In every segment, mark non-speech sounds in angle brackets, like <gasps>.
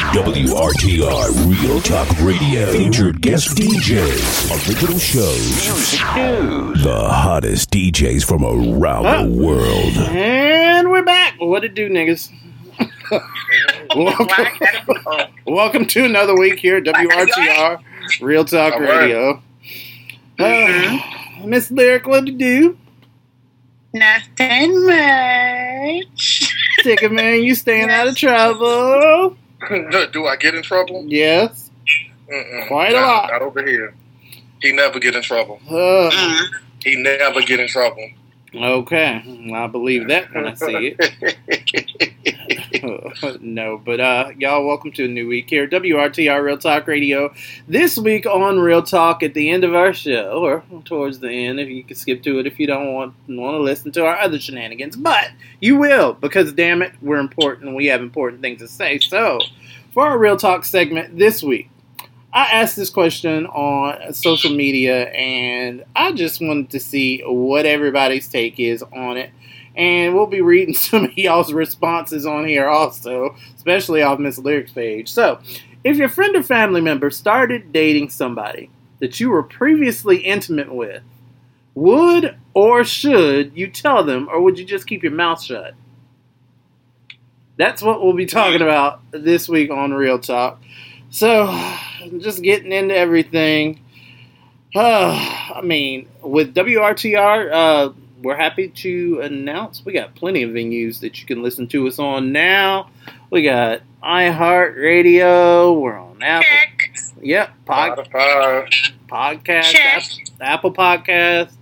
WRTR Real Talk Radio. Featured guest DJs. Original shows. Music news. The hottest DJs from around Huh? the world. And we're back. What it do, niggas? <laughs> welcome, <laughs> welcome to another week here at WRTR Real Talk All right. Radio. Uh, Miss Lyric, what to do? Nothing much. Tigga man, you staying out of <laughs> trouble? <laughs> Do I get in trouble? Yes. Mm-mm. Quite a Not- lot. Not over here. He never get in trouble. Uh. He never get in trouble. okay, I believe that when I see it. <laughs> <laughs> no, but uh, y'all, welcome to a new week here, WRTR Real Talk Radio. This week on Real Talk, at the end of our show, or towards the end, if you can skip to it if you don't want want to listen to our other shenanigans, but you will because damn it, we're important we have important things to say. So, for our Real Talk segment this week. I asked this question on social media and I just wanted to see what everybody's take is on it. And we'll be reading <laughs> some of y'all's responses on here also, especially off Miss Lyric's page. So, if your friend or family member started dating somebody that you were previously intimate with, would or should you tell them, or would you just keep your mouth shut? That's what we'll be talking about this week on Real Talk. So, <sighs> just getting into everything. Uh, <sighs> I mean, with WRTR, uh, we're happy to announce we got plenty of venues that you can listen to us on now. We got iHeartRadio. We're on Apple. Check. Yep, pod, podcast, Check. Apple, Apple Podcast.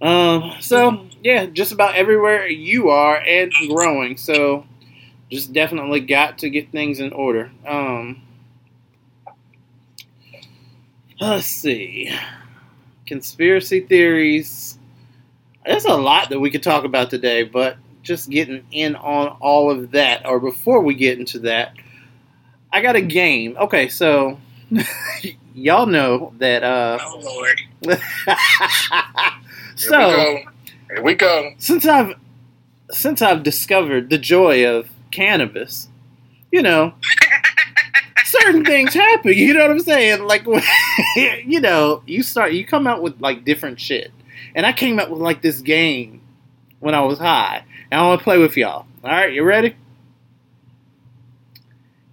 Um, so yeah, just about everywhere you are and growing. So just definitely got to get things in order. Um, let's see, conspiracy theories. There's a lot that we could talk about today, but just getting in on all of that, or before we get into that, I got a game. Okay, so <laughs> y'all know that. Uh, Oh Lord. <laughs> Here so we go. Here we go. since I've since I've discovered the joy of cannabis, you know, <laughs> certain things happen. You know what I'm saying? Like, you know, you start you come out with like different shit, and I came up with like this game when I was high, and I want to play with y'all. All right, you ready?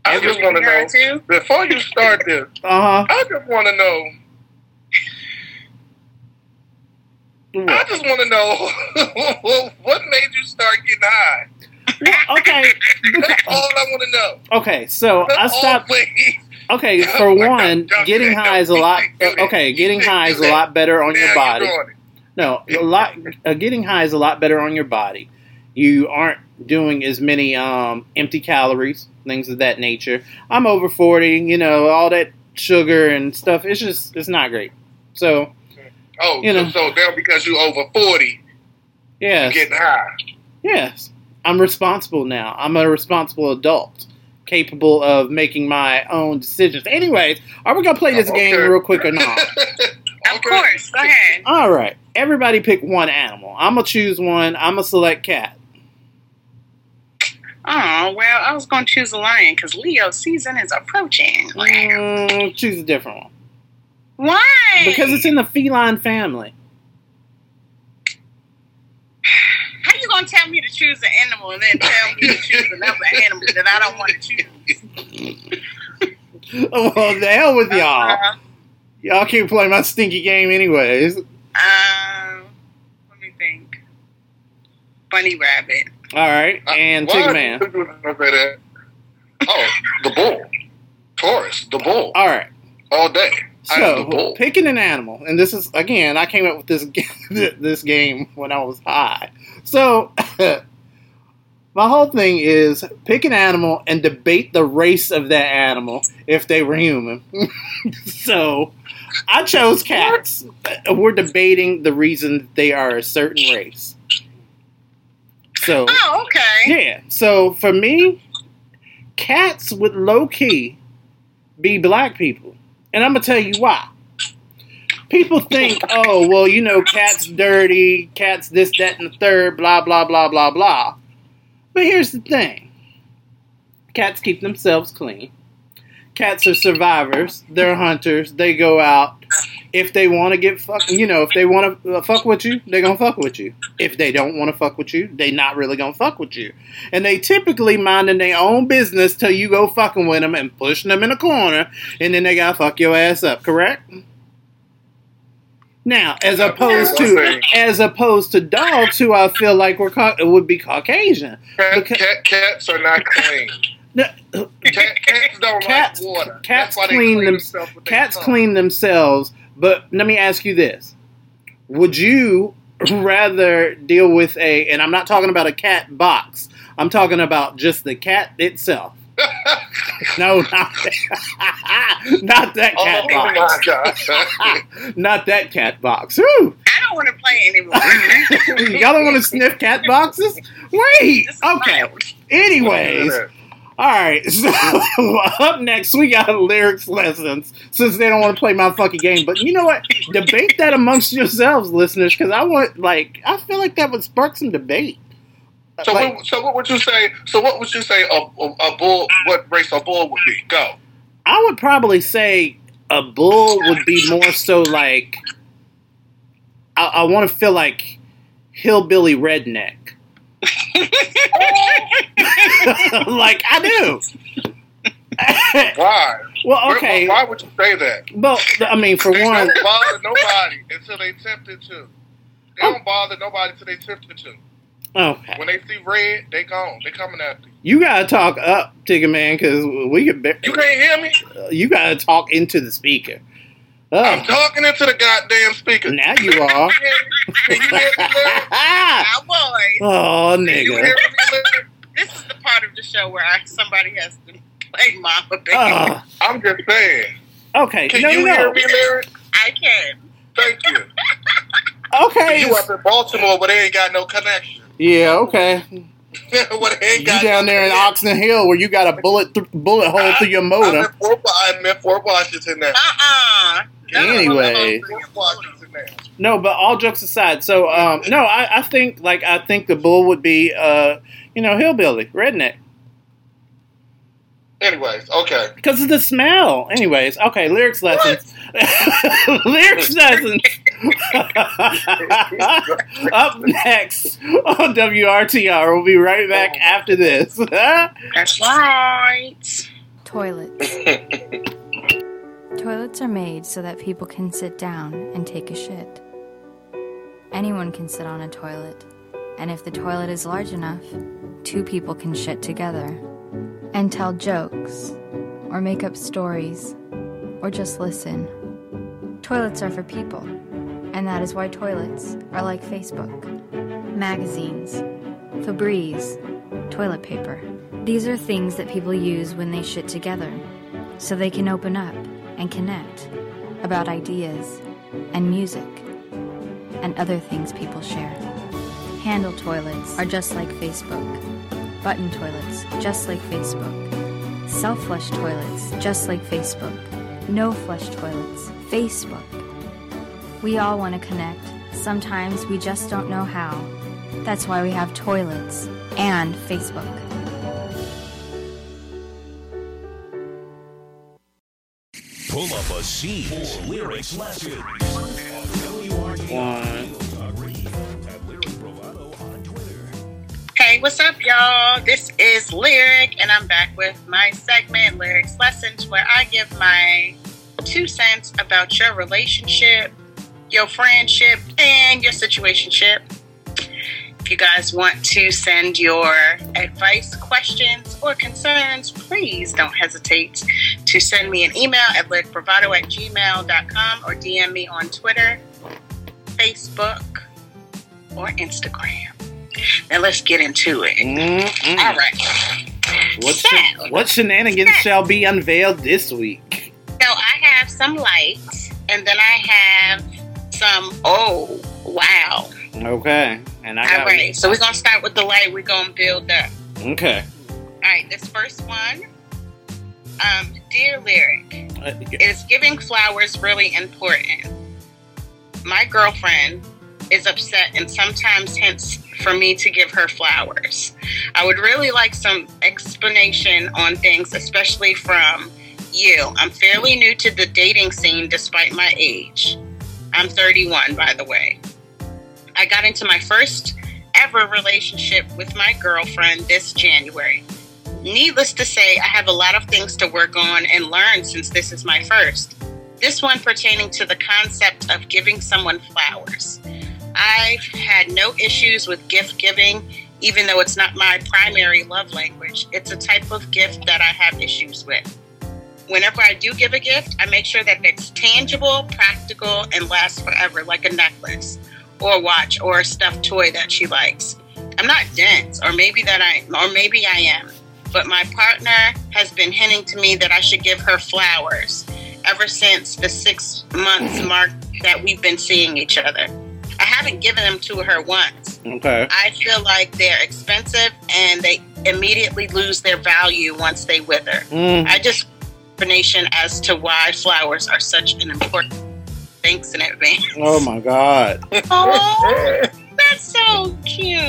I just want to know before you start this. Uh-huh. I just want to know. I just want to know <laughs> what made you start getting high. Okay. That's all I want to know. Okay. So I That's stopped. always- Okay, <laughs> for one, getting high is a lot. Okay, getting high is a lot better on your body. No, a lot. Uh, getting high is a lot better on your body. You aren't doing as many um, empty calories, things of that nature. I'm over forty. You know, all that sugar and stuff. It's just, it's not great. So, Oh, You know. so now because you're over forty, yes, getting high. yes, I'm responsible now. I'm a responsible adult, capable of making my own decisions. Anyways, are we gonna play this game Okay. real quick or not? <laughs> Of course. Go ahead. All right, everybody pick one animal. I'm gonna choose one. I'm gonna select cat. Oh, well, I was going to choose a lion because Leo season is approaching. Mm, choose a different one Why? because it's in the feline family. How you going to tell me to choose an animal and then tell me to choose another animal that I don't want to choose? Oh, <laughs> well, the hell with y'all. Uh, Y'all can't play my stinky game, anyways. um, let me think. Bunny rabbit. All right, and Why Tig Man. did you say that? Oh, the bull. Taurus, the bull. All right. All day. I am the So, bull. picking an animal, and this is again, I came up with this <laughs> this game when I was high. So, <laughs> my whole thing is pick an animal and debate the race of that animal if they were human. <laughs> so, I chose cats. We're debating the reason they are a certain race. So, Oh, okay. yeah. So for me, cats would low key be black people. And I'm gonna tell you why. People think, oh, well, you know, cats dirty, cats this, that, and the third, blah, blah, blah, blah, blah. But here's the thing. cats keep themselves clean. Cats are survivors. They're hunters. They go out. If they want to get fuck, you know, if they want to uh, fuck with you, they're gonna fuck with you. If they don't want to fuck with you, they not really gonna fuck with you. And they typically minding their own business till you go fucking with them and pushing them in a corner, and then they gotta fuck your ass up. Correct? Now, as opposed to as opposed to dogs, who I feel like were ca- would be Caucasian. Cat, cat, cats are not clean. <laughs> No, Cat, cats <laughs> don't Cats- like water. cats That's why they clean them- themselves Cats clean themselves, but let me ask you this: Would you <clears throat> rather deal with a? And I'm not talking about a cat box. I'm talking about just the cat itself. <laughs> No, not that, <laughs> not that oh cat oh box. <laughs> Not that cat box. Whew. I don't want to play anymore. Y'all don't want to sniff cat boxes? Wait. Okay. wild. Anyways, all right. So up next, we got lyrics lessons since they don't want to play my fucking game. But you know what? Debate that amongst yourselves, listeners, because I want like I feel like that would spark some debate. So, Like, what, so what would you say? So what would you say a, a, a bull? What race a bull would be? Go. I would probably say a bull would be more so like I, I want to feel like hillbilly redneck. <laughs> like I do. Why? <laughs> well, okay. Why, why would you say that? Well, I mean, for They one, don't bother nobody until they tempted to. They oh. don't bother nobody until they tempted to. Okay, When they see red, they gone. They coming after you. you gotta talk up, Tigga Man, because we could. Be- You can't hear me? Uh, you gotta talk into the speaker. Uh, I'm Oh, talking into the goddamn speaker. now you are. Can you hear me? Larry? <laughs> Ah, now, oh, Can you nigga. hear me? This is the part of the show where I, somebody has to play Mama Baby. Oh, ah. I'm just saying. okay, Can no, you no, hear me, Larry? I can. Thank you. Okay. You up in Baltimore but they ain't got no connection. Yeah, okay. <laughs> where they You got down there in connection. Oxon Hill where you got a bullet th- bullet hole through your I'm motor. in Fort, I'm in Fort Washington now. Uh-uh. Anyway. Fort Washington now. No, but all jokes aside, so um, no, I, I think like I think the bull would be uh, you know, hillbilly, redneck, Anyways, okay. because of the smell. Anyways, okay, lyrics lessons. <laughs> lyrics lessons. <laughs> Up next on WRTR. We'll be right back after this. That's right. Toilets. Toilets are made so that people can sit down and take a shit. Anyone can sit on a toilet, and if the toilet is large enough, two people can shit together and tell jokes, or make up stories, or just listen. Toilets are for people, and that is why toilets are like Facebook, magazines, Febreze, toilet paper. These are things that people use when they shit together, so they can open up and connect about ideas and music and other things people share. Handle toilets are just like Facebook. Button toilets, just like Facebook. Self flush toilets, just like Facebook. No flush toilets, Facebook. We all want to connect. Sometimes we just don't know how. That's why we have toilets and Facebook. Pull up a seat lyrics lessons. One. Hey, what's up, y'all? This is Lyric, and I'm back with my segment, Lyrics Lessons, where I give my two cents about your relationship, your friendship, and your situationship. If you guys want to send your advice, questions, or concerns, please don't hesitate to send me an email at lyricbravado at gmail.com or DM me on Twitter, Facebook, or Instagram. Now let's get into it. Mm-mm. All right. What, So- shen- what shenanigans shall be unveiled this week? So I have some lights, and then I have some. Oh, wow! Okay, and I All right. So we're gonna start with the light. We're gonna build up. okay. All right. This first one. Um, dear lyric, is giving flowers really important? My girlfriend is upset and sometimes hints for me to give her flowers. I would really like some explanation on things, especially from you. I'm fairly new to the dating scene despite my age. I'm 31, by the way. I got into my first ever relationship with my girlfriend this January. Needless to say, I have a lot of things to work on and learn since this is my first. This one pertaining to the concept of giving someone flowers. I've had no issues with gift giving, even though it's not my primary love language. It's a type of gift that I have issues with. Whenever I do give a gift, I make sure that it's tangible, practical, and lasts forever, like a necklace or a watch or a stuffed toy that she likes. I'm not dense, or maybe that I, or maybe I am, but my partner has been hinting to me that I should give her flowers ever since the six months <clears throat> mark that we've been seeing each other. I haven't given them to her once. Okay. I feel like they're expensive and they immediately lose their value once they wither. Mm. I just explanation as to why flowers are such an important. Thanks in advance. Oh my god. <laughs> Oh, that's so cute.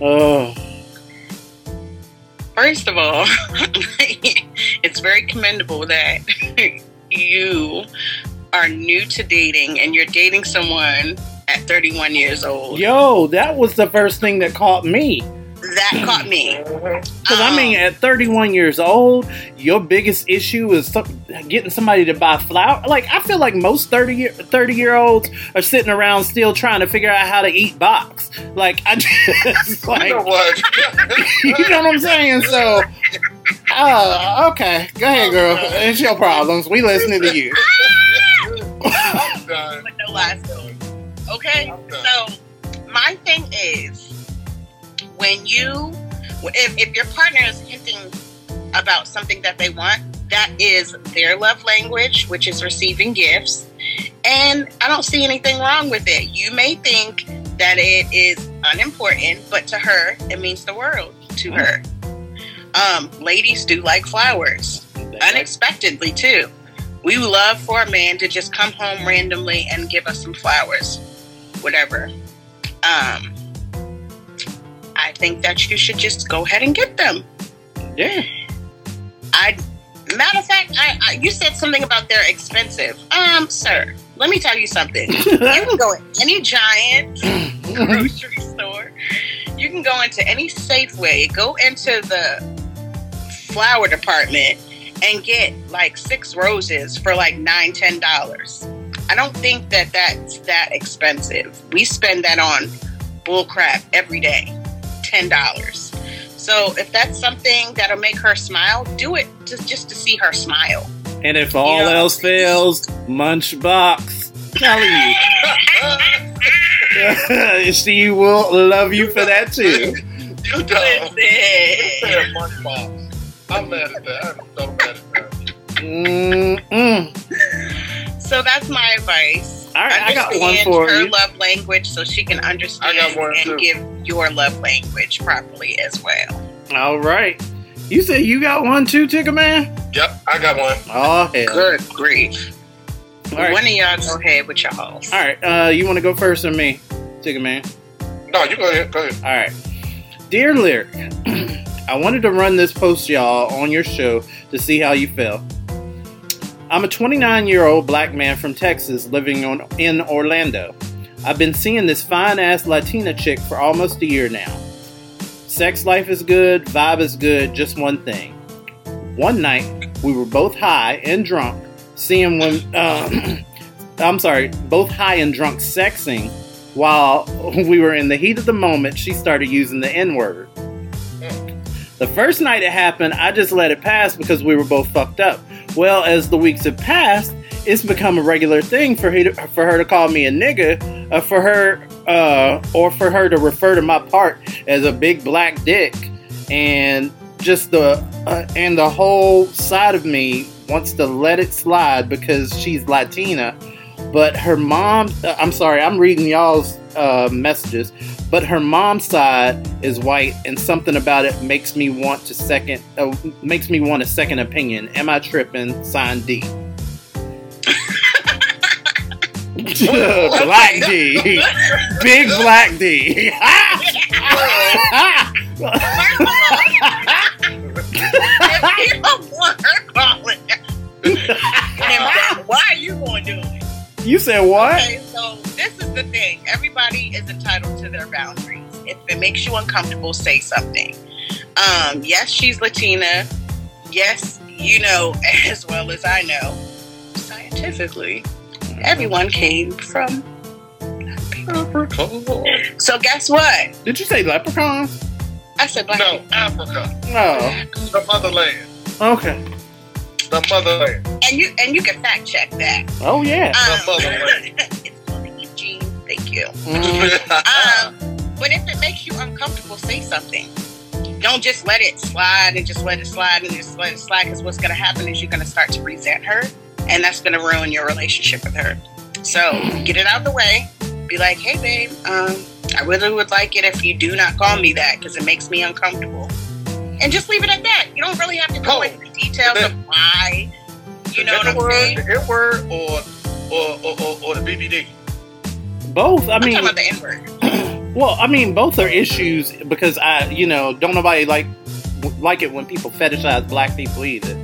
Oh. First of all, <laughs> it's very commendable that <laughs> you are new to dating and you're dating someone at 31 years old. Yo, that was the first thing that caught me. That caught me. Because I mean, Um, at 31 years old, your biggest issue is some, getting somebody to buy flour. Like I feel like most 30 year 30 year olds are sitting around still trying to figure out how to eat box. Like I <laughs> just like You know what? <laughs> you know what I'm saying. So, uh, okay, go ahead, girl. It's your problems. We listening to you. <laughs> I'm done. with no last. Okay, I'm done. so my thing is when you, if, if your partner is hinting about something that they want, that is their love language, which is receiving gifts. And I don't see anything wrong with it. You may think that it is unimportant, but to her, it means the world to her. Um, ladies do like flowers unexpectedly too. We love for a man to just come home randomly and give us some flowers, whatever. Um, I think that you should just go ahead and get them. Yeah. I, matter of fact, I, I you said something about they're expensive. Um, sir, let me tell you something. <laughs> you can go in any giant <laughs> grocery store. You can go into any Safeway, go into the flower department, and get like six roses for like nine, ten dollars. I don't think that that's that expensive. We spend that on bull crap every day, ten dollars. So if that's something that'll make her smile, do it just just to see her smile. And if all You know, else fails, Munchbox. Telling you. <laughs> she will love you for that too. You dumb. Listen. Fair money box. I'm mad at that. I'm so mad at that. Mm-mm. So that's my advice. All right, I got one Understand for her you. love language so she can understand I got one, and too. give your love language properly as well. All right. You said you got one too, Tigga Man? Yep, I got one. Oh, hell. Good grief. All right. One of y'all go ahead with y'all. All right. Uh, you want to go first or me, Tigga Man? No, you go ahead. Go ahead. All right. Dear Lyric, <clears throat> I wanted to run this post, y'all, on your show to see how you feel. I'm a 29 year old black man from Texas living on, in Orlando. I've been seeing this fine ass Latina chick for almost a year now. Sex life is good, vibe is good, just one thing. One night, we were both high and drunk, seeing when, um, <clears throat> I'm sorry, both high and drunk sexing while we were in the heat of the moment, she started using the N word. The first night it happened, I just let it pass because we were both fucked up. Well, as the weeks have passed, it's become a regular thing for her to, for her to call me a nigga, uh, for her uh, or for her to refer to my part as a big black dick, and just the uh, and the whole side of me wants to let it slide because she's Latina, but her mom uh, I'm sorry, I'm reading y'all's uh, messages, but her mom's side is white, and something about it makes me want to second uh, makes me want a second opinion. Am I tripping? Sign D. <laughs> black D, big black D. why are you going to do it? You said what? Okay, so this is the thing. Everybody is entitled to their boundaries. If it makes you uncomfortable, say something. Um, yes, she's Latina. Yes, you know <laughs> as well as I know, scientifically, everyone came from. Africa. So guess what? Did you say leprechauns? I said black No, people. Africa. Oh, The motherland. okay. The motherland. and you and you can fact check that. Oh yeah. Um, motherland. <laughs> it's called Eugene. Thank you. Mhm. <laughs> Um, but if it makes you uncomfortable, say something. Don't just let it slide and just let it slide and just let it slide because what's going to happen is you're going to start to resent her and that's going to ruin your relationship with her. So get it out of the way. Be like, hey, babe, um, I really would like it if you do not call me that because it makes me uncomfortable. And just leave it at that. You don't really have to go Oh. Into the details of why. You know what I'm word, saying? The N word or or, or, or, or the BBD. Both. I I'm mean, talking about the N word. <clears throat> well, I mean, both are issues because I, you know, don't nobody like like it when people fetishize black people either.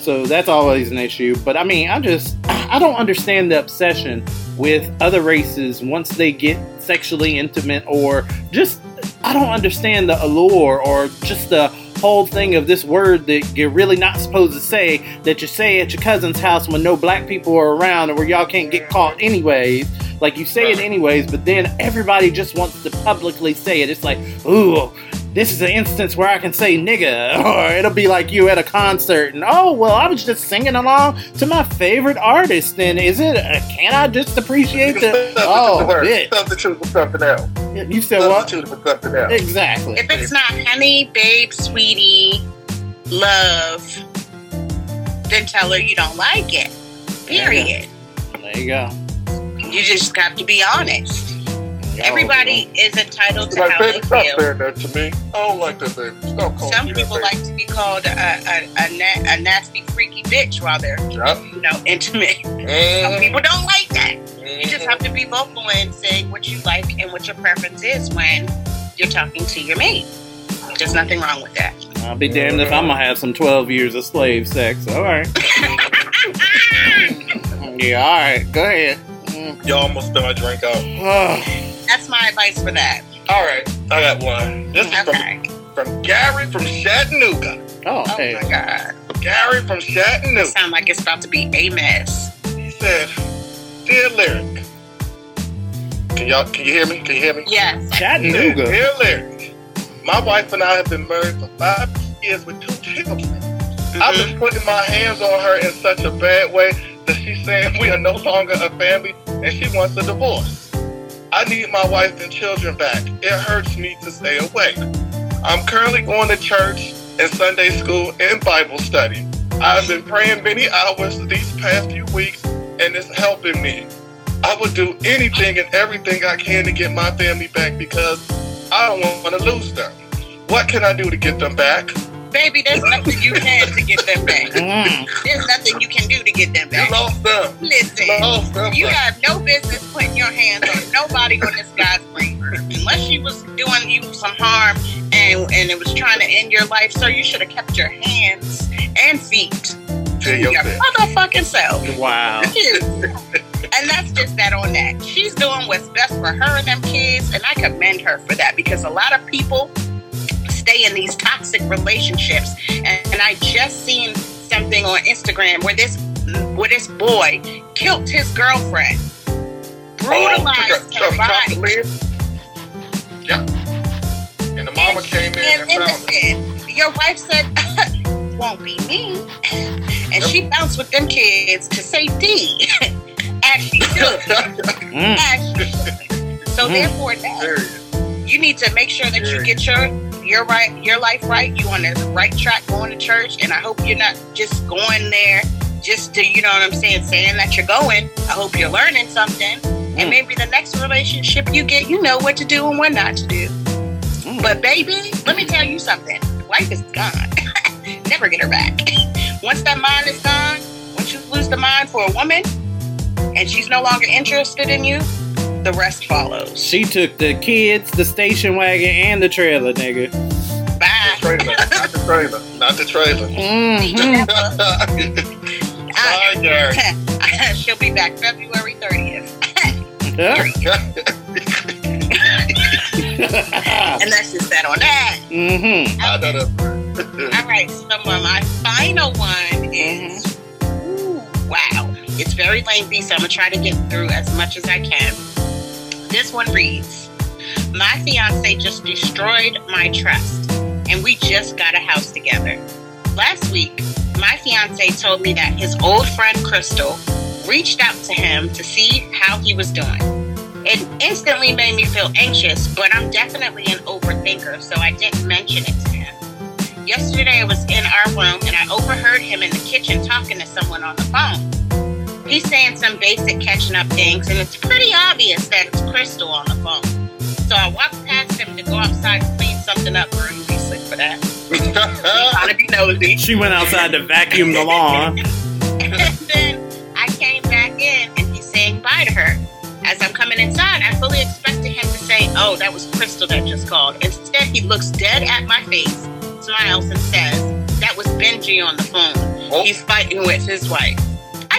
So that's always an issue. But I mean, I just <clears throat> I don't understand the obsession with other races once they get sexually intimate or just I don't understand the allure or just the whole thing of this word that you're really not supposed to say that you say at your cousin's house when no black people are around or where y'all can't get caught anyways. Like you say it anyways, but then everybody just wants to publicly say it. It's like, ooh, this is an instance where I can say nigga, <laughs> or it'll be like you at a concert, and oh well, I was just singing along to my favorite artist. And is it? Uh, can I just appreciate the? Oh, bitch. Substitute for something else. You said what? Substitute for something else. Exactly. If it's not honey, babe, sweetie, love, then tell her you don't like it. Period. There you go. You just have to be honest. Everybody is entitled to Like, how they stop feel. saying that to me. I don't like that, baby. Stop calling Some me people that, like to be called a, a, a, na- a nasty, freaky bitch while they're. Yep. you know, intimate. Some Mhm. people don't like that. You just have to be vocal and say what you like and what your preference is when you're talking to your mate. There's nothing wrong with that. I'll be damned if I'm gonna have some 12 years of slave sex. All right. <laughs> yeah. All right. Go ahead. Mm. Y'all almost spit my drink out. Ugh. That's my advice for that. All right, I got one. This is Okay. from, from Gary from Chattanooga. oh, Oh hey. my god. Gary from Chattanooga. Sound like it's about to be a mess. He said, "Dear Lyric, can y'all can you hear me? Can you hear me? Yes. Chattanooga. Dear Lyric, my wife and I have been married for five years with two children. I've Mhm. been putting my hands on her in such a bad way that she's saying we are no longer a family and she wants a divorce. I need my wife and children back. It hurts me to stay awake. I'm currently going to church and Sunday school and Bible study. I've been praying many hours these past few weeks and it's helping me. I would do anything and everything I can to get my family back because I don't want to lose them. What can I do to get them back? Baby, there's nothing you can to get them back. Mm. There's nothing you can do to get them back. You back. lost them. Listen, Lost them. you have no business putting your hands on nobody on this guy's brain. Unless she was doing you some harm and, and it was trying to end your life, sir, you should have kept your hands and feet to to your yourself. motherfucking self. Wow. <laughs> and that's just that on that. She's doing what's best for her and them kids, and I commend her for that because a lot of people stay in these toxic relationships. And, and I just seen something on Instagram where this where this boy killed his girlfriend, brutalized Oh, her body. Yeah. And the mama came in And and found innocent. Your wife said, <laughs> "Won't be me," and she bounced with them kids to safety, <laughs> as she should. Mm. <laughs> As she should. So Mm. therefore, now you need to make sure that you get your your right your life right. You on the right track going to church, and I hope you're not just going there just to you know what I'm saying, saying that you're going. I hope you're learning something, Mm. and maybe the next relationship you get, you know what to do and what not to do. Mm. But baby, let me tell you something. Life is gone. <laughs> Never get her back. <laughs> Once that mind is gone, once you lose the mind for a woman, and she's no longer interested in you, the rest follows. She took the kids, the station wagon, and the trailer, nigga. Bye. Not the Trailer, not the trailer, <laughs> not the trailer. Mm-hmm. Bye, <laughs> Gary. She'll be back February 30th. <laughs> and that's just that on that. mm-hmm. I know. All right, so my final one is ooh, wow. It's very lengthy, so I'm gonna try to get through as much as I can. This one reads My fiance just destroyed my trust, and we just got a house together. Last week, my fiance told me that his old friend Crystal reached out to him to see how he was doing. It instantly made me feel anxious, but I'm definitely an overthinker, so I didn't mention it to him. Yesterday, I was in our room and I overheard him in the kitchen talking to someone on the phone. He's saying some basic catching up things, and it's pretty obvious that it's Crystal on the phone. So I walked past him to go outside to clean something up, or he'd be sick for that. Trying to be nosy. She went outside to vacuum the lawn. <laughs> and then I came back in and he's saying bye to her. As I'm coming inside, I fully expected him to say, Oh, that was Crystal that just called. Instead, he looks dead at my face, smiles, and says, That was Benji on the phone. Oh. He's fighting with his wife.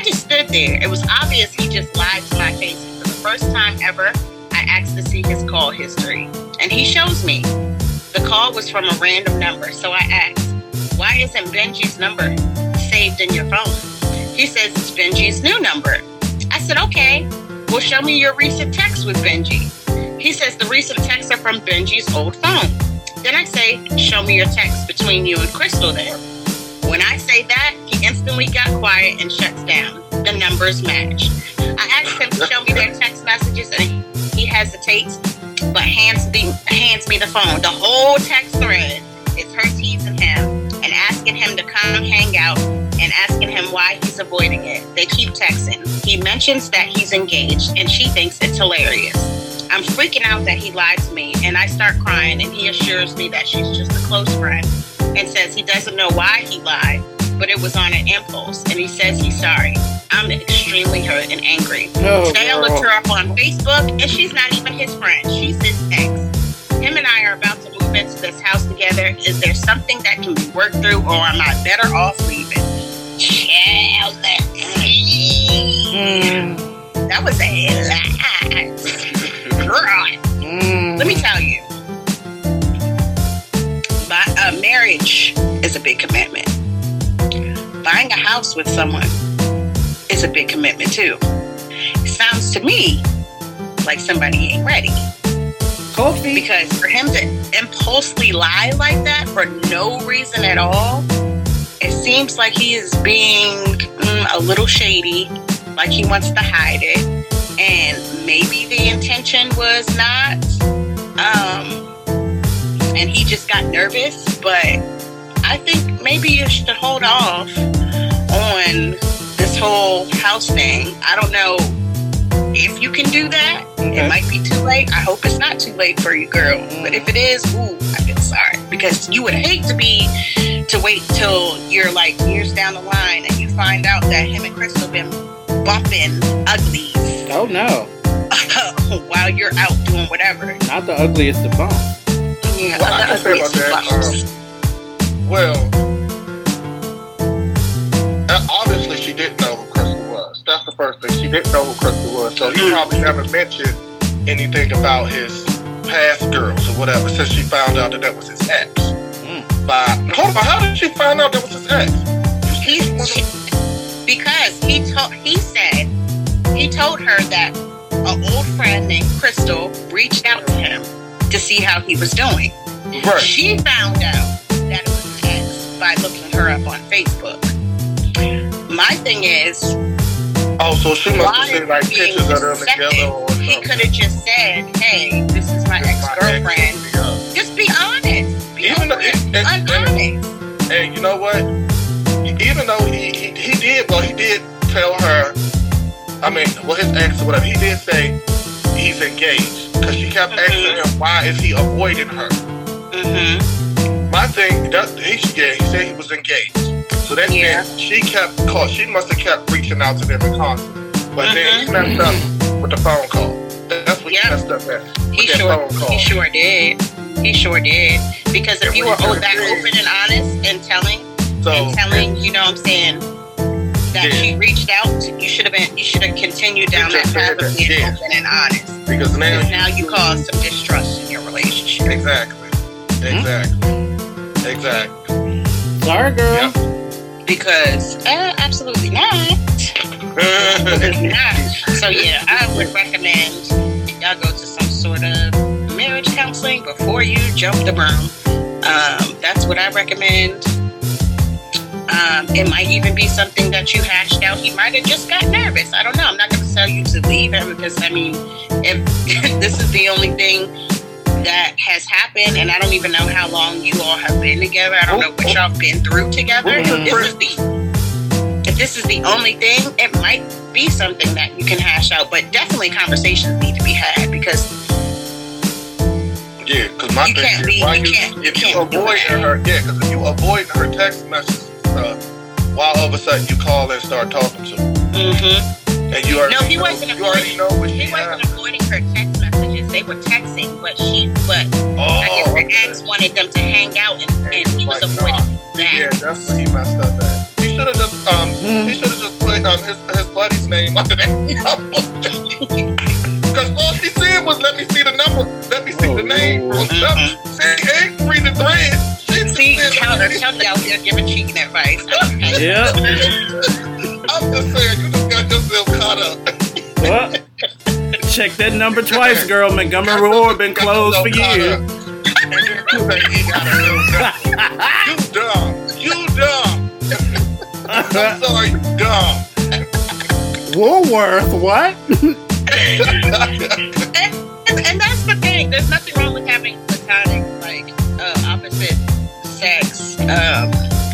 Just stood there. It was obvious he just lied to my face. For the first time ever, I asked to see his call history. And he shows me. The call was from a random number, so I asked, Why isn't Benji's number saved in your phone? He says it's Benji's new number. I said, Okay, well, show me your recent texts with Benji. He says the recent texts are from Benji's old phone. Then I say, Show me your texts between you and Crystal then. When I say that, he instantly got quiet and shuts down. The numbers match. I asked him to show me their text messages and he hesitates, but hands hands me the phone. The whole text thread is her teasing him and asking him to come hang out and asking him why he's avoiding it. They keep texting. He mentions that he's engaged and she thinks it's hilarious. I'm freaking out that he lied to me and I start crying and he assures me that she's just a close friend and says he doesn't know why he lied, but it was on an impulse and he says he's sorry. I'm extremely hurt and angry. Oh, Today I looked her up on Facebook and she's not even his friend. She's his ex. Him and I are about to move into this house together. Is there something that can be worked through or am I better off leaving? Child, let's see. Mm, That was a lot. <laughs> Girl. mm. Let me tell you, marriage is a big commitment. Buying a house with someone is a big commitment too. It sounds to me like somebody ain't ready. Feet. Because for him to impulsively lie like that for no reason at all, it seems like he is being mm, a little shady, like he wants to hide it. And maybe the intention was not. Um, and he just got nervous, but I think maybe you should hold off on this whole house thing. I don't know if you can do that. Okay. It might be too late. I hope it's not too late for you, girl. But if it is, ooh, I feel sorry because you would hate to be to wait till you're like years down the line and you find out that him and Crystal have been bumping uglies Oh no, <laughs> while you're out doing whatever. not the ugliest of bump. Yeah, Well, I can say about that, bumps. Well, obviously she didn't know who Crystal was. That's the first thing. She didn't know who Crystal was, so he probably never mentioned anything about his past girls or whatever since she found out that that was his ex. Mm. By hold on, how did she find out that was his ex? He, because he told he said he told her that an old friend named Crystal reached out to him to see how he was doing. Right. She found out that it was an ex by looking her up on Facebook. My thing is, Oh, so she must have seen like are you being pictures of them together or He could have just said, "Hey, this is my ex girlfriend." Just be honest. Be Even though- and- and-. And you know what? Even though he, he he did well, he did tell her. I mean, well, his ex or whatever. He did say he's engaged because she kept Mhm. asking him why is he avoiding her. Mm-hmm. My thing, that, he yeah, he said he was engaged. So that Yeah. meant she kept call. She must have kept reaching out to them in concert. But then he Mhm. messed up with the phone call. That's what Yeah. you messed up at. He sure, phone call. he sure did. He sure did. Because if Yeah, you were he that open and honest and telling, So and telling, you know what I'm saying, that Yeah. she reached out, you should have been, you should have continued down that path of being yeah. open and honest. because now Because now you cause some distrust in your relationship. exactly, exactly, exactly. Sorry, girl. Yeah. Because uh, absolutely not. Absolutely <laughs> not. So yeah, I would recommend y'all go to some sort of marriage counseling before you jump the broom. Um, that's what I recommend. Um, it might even be something that you hashed out. He might have just got nervous. I don't know. I'm not going to tell you to leave him because I mean, if <laughs> this is the only thing that has happened, and I don't even know how long you all have been together. I don't know what y'all have been through together. Oh, If this is the if this is the only thing, it might be something that you can hash out. But definitely conversations need to be had because Yeah, because my You thing can't is, why you you, if you avoid her, yeah, because if you avoid her text messages stuff, while all of a sudden you call and start talking to her, mhm. and you already No, he know, wasn't you already know what she he wasn't has. avoiding her text messages. They were texting, but she but Oh, I guess her okay. ex wanted them to hang out, and, and he was Like, avoiding nah. Yeah, that's what he messed up at. He should have just um he should have just put um his his buddy's name under that. <laughs> Because all she said was let me see the number, let me see Oh, the name. Lord. Let me see, ain't read the thread. She See, said, counter, let me out here giving cheating advice. <laughs> Okay. Yep. I'm just saying, you just got yourself caught up. Well, check that number twice, girl. Montgomery Road been closed for years. you dumb. You dumb. I'm sorry, you dumb. Woolworth, what? <laughs> and, and that's the thing. There's nothing wrong with having um,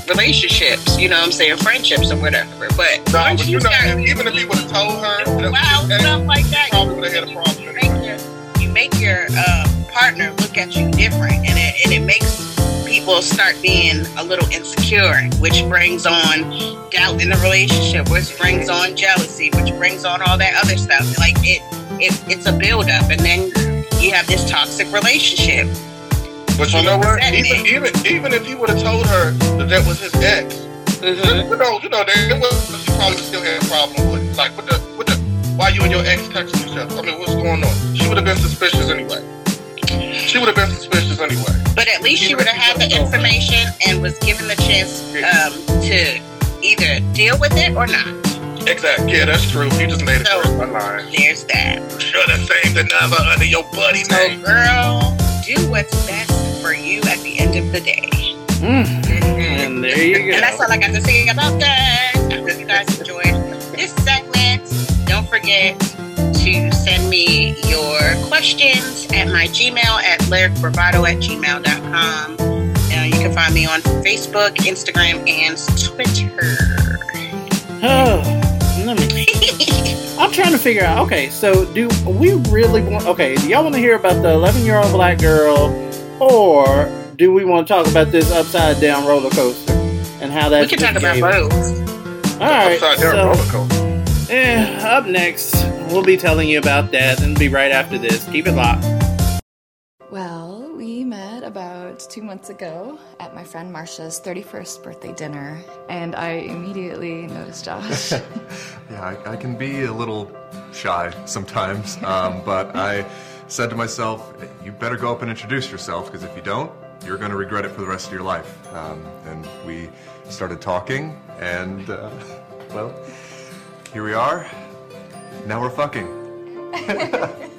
relationships. You know what I'm saying? Friendships or whatever. But No, but you you know, start even if he would have told her, that wow stuff like that, probably would have had a you make your you make your uh, partner look at you different, and it and it makes people start being a little insecure, which brings on doubt in the relationship, which brings on jealousy, which brings on all that other stuff. Like it, it it's a buildup, and then you have this toxic relationship. But you know what? Even even even if he would have told her that that was his ex, Mm-hmm. you know, you know, there was she probably still had a problem with like with the with the why you and your ex texting each other. I mean, what's going on? She would have been suspicious anyway. She would have been suspicious anyway. But at least she would have had the would've told her. information and was given the chance um, to either deal with it or not. Exactly. Yeah, that's true. You just made it So- worse by lying. There's that. Should have saved the number under your buddy's So, name. girl, do what's best for you at the end of the day. Mm. And there you go. And that's all I got to say about that. I hope you guys enjoyed this segment. Don't forget to send me your questions at my Gmail at lyricbravado at gmail.com. Uh, you can find me on Facebook, Instagram, and Twitter. Oh, let me. <laughs> I'm trying to figure out. Okay, so do we really want? Okay, do y'all want to hear about the 11 year old black girl, or do we want to talk about this upside down roller coaster and how that? we can talk about both. All right, Upside down so roller coaster. eh, up next, we'll be telling you about that, and be right after this. Keep it locked. Well, we met about two months ago at my friend Marsha's 31st birthday dinner, and I immediately noticed Josh. <laughs> Yeah, I, I can be a little shy sometimes, <laughs> um, but I said to myself, you better go up and introduce yourself, because if you don't, you're going to regret it for the rest of your life. Um, and we started talking, and, uh, well, here we are. Now we're fucking. <laughs>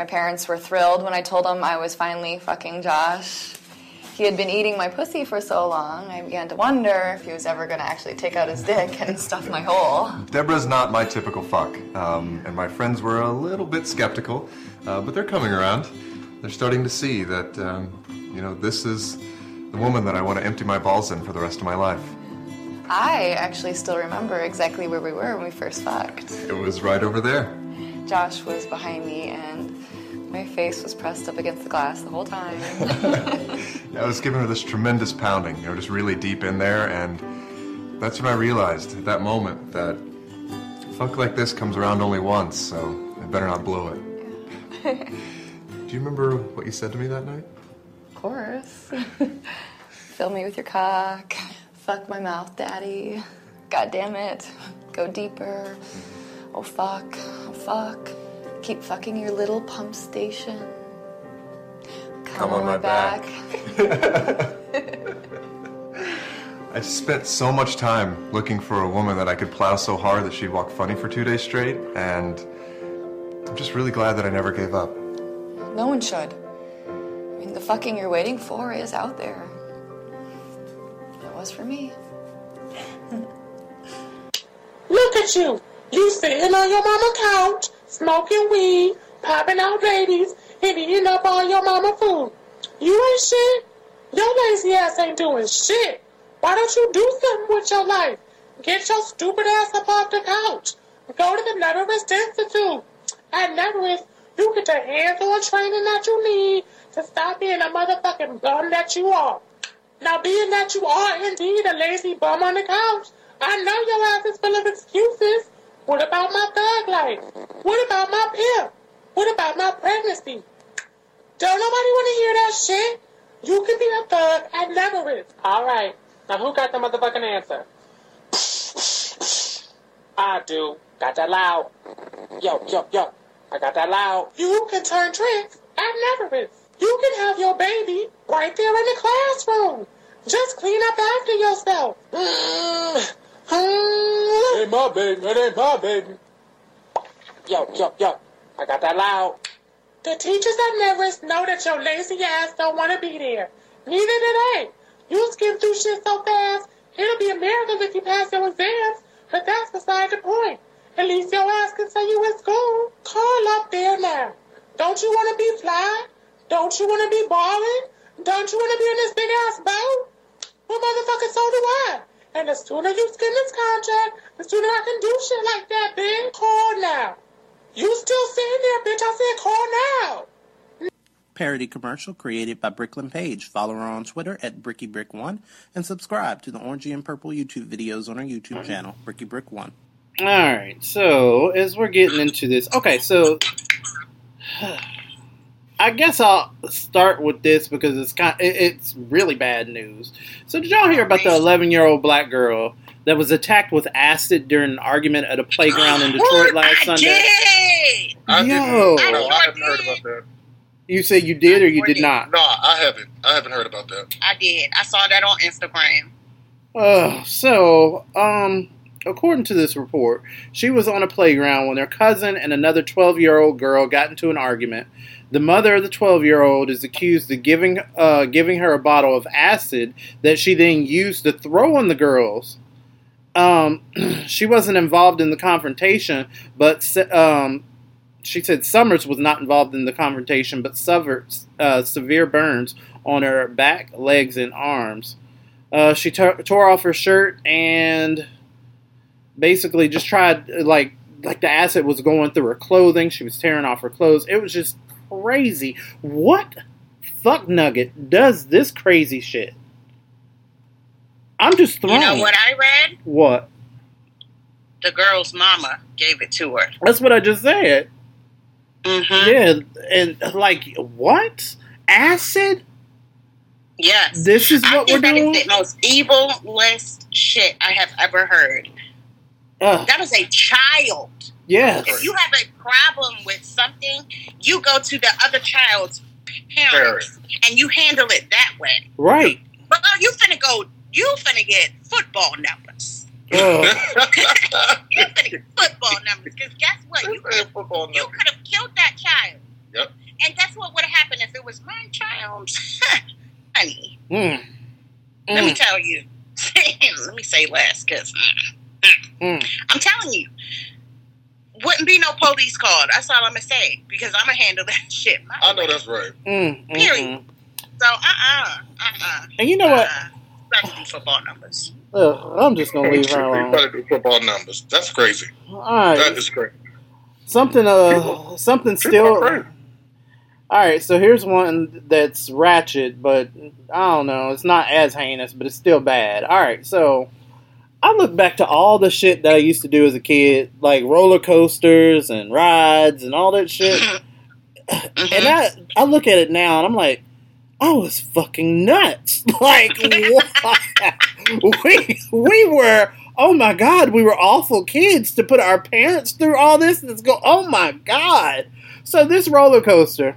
my parents were thrilled when I told them I was finally fucking Josh. He had been eating my pussy for so long, I began to wonder if he was ever going to actually take out his dick and stuff my hole. Deborah's not my typical fuck, um, and my friends were a little bit skeptical, uh, but they're coming around. They're starting to see that, um, you know, this is the woman that I want to empty my balls in for the rest of my life. I actually still remember exactly where we were when we first fucked. It was right over there. Josh was behind me, and my face was pressed up against the glass the whole time. <laughs> I was giving her this tremendous pounding, you know, just really deep in there, and that's when I realized at that moment that fuck like this comes around only once, so I better not blow it. <laughs> Do you remember what you said to me that night? Of course. <laughs> Fill me with your cock. Fuck my mouth, daddy. God damn it. Go deeper. Oh fuck. Oh fuck. Keep fucking your little pump station. Come, on my back. <laughs> I spent so much time looking for a woman that I could plow so hard that she'd walk funny for two days straight, and I'm just really glad that I never gave up. No one should. I mean, the fucking you're waiting for is out there. It was for me. Look at you. You sitting on your mama couch, smoking weed, popping out ladies, and eating up all your mama food. You ain't shit. Your lazy ass ain't doing shit. Why don't you do something with your life? Get your stupid ass up off the couch. Go to the Neverest Institute. At Neverest, you get the hands-on training that you need to stop being a motherfucking bum that you are. Now, being that you are indeed a lazy bum on the couch, I know your ass is full of excuses. What about my thug life? What about my pimp? What about my pregnancy? Don't nobody want to hear that shit. You can be a thug never is. All right. Now who got the motherfucking answer? I do. Got that loud. Yo, yo, yo. I got that loud. You can turn tricks at Neverest. You can have your baby right there in the classroom. Just clean up after yourself. Mm. Ain't my baby. It ain't my baby. Yo, yo, yo. I got that loud. The teachers at Neverest know that your lazy ass don't want to be there. Neither do they. You skim through shit so fast, it'll be a miracle if you pass your exams, but that's beside the point. At least your ass can say you in school. Call up there now. Don't you want to be fly? Don't you want to be balling? Don't you want to be in this big ass boat? Well, motherfucker, so do I. And the sooner you skin this contract, the sooner I can do shit like that, bitch. Call now. You still sitting there, bitch. I said call now. Parody commercial created by Bricklin Page. Follow her on Twitter at BrickyBrick1 and subscribe to the Orangey and Purple YouTube videos on our YouTube channel, BrickyBrick1. Alright, so as we're getting into this, okay, so I guess I'll start with this because it's kind it's really bad news. So did y'all hear about the 11 year old black girl that was attacked with acid during an argument at a playground in Detroit <gasps> last I Sunday? did. I Yo. didn't. No, I haven't heard about that. You said you did or you did not? No, I haven't. I haven't heard about that. I did. I saw that on Instagram. Uh, so, um, according to this report, she was on a playground when her cousin and another 12 year old girl got into an argument. The mother of the 12 year old is accused of giving, uh, giving her a bottle of acid that she then used to throw on the girls. Um, <clears throat> she wasn't involved in the confrontation, but um, she said Summers was not involved in the confrontation, but suffered uh, severe burns on her back, legs, and arms. Uh, she tore tore off her shirt and basically just tried like like the acid was going through her clothing. She was tearing off her clothes. It was just crazy. What fuck nugget does this crazy shit? I'm just thrown. You know what I read? What? The girl's mama gave it to her. That's what I just said. Mm-hmm. Yeah, and like what? Acid? Yes. This is I what we're think that doing. is the most evilest shit I have ever heard. Ugh, was a child. yes. If you have a problem with something, you go to the other child's parents and you handle it that way. Right. But oh, you finna go, you finna get football numbers. Ugh. <laughs> You finna get football numbers. Because guess what? You could you could have killed that child. Yep. And guess what would have happened if it was my child? <laughs> Honey, Mm. let me Mm. tell you. <laughs> let me say less, because Mm. I'm telling you, wouldn't be no police called. That's all I'm gonna say because I'm gonna handle that <laughs> shit. my I know way. that's right. Mm. Mm. Period. Mm. So, uh, uh, uh, uh. And you know what? Better do football numbers. Ugh, I'm just gonna leave her You alone. better do football numbers. That's crazy. All That right. is crazy. Something. Uh. Something People still. All right. So here's one that's ratchet, but I don't know. It's not as heinous, but it's still bad. All right. So, I look back to all the shit that I used to do as a kid, like roller coasters and rides and all that shit. <laughs> Mm-hmm. And I I look at it now and I'm like, I was fucking nuts. <laughs> Like <laughs> we we were oh my god, we were awful kids to put our parents through all this and it's go oh my god. So this roller coaster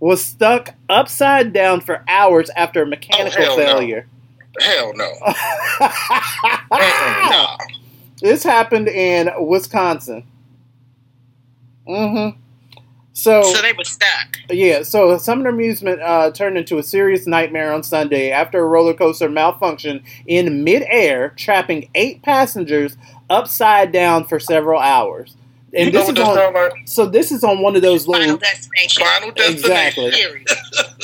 was stuck upside down for hours after a mechanical oh, failure. no. Hell no. <laughs> Nah. This happened in Wisconsin. Mm-hmm. So, So they were stuck. yeah, so Summer Amusement uh, turned into a serious nightmare on Sunday after a roller coaster malfunctioned in midair, trapping eight passengers upside down for several hours. And this what is that on, like? so this is on one of those Final little. destination. Final destination. Exactly.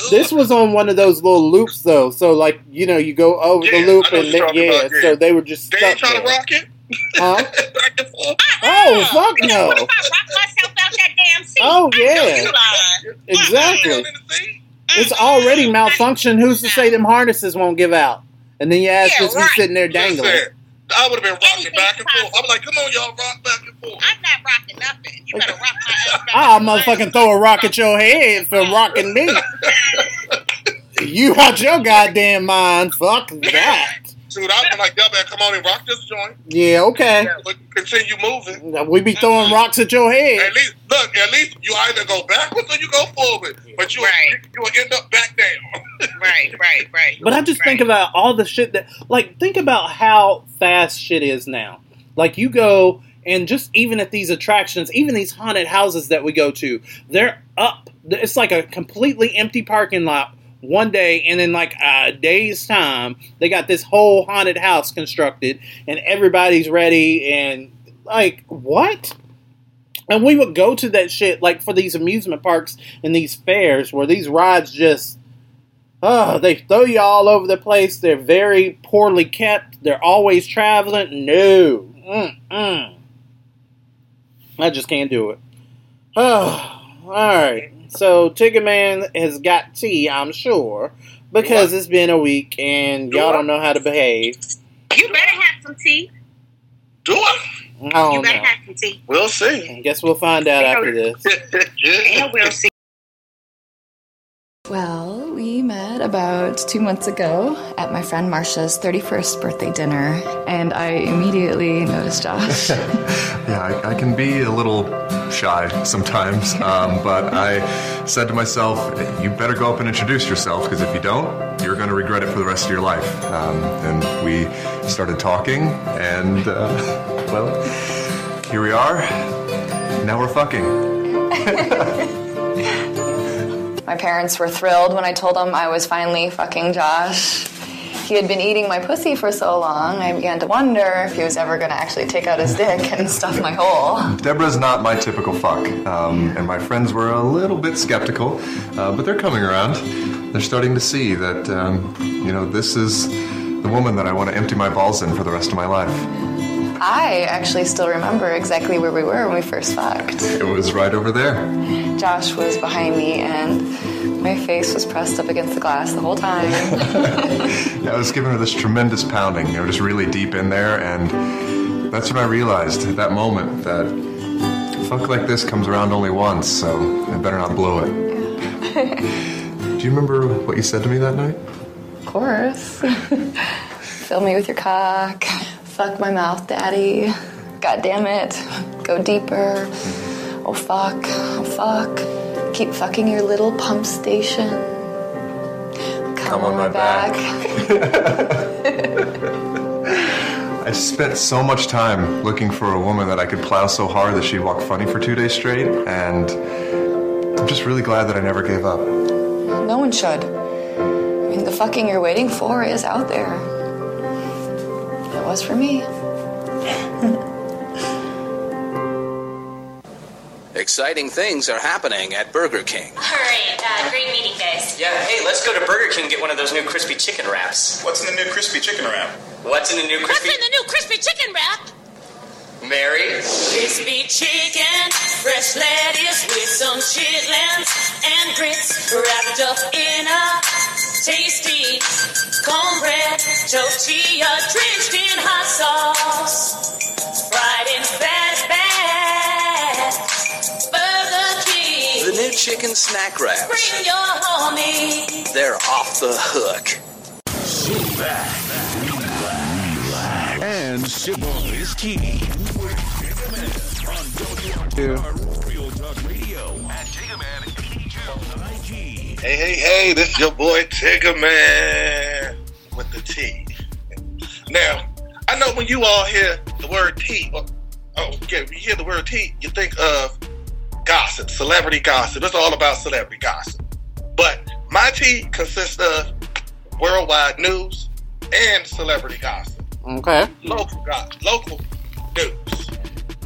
This was on one of those little loops, though. So, like, you know, you go over the loop, and what then, yeah, about, yeah. so they were just They stuck ain't trying to rock it. Huh? Back and forth. Oh, fuck no! What if I rock myself out that damn seat? Oh, I yeah. you. Exactly. Down in the seat. It's already malfunctioned. Who's to say them harnesses won't give out? And then you ask Yeah, just be right. sitting there dangling. Listen, I would have been rocking Anything's back and forth. I'm like, come on, y'all, rock back and. I'm not rocking nothing. You better rock my ass. I'll and forth. motherfucking throw a rock at your head for rocking me. <laughs> You out your goddamn mind. Fuck that. Dude, I'm like, y'all better come on and rock this joint. Yeah, okay. But continue moving. We be throwing rocks at your head. At least, look, at least you either go backwards or you go forward. But you Right. you will end up back down. <laughs> Right, right, right. But I just right. think about all the shit that, like, think about how fast shit is now. Like, you go and just even at these attractions, even these haunted houses that we go to, they're up. It's like a completely empty parking lot one day, and then like a day's time, they got this whole haunted house constructed, and everybody's ready. And like, what? And we would go to that shit like for these amusement parks and these fairs where these rides just Oh, they throw you all over the place. They're very poorly kept. They're always traveling. No. Mm-mm. I just can't do it. <sighs> Oh, all right. So Tigga Man has got tea, I'm sure, because What? it's been a week and y'all What? don't know how to behave. You better have some tea. Do I? I You don't better know. have some tea. We'll see. I guess we'll find out after this. <laughs> And we'll see. Well, we met about two months ago at my friend Marsha's 31st birthday dinner, and I immediately noticed Josh. <laughs> Yeah, I, I can be a little shy sometimes, <laughs> um, but I said to myself, you better go up and introduce yourself, because if you don't, you're going to regret it for the rest of your life. Um, and we started talking, and, uh, <laughs> well, here we are. Now we're fucking. My parents were thrilled when I told them I was finally fucking Josh. He had been eating my pussy for so long, I began to wonder if he was ever going to actually take out his dick <laughs> and stuff my hole. Deborah's not my typical fuck, um, and my friends were a little bit skeptical, uh, but they're coming around. They're starting to see that, um, you know, this is the woman that I want to empty my balls in for the rest of my life. I actually still remember exactly where we were when we first fucked. It was right over there. Josh was behind me, and my face was pressed up against the glass the whole time. <laughs> Yeah, I was giving her this tremendous pounding, you know, just really deep in there, and that's when I realized at that moment that fuck like this comes around only once, so I better not blow it. <laughs> Do you remember what you said to me that night? Of course. <laughs> Fill me with your cock. Fuck my mouth, daddy. God damn it. Go deeper. Oh fuck. Oh fuck. Keep fucking your little pump station. Come, on my back. <laughs> I spent so much time looking for a woman that I could plow so hard that she'd walk funny for two days straight, and I'm just really glad that I never gave up. No one should. I mean, the fucking you're waiting for is out there. It was for me. Exciting things are happening at Burger King. Great, uh, great meeting, guys. Yeah, hey, let's go to Burger King and get one of those new crispy chicken wraps. What's in the new crispy chicken wrap? What's in the new What's in the new crispy chicken wrap? Mary? Crispy chicken, fresh lettuce with some chitlins and grits wrapped up in a tasty cornbread tortilla drenched in hot sauce. Fried in fat fat. Burger King. The new chicken snack wraps. Bring your homie. They're off the hook. Sit back, relax, and sip on this tea. With Tigga Man on WRTR Real Talk Radio and Tigga Man Angel IG. Hey, hey, hey, this is your boy Tigga Man with the T. Now, I know when you all hear the word T, or, oh, yeah, when you hear the word T, you think of gossip, celebrity gossip. It's all about celebrity gossip. But my T consists of worldwide news and celebrity gossip. Okay. Local gossip, local news.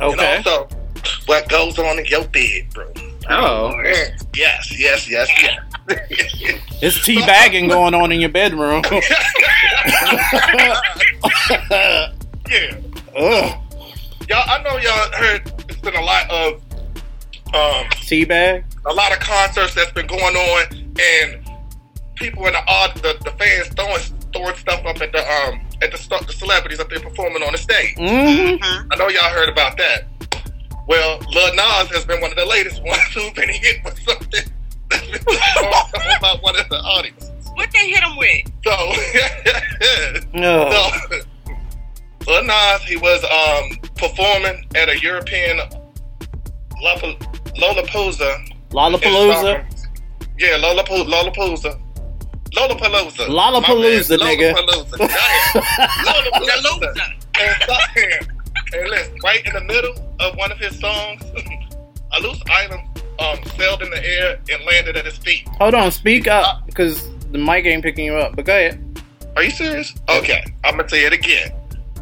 Okay. And also, what goes on in your bed, bro. Oh. Yes, yes, yes, yes. It's tea bagging going on in your bedroom. <laughs> yeah. Ugh. Y'all, I know y'all heard it's been a lot of um, Tea bag? a lot of concerts that's been going on, and people in the odd the, the fans throwing throwing stuff up at the um at the, the celebrities up there performing on the stage. Mm-hmm. I know y'all heard about that. Well, Lil Nas has been one of the latest ones <laughs> who's been hit with something that's been thrown about one of the audience. What they hit him with? So, <laughs> Ugh. so Lil Nas, he was um, performing at a European Lollapalooza. Lollapalooza? Yeah, Lollapalooza. Lollapalooza. Lollapalooza. Lollapalooza, My nigga. bad. Lollapalooza. Yeah. <laughs> Lollapalooza. And, listen, right in the middle of one of his songs, <laughs> a loose item um, sailed in the air and landed at his feet. Hold on, speak up, because the mic ain't picking you up. But go ahead. Are you serious? Okay, I'm gonna say it again.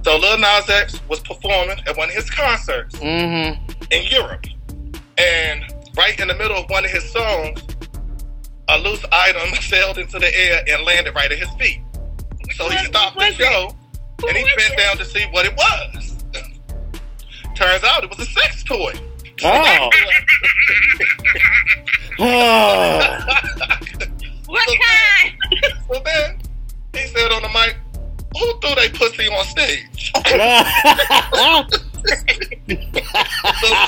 So Lil Nas X was performing at one of his concerts Mm-hmm. in Europe, and right in the middle of one of his songs, a loose item <laughs> sailed into the air and landed right at his feet. So he stopped the show and he bent down to see what it was. Turns out it was a sex toy. Oh. <laughs> Oh. What kind? So then he said on the mic, "Who threw they pussy on stage?" <laughs> so of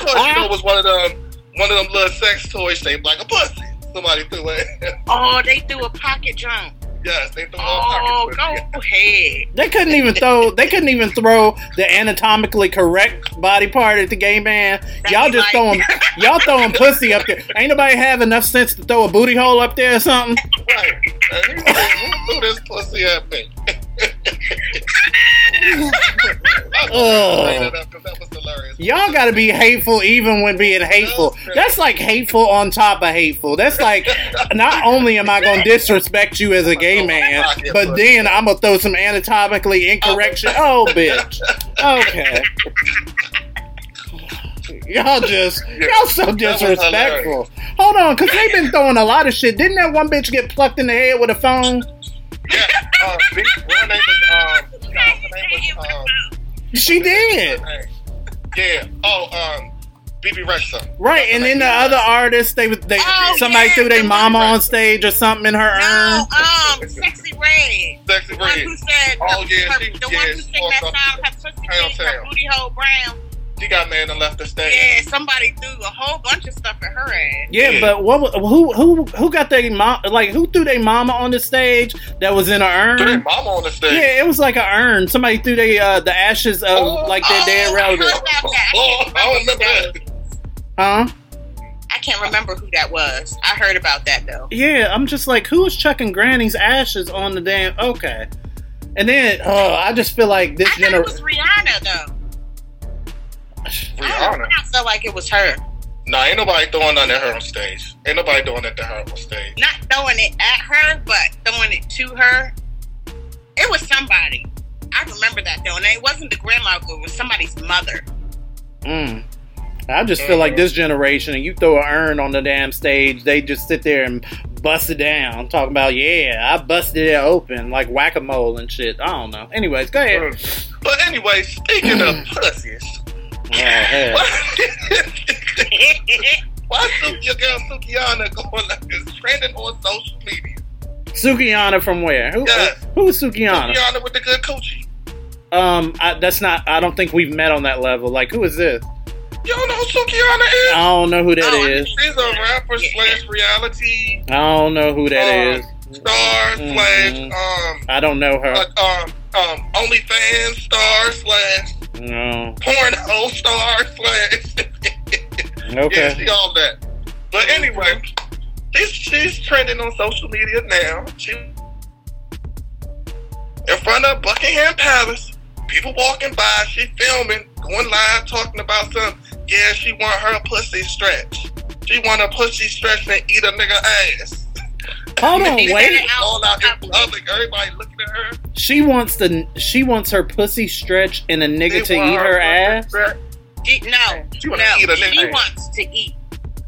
course, you know, it was one of them, one of them little sex toys shaped like a pussy. Somebody threw it. Oh, they threw a pocket jump. Yes, they threw Oh, all pocket go ahead. They couldn't even throw. They couldn't even throw the anatomically correct body part at the gay man. Y'all just throwing. <laughs> Y'all throwing pussy up there. Ain't nobody have enough sense to throw a booty hole up there or something. Right. And he said, "Who threw this pussy at me?" <laughs> Ugh. that was hilarious. Y'all got to be hateful even when being hateful. That's like hateful on top of hateful. That's like not only am I to disrespect you as a gay man, but then I'm to throw some anatomically incorrect shit. Oh, bitch. Okay. Y'all just, y'all so disrespectful. Hold on, because they've been throwing a lot of shit. Didn't that one bitch get plucked in the head with a phone? Yeah, uh, B- her <laughs> name was, um, her name was, um, She did. yeah, oh, um, Bebe Rexha. Right, and then the other artists, they was they somebody threw their mama on stage or something in her urn. Um, sexy red. Sexy The one Red. who said, Oh, the, yeah, her, she- the yeah, one who she sang that song, her pussy pink, her booty hole brown. She got mad and left the stage. Yeah, somebody threw a whole bunch of stuff at her ass. Yeah, but what? Who who who got their mom? Like who threw their mama on the stage that was in an urn? Threw their mama on the stage? Yeah, it was like an urn. Somebody threw they uh, the ashes of like their dead relative. Oh, I don't remember that. Huh? I can't remember who that was. I heard about that though. Yeah, I'm just like, who is chucking Granny's ashes on the damn? Okay, and then oh, I just feel like this It generation. was Rihanna though. Rihanna. I felt like it was her. Nah, ain't nobody throwing nothing at her on stage. Ain't nobody doing it to her on stage. Not throwing it at her, but throwing it to her. It was somebody. I remember that though, and it wasn't the grandma. It was somebody's mother. Mm. I just feel like this generation, and you throw an urn on the damn stage, they just sit there and bust it down, talking about, yeah, I busted it open like whack a mole and shit. I don't know. Anyways, go ahead. But anyway, speaking of <clears throat> pussies, Hell. why Suki, your girl Sukihana going like is trending on social media? Sukihana from where? Who, Yeah. who is Sukihana? Sukihana with the good coochie. Um, I, that's not. I don't think we've met on that level. Like, who is this? You don't know who Sukihana is? I don't know who that Oh, is. She's a rapper slash reality I don't know who that Um, is. star Mhm. slash um I don't know her. uh, um um OnlyFans star slash No. porno star slash. <laughs> Yeah, Okay. she all that. But anyway, she's she's trending on social media now. She in front of Buckingham Palace. People walking by, she filming, going live, talking about some. Yeah, she want her pussy stretch. She want her pussy stretch and eat a nigga ass. Hold on, She wait. All out in public. public, everybody looking at her. She wants the. She wants her pussy stretched and a nigga to eat her pussy ass. stretch. She, no, She no, eat a she wants to eat,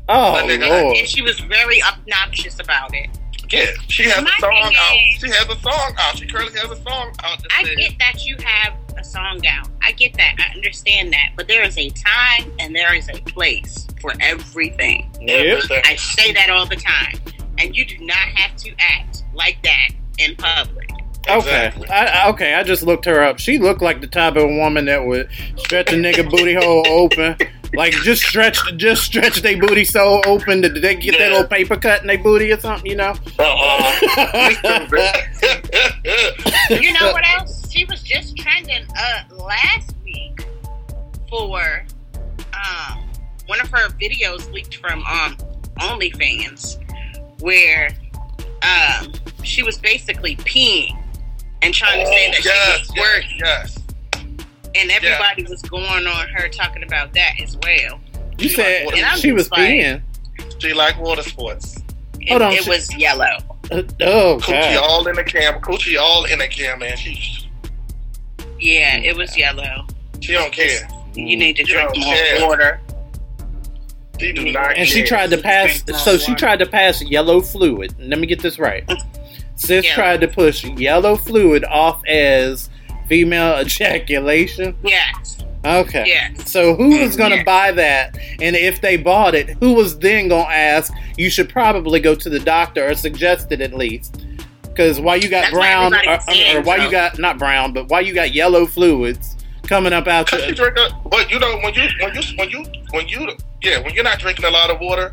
Oh A nigga. lord. and she was very obnoxious about it. Yeah, she has My a song out. is- She has a song out. She currently has a song out. I says- get that you have a song out. I get that. I understand that. But there is a time and there is a place for everything. Yep. I say that all the time. And you do not have to act like that in public. Okay. Exactly. I, I- okay. I just looked her up. She looked like the type of woman that would stretch a nigga booty hole open. Like just stretch, just stretch their booty so open that they get that Yeah. little paper cut in their booty or something, you know. Uh-uh. You know what <laughs> else? She was just trending uh last week for um one of her videos leaked from um OnlyFans where um she was basically peeing and trying to say that yes, she was squirting. yes, yes. And everybody was going on her talking about that as well. You said And she was just like- peeing. She like water sports. It, Hold on, it she- was yellow. Uh, oh Coochie god. all in the camera. Coochie all in the camera, man. She Yeah, it was yellow. she don't care. You need to You drink more care. water. She do not And she tried to pass. So she tried to pass yellow fluid. Let me get this right. Sis Yeah. tried to push yellow fluid off as female <laughs> ejaculation. Yes. Okay. Yes. So who was going to Yeah. buy that? And if they bought it, who was then going to ask? You should probably go to the doctor or suggest it at least. Because why you got That's why brown, or, everybody's uh, or why you got not brown, but why you got yellow fluids coming up out Cause she your drink a, but you know when you when you when you when you yeah when you're not drinking a lot of water,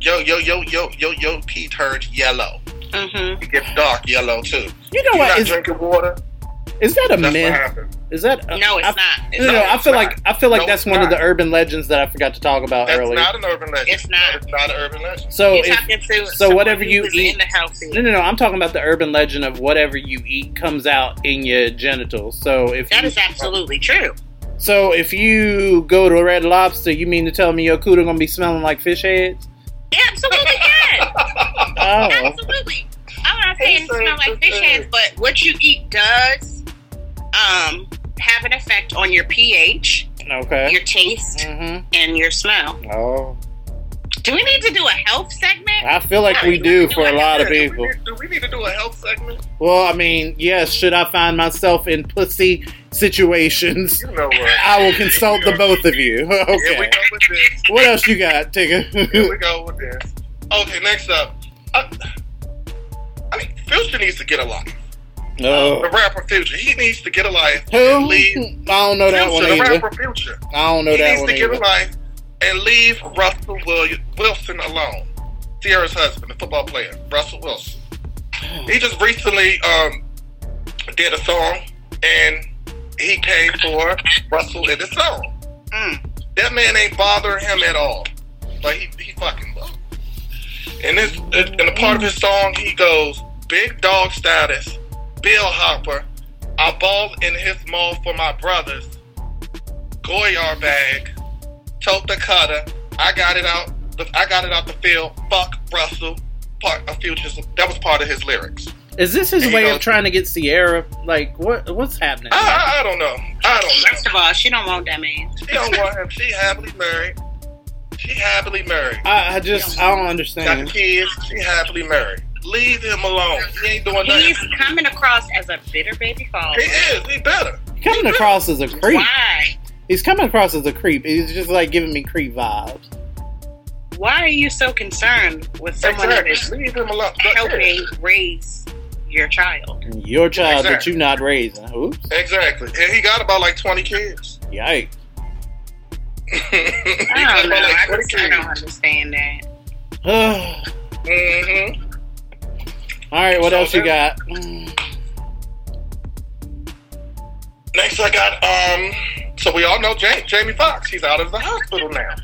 yo yo yo yo yo yo pee turns yellow. Mm-hmm. It gets dark yellow too. You know You're what? not Is, drinking water. is that a That's myth? happens. Is that No, it's I, not. It's no, no, not. I feel it's like I feel like No, that's it's one of the urban legends that I forgot to talk about That's earlier. not an urban legend. It's not. It's not an urban legend. so if, so whatever you eat, in the healthy. no, no, no. I'm talking about the urban legend of whatever you eat comes out in your genitals. So if That you, is absolutely true. So if you go to Red Lobster, you mean to tell me your cooter gonna be smelling like fish heads? Absolutely can. <laughs> Oh, Absolutely. I'm not saying it smell like fish heads, but what you eat does um, have an effect on your pH, okay. your taste, hmm and your smell. Oh, Do we need to do a health segment? I feel like we do do for a lot of Yeah, do people. we need- Do we need to do a health segment? Well, I mean, yes. Should I find myself in pussy situations? You know what? I will consult the both of you. <laughs> Here we Okay. go with this. What else you got, Here Tigga? we go with this. Okay, next up. I, I mean, Future needs to get a life. No. Uh, the rapper Future, he needs to get a life. Who? I don't know that one Future, the rapper Future. I don't know that. he needs one to get a either. life and leave Russell Wilson alone. Ciara's husband, the football player, Russell Wilson. He just recently um, did a song and he came for Russell in the song. Mm. That man ain't bothering him at all. Like he, he fucking love. In this in a part of his song he goes, Big dog status, Bill Hopper, I ball in his mall for my brothers, Goyard bag, tote the cutter, I got it out I got it out the field, fuck Russell, part of Future's that was part of his lyrics. Is this his There you way go. of trying to get Ciara? Like, what? What's happening? I, I, I don't know. I don't know. First of all, she don't want that man. She don't want him. She happily married. She happily married. I, I just, I don't understand. Got understand. kids. She happily married. Leave him alone. He ain't doing nothing. He's coming across as a bitter baby father. He is. He better. Coming across as a creep. Why? He's coming across as a creep. He's just like giving me creep vibes. Why are you so concerned with someone that is Exactly. Leave him alone. Helping raise your child. Your child that Exactly. you not raising. Oops. Exactly. And he got about like 20 kids. Yikes. <laughs> I don't know. like I, just, I don't understand that. <sighs> Mm-hmm. All right, what So else you got? Next, I got um. So we all know Jamie, Jamie Foxx. He's out of the hospital now,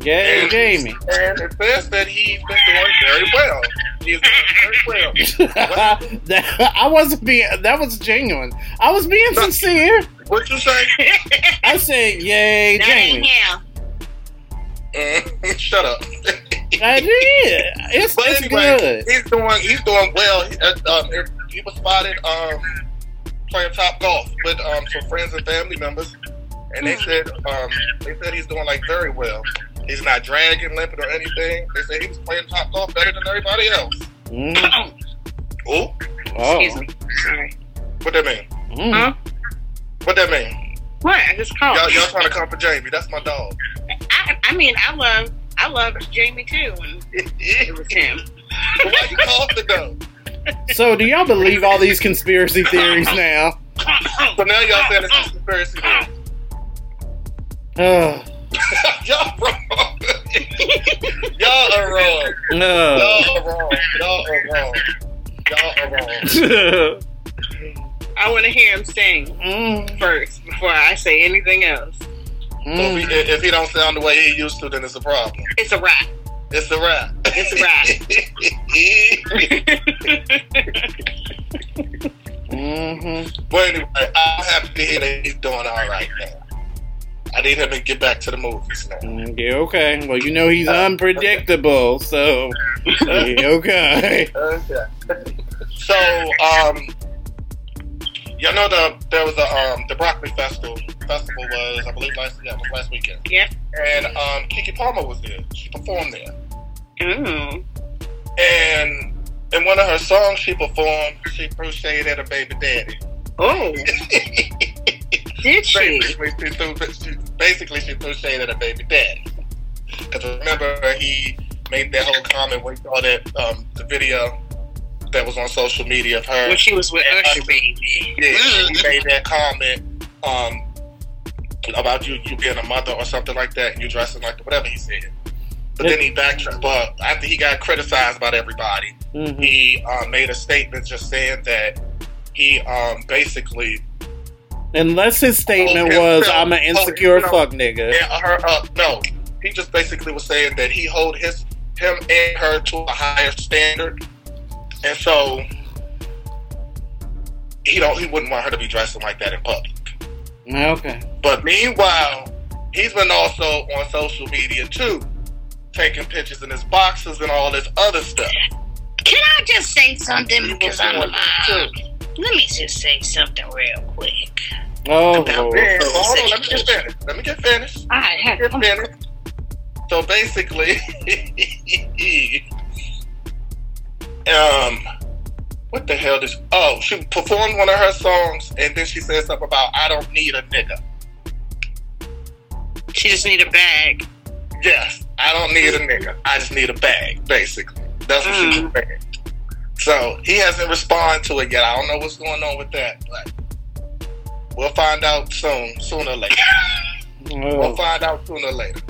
Yeah, And- Jamie. and it says that he's been doing very well. He's doing very well. <laughs> that, I wasn't being. That was genuine. I was being No. sincere. What you say? <laughs> I said, "Yay, That ain't Jamie." him. Mm, <laughs> Shut up. I did. It's, But it's anyway, good. he's doing he's doing well. He, uh, um, he was spotted um, playing top golf with um, some friends and family members, and they said um, they said he's doing like very well. He's not dragging, limping, or anything. They said he was playing top golf better than everybody else. Mm. Oh, Oh. Excuse me. Sorry. what that mean? Mm. Huh? What that mean? What? I just called. Y'all, y'all trying to come for Jamie? That's my dog. I, I mean, I love, I love Jamie too, and it was <laughs> him. But why you coughing though? So, do y'all believe all these conspiracy theories now? So now y'all saying it's a conspiracy theory. Ugh. <laughs> y'all wrong. <laughs> y'all are wrong. No. Y'all are wrong. Y'all are wrong. Y'all are wrong. <laughs> I want to hear him sing Mm. first before I say anything else. So if, he, if he don't sound the way he used to, then it's a problem. It's a rap. It's a wrap. It's a rap. Mm-hmm. but anyway, I'm happy to hear that he's doing all right now. I need him to get back to the movies now. Yeah, okay. Well, you know he's unpredictable, so yeah, <laughs> okay. Okay. So, um, y'all know the there was a um the Broccoli Festival festival was I believe last yeah was last weekend Yep. and um Keke Palmer was there she performed there Mm. and in one of her songs she performed she threw shade at her baby daddy Oh. <laughs> Did she? basically she threw she, basically she threw shade at her baby daddy because remember he made that whole comment when he saw that um the video that was on social media of her When she was with Usher, Usher. baby. Yeah, he made that comment um, about you you being a mother or something like that, and you dressing like whatever he said. But then he backtracked. But after he got criticized by everybody, Mhm. he uh, made a statement just saying that he um, basically Unless his statement was, himself. "I'm an insecure no. fuck nigga." yeah, her uh, no, he just basically was saying that he hold his him and her to a higher standard, and so he don't he wouldn't want her to be dressing like that in public. Okay. But meanwhile, he's been also on social media too, taking pictures in his boxes and all this other stuff. Can I just say something because I'm a Too. mom? Let me just say something real quick. Oh, About Lord. Yeah, hold on, let me get finished. Let me get finished. All right, Let me get finished. So basically, <laughs> um, what the hell did? oh, she performed one of her songs, and then she said something about "I don't need a nigga." She just need a bag. Yes, I don't need a nigga. I just need a bag, basically. That's what she was saying. So he hasn't responded to it yet. I don't know what's going on with that, but we'll find out soon, sooner or later. We'll find out sooner or later.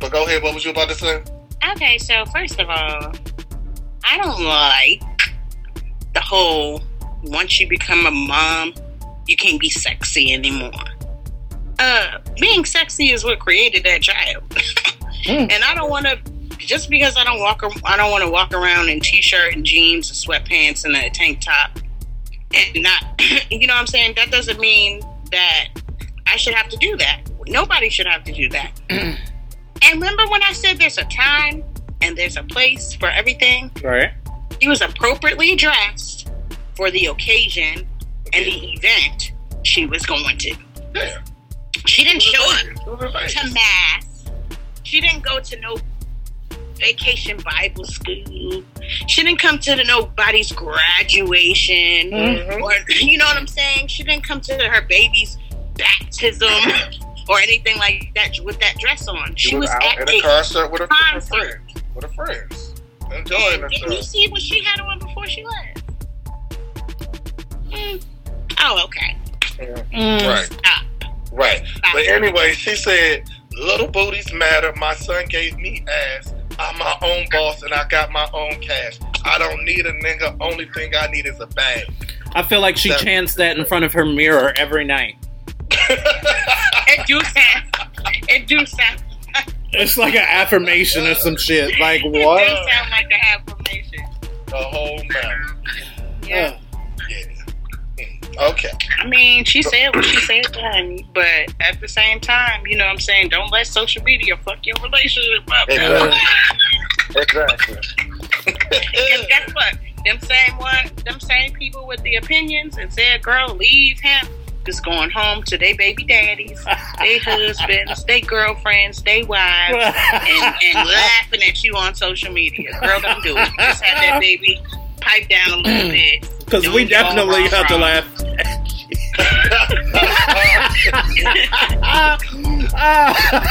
But go ahead. What was you about to say? Okay, so first of all, I don't like the whole once you become a mom, you can't be sexy anymore. Uh, being sexy is what created that child, <laughs> Mm. and I don't want to. Just because I don't walk, ar- I don't want to walk around in t-shirt and jeans and sweatpants and a tank top, and not, <clears throat> you know what I'm saying. That doesn't mean that I should have to do that. Nobody should have to do that. <clears throat> and remember when I said there's a time and there's a place for everything? Right. He was appropriately dressed for the occasion and the event she was going to. Yeah. She didn't show up It was a to mass. She didn't go to no vacation Bible school. She didn't come to the, nobody's graduation, Mhm. or you know what I'm saying. She didn't come to her baby's baptism <laughs> or anything like that with that dress on. She, She was was out at in a a concert with her, with her concert. friends. With her friends. Enjoying Didn't you see what she had on before she left? Oh, okay. Mm. Right. Stop. Right. But anyway, she said, little booties matter. My son gave me ass. I'm my own boss and I got my own cash. I don't need a nigga. Only thing I need is a bag. I feel like she So- chants that in front of her mirror every night. It do sound. It do sound. It's like an affirmation or some shit. Like what? It do sound like an affirmation. The whole matter. Yeah. Okay. I mean, she said what she said, honey, but at the same time, you know what I'm saying? Don't let social media fuck your relationship up. Exactly. Exactly. <laughs> Because guess what? Them same one, them same people with the opinions and said, "Girl, leave him." Just going home to their baby daddies, their <laughs> husbands, their girlfriends, their wives, and, and laughing at you on social media. Girl, don't do it. Just have that baby pipe down a little <clears throat> bit. Because we definitely wrong, have to laugh.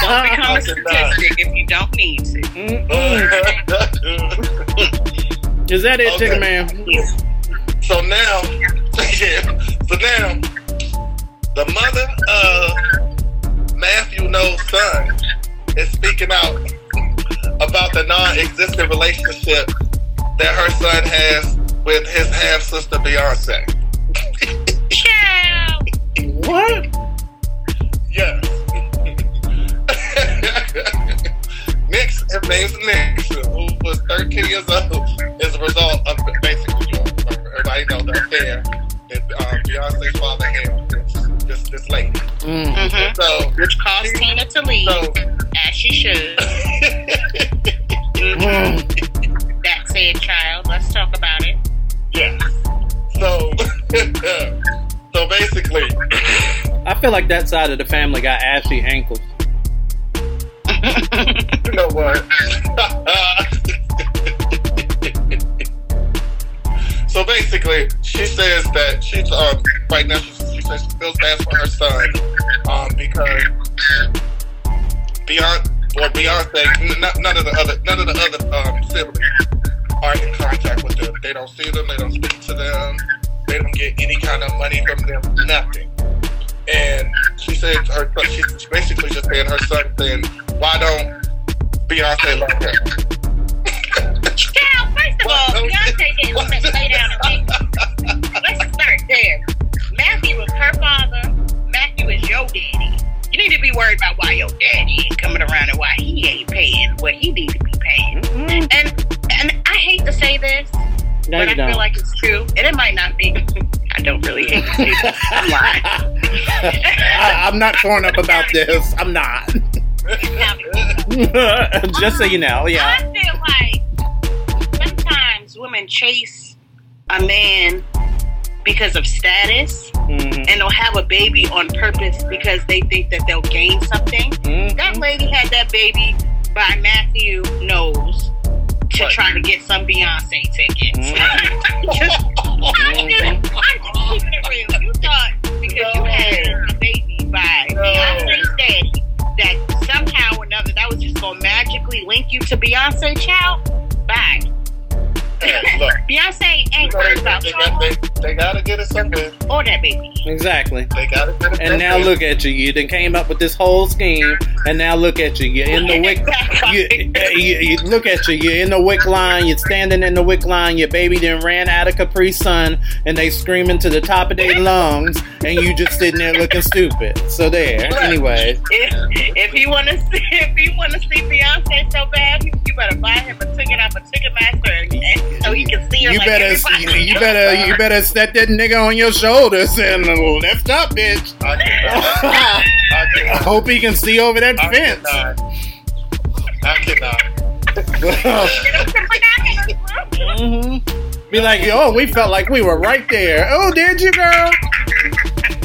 Don't become a <laughs> statistic if you don't need to. Mm-hmm. Is that it, Okay. Tigga Man? So now, <laughs> so now, the mother of Matthew Knowles' son is speaking out about the non-existent relationship that her son has with his half sister Beyonce. <laughs> What? Yes. <laughs> Nick's, his name's Nick, who was 13 years old, is a result of basically, you know, everybody know the affair that um, Beyonce's father had with this, this, this lady. Mhm. So, Which caused Tina to leave, so, as she should. <laughs> Mhm. That said, child. Let's talk about it. Yes. So, <laughs> so basically, I feel like that side of the family got ashy ankles. <laughs> you know what? <laughs> so basically, she says that she's um right now. She, she says she feels bad for her son um because Beyonce or Beyonce, n- none of the other none of the other um, siblings are in contact with them. They don't see them. They don't speak to them. They don't get any kind of money from them. Nothing. And she said her she's basically just saying her son saying, "Why don't Beyonce love her?" Child, first of all, Beyonce didn't want to lay down and think. Let's start there. Matthew was her father. Matthew is your daddy. You need to be worried about why your daddy ain't coming around and why he ain't paying what he need to be paying. Mm-hmm. And and I hate to say this, No, but I don't. feel like it's true. And it might not be. <laughs> I don't really hate to say this. I'm <laughs> lying. I, I'm not torn up about <laughs> this. I'm not. Just so you know, yeah. I feel like sometimes women chase a man because of status Mhm. and they'll have a baby on purpose because they think that they'll gain something. Mhm. That lady had that baby by Matthew Knowles to try to get some Beyonce tickets. Just- I'm just I'm keeping it real. You thought because you had a baby by Beyonce's daddy that somehow or another that was just gonna magically link you to Beyonce child? Bye. Look, Beyonce ain't worried about they, got, they, they gotta get it somewhere. or that baby. Exactly. They gotta get it And now somewhere. look at you. You then came up with this whole scheme, and now look at you. You're in the WIC. <laughs> You, you, you look at you. You're in the WIC line. You're standing in the WIC line. Your baby then ran out of Capri Sun, and they screaming to the top of their lungs, and you just sitting there looking stupid. So there. Anyway, If, if you want to see, if you want to see Beyonce so bad, you, you better buy him a ticket off a Ticketmaster, and, and so he can see her. you like better, everybody. you better, you better set that nigga on your shoulders and lift up, bitch. <laughs> <laughs> I. Hope he can see over that I fence. cannot. I cannot. mm-hmm. <laughs> Be like, oh, we felt like we were right there. Oh, did you, girl?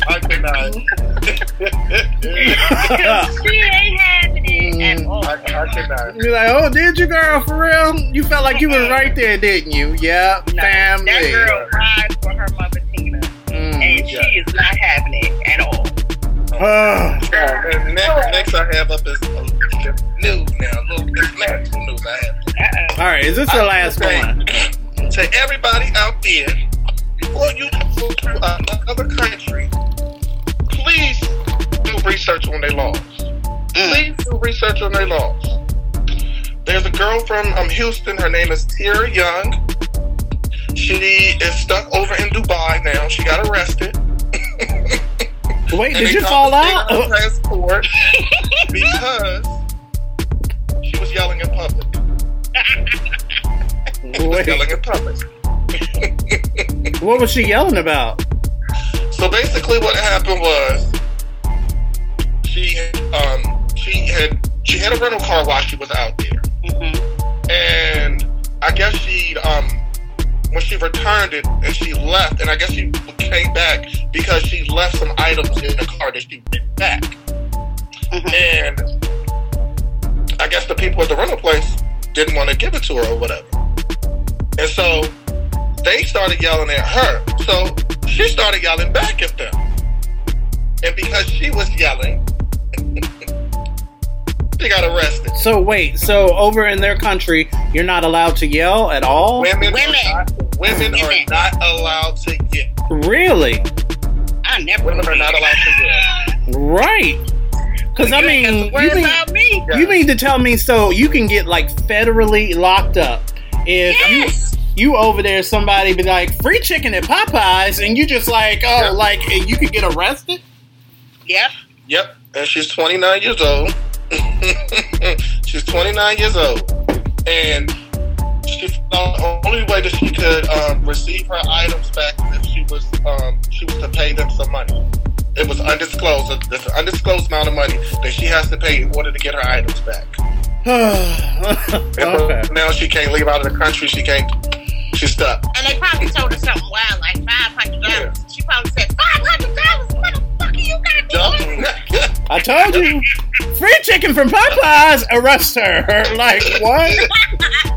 I cannot. she ain't having it at all. I, I cannot. Be like, oh, did you, girl? For real? You felt like you was right there, didn't you? Yeah, No, family. That girl rides for her mother Tina, Mm. and she is not having it at all. <sighs> Oh, next, next I have up is uh, news now. Look, it's national news I have. Uh-uh. All right, is this the last Okay. one? To everybody out there before you go to another country, please do research on their laws. Please do research on their laws. There's a girl from um, Houston. Her name is Tierra Young. She is stuck over in Dubai now. She got arrested. <laughs> Wait, did you fall out? Her passport <laughs> because she was yelling in public. <laughs> Yelling in public. What was she yelling about? So basically, what happened was she um she had she had a rental car while she was out there, and I guess she um when she returned it and she left, and I guess she came back because she left some items in the car that she went back, and I guess the people at the rental place didn't want to give it to her or whatever, and so they started yelling at her. So she started yelling back at them. And because she was yelling, she got arrested. So wait, so over in their country, you're not allowed to yell at all? Women, Are, not, women are not allowed to yell. Really? I never. Women are not allowed to yell. Right. Because I mean, you mean, about me. you mean to tell me so you can get like federally locked up if you you over there somebody be like free chicken at Popeyes and you just like oh like and you could get arrested? Yep. Yep. And she's 29 years old. She's 29 years old. And she thought the only way that she could um, receive her items back is if she was um, she was to pay them some money. It was undisclosed. There's an undisclosed amount of money that she has to pay in order to get her items back. <sighs> Okay. now she can't leave out of the country. She can't. She's stuck. And they probably told her something wild, like five hundred dollars. She probably said five hundred dollars. What the fuck are you got doing? <laughs> I told you, free chicken from Popeyes. Arrest her. Like what?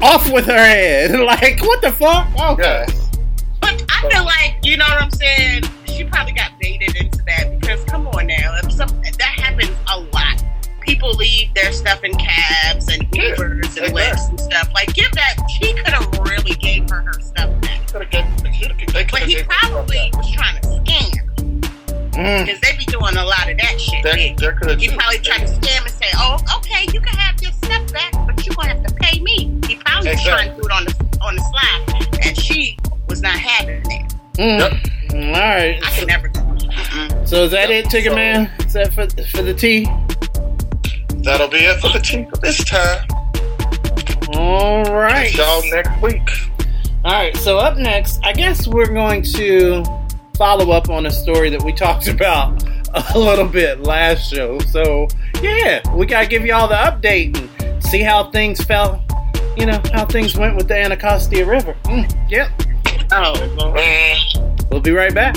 Off with her head. <laughs> Like what the fuck? Okay. But I feel like you know what I'm saying. She probably got baited into that because come on now, if some that happens a lot. People leave their stuff in cabs and Ubers and Lyfts and stuff. Like, give that. She could have really gave her her stuff back. Could have. But he probably was trying to scam Mm. because they be doing a lot of that shit. There- Nick. there could've he probably tried to scam and say, "Oh, okay, you can have your stuff back, but you gonna have to pay me." He probably was trying to do it on the on the slide, and she was not having it. Mm. All right. I can never. So is that it, Tigga Man? Is that for for the tea? That'll be it for the tea for this time. All right. Y'all next week. All right. So up next, I guess we're going to follow up on a story that we <laughs> talked about a little bit last show. So yeah, we gotta give y'all the update and see how things fell. You know how things went with the Anacostia River. Mm, yep. Oh, We'll be right back.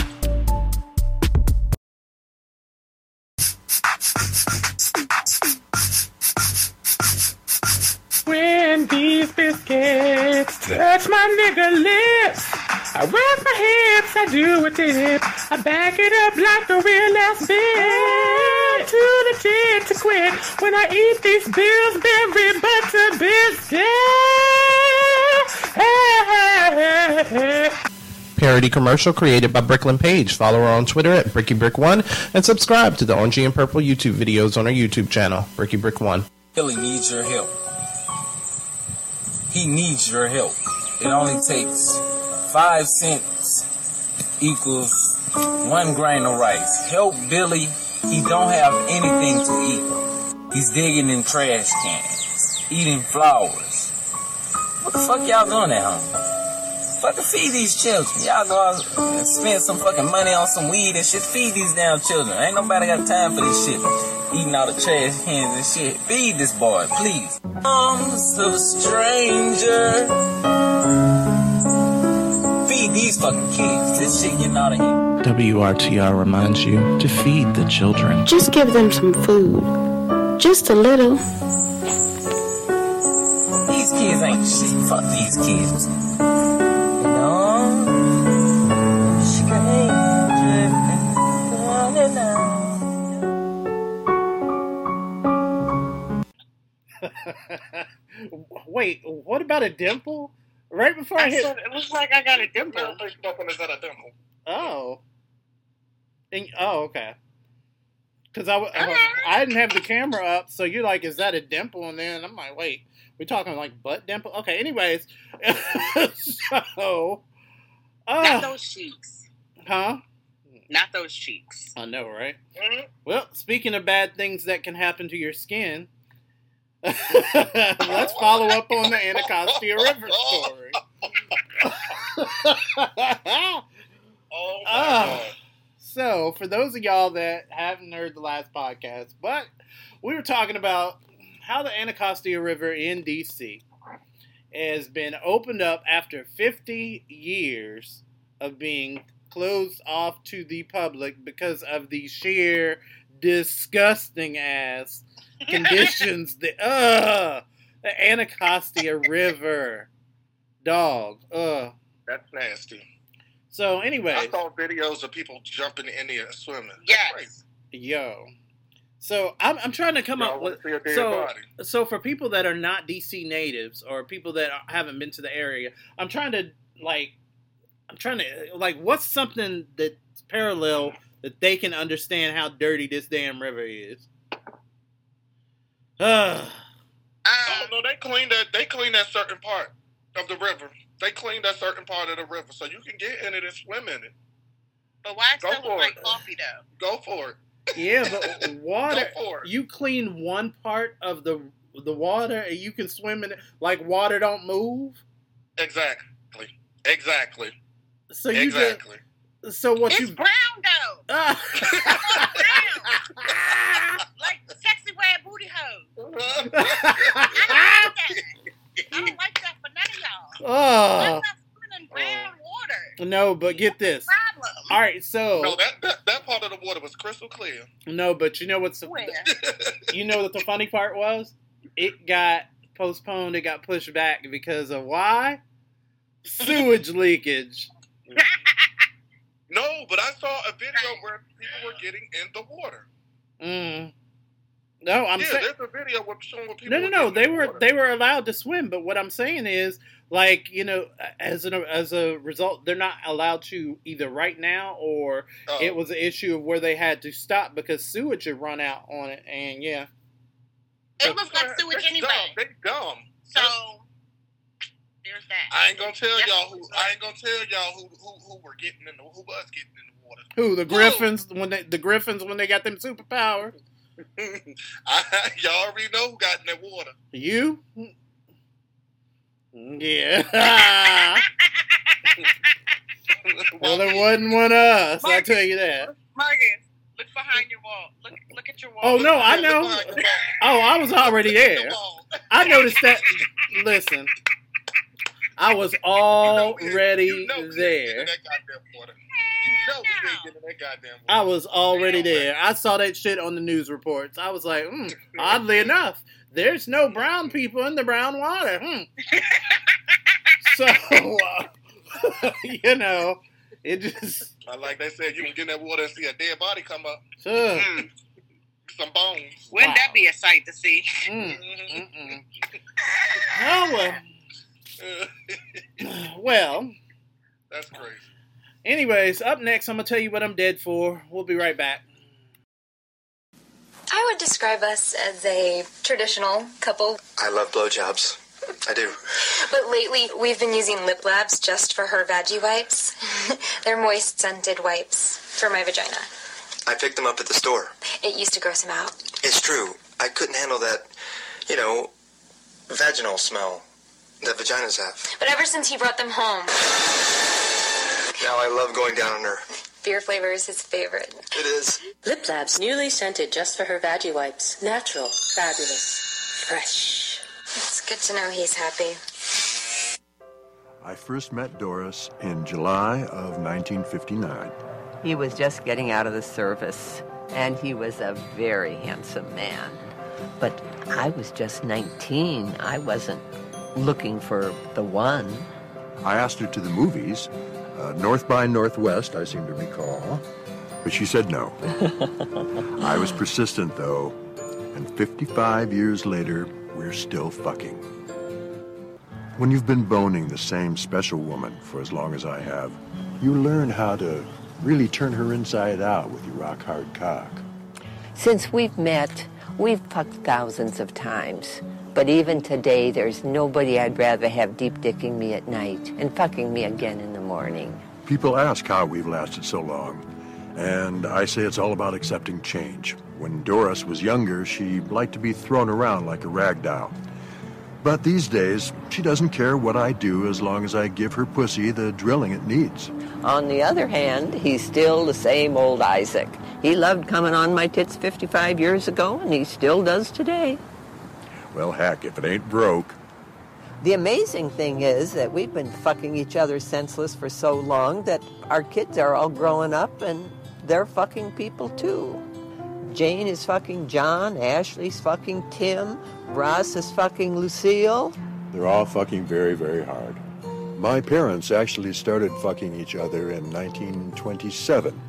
When these biscuits touch my nigga lips, I rub my hips, I do a dip, I back it up like a real ass bitch. Too legit to quit when I eat these Pillsbury butter biscuits. Parody commercial created by Bricklin Page. Follow her on Twitter at BrickyBrick1 and subscribe to the Orangey and Purple YouTube videos on our YouTube channel, BrickyBrick1. Billy needs your help. He needs your help. It only takes five cents equals one grain of rice. Help Billy. He don't have anything to eat. He's digging in trash cans, eating flowers. What the fuck y'all doing at home? Fucking feed these children. Y'all go out and spend some fucking money on some weed and shit. Feed these damn children. Ain't nobody got time for this shit. Eating all the trash cans and shit. Feed this boy, please. Arms of a stranger. Feed these fucking kids. This shit getting out of here. WRTR reminds you to feed the children. Just give them some food. Just a little. These kids ain't shit. Fuck these kids. <laughs> Wait, what about a dimple? Right before I, I hit. said, it looks like I got a dimple. is that a dimple? Oh. And, oh, okay. Because I, I didn't have the camera up, so you're like, is that a dimple? And then I'm like, wait, we're talking like butt dimple? Okay, anyways. <laughs> so. Uh, Not those cheeks. huh? Not those cheeks. I know, right? Mm-hmm. Well, speaking of bad things that can happen to your skin, <laughs> let's follow up on the Anacostia River story. <laughs> Oh Ah, so, for those of y'all that haven't heard the last podcast, but we were talking about how the Anacostia River in DC has been opened up after 50 years of being closed off to the public because of the sheer disgusting ass conditions the uh the Anacostia River dog uh That's nasty. so anyway I saw videos of people jumping in there and swimming. Yes. Yo. So I'm, I'm trying to come Y'all up with see a so body? so for people that are not DC natives or people that haven't been to the area, I'm trying to like I'm trying to like what's something that's parallel that they can understand how dirty this damn river is. Uh, oh no, they clean that. They clean that certain part of the river. They clean that certain part of the river, so you can get in it and swim in it. But why it Go for like it. coffee though? Go for it. yeah, but <laughs> water Go for it. you clean one part of the the water and you can swim in it like water don't move. Exactly. Exactly. So you exactly. just so what It's you brown though. <laughs> Ah. <laughs> like sexy red booty hole. <laughs> I don't like that. I don't like that for none of y'all. Oh. I'm not swimming in brown oh. water. No, but get this. Problem. All right, so No, that, that that part of the water was crystal clear. no, but you know what's the, Where? you know what the funny part was? It got postponed. It got pushed back because of why? Sewage leakage. No, but I saw a video where people were getting in the water. Mm. No, I'm yeah, saying there's a video with showing what people. no, no, were no. They in the were water. they were allowed to swim, but what I'm saying is, like, you know, as an as a result, they're not allowed to either right now or Oh. it was an issue of where they had to stop because sewage had run out on it, and yeah. It looks like sewage They anyway. dumb. They dumb. So there's that. I ain't gonna tell y'all who. I ain't gonna tell y'all who who, who were getting in the who was getting in the water. Who the Griffins when they the Griffins when they got them superpowers? <laughs> I, y'all already know who got in that water. You? Mm-hmm. Yeah. <laughs> <laughs> well, there wasn't one of us. I tell you that. Marcus, look behind your wall. Look look at your wall. Oh no, I know. Oh, I was already there. I noticed that. Listen, I <laughs> was already there. That goddamn water. You know we ain't getting in that goddamn water. I was already there. I saw that shit on the news reports. I was like, hmm, <laughs> oddly enough, there's no brown people in the brown water. Hmm. <laughs> So, uh, you know, it just. Like they said, you can get in that water and see a dead body come up. Ugh. Some bones. Wouldn't that be a sight to see? Mm, mm-mm. Oh well. <laughs> Well. That's crazy. Anyways, up next, I'm gonna tell you what I'm dead for. We'll be right back. I would describe us as a traditional couple, I love blowjobs. I do. but lately we've been using lip labs just for her veggie wipes. <laughs> They're moist scented wipes for my vagina. I picked them up at the store. It used to gross him out. It's true. I couldn't handle that, you know, vaginal smell that vaginas have. But ever since he brought them home, Now I love going down on her. beer flavor is his favorite. It is. Lip Labs newly scented just for her veggie wipes. Natural, fabulous, fresh. It's good to know he's happy. I first met Doris in July of 1959. He was just getting out of the service, and he was a very handsome man. But I was just 19. I wasn't looking for the one. I asked her to the movies, uh, North by Northwest, I seem to recall, but she said no. <laughs> I was persistent, though, and 55 years later, we're still fucking. When you've been boning the same special woman for as long as I have, you learn how to really turn her inside out with your rock hard cock. Since we've met, we've fucked thousands of times. But even today, there's nobody I'd rather have deep dicking me at night and fucking me again in the morning. People ask how we've lasted so long, and I say it's all about accepting change. When Doris was younger, she liked to be thrown around like a rag doll. But these days, she doesn't care what I do as long as I give her pussy the drilling it needs. On the other hand, he's still the same old Isaac. He loved coming on my tits 55 years ago, and he still does today. Well, heck, if it ain't broke. The amazing thing is that we've been fucking each other senseless for so long that our kids are all growing up and they're fucking people too. Jane is fucking John, Ashley's fucking Tim, Ross is fucking Lucille. They're all fucking very, very hard. My parents actually started fucking each other in 1927,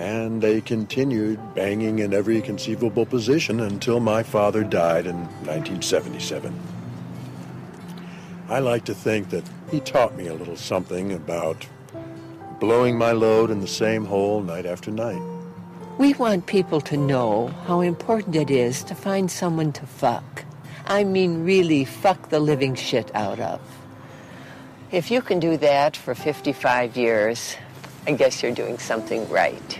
and they continued banging in every conceivable position until my father died in 1977. I like to think that he taught me a little something about blowing my load in the same hole night after night. We want people to know how important it is to find someone to fuck. I mean, really fuck the living shit out of. If you can do that for 55 years, I guess you're doing something right.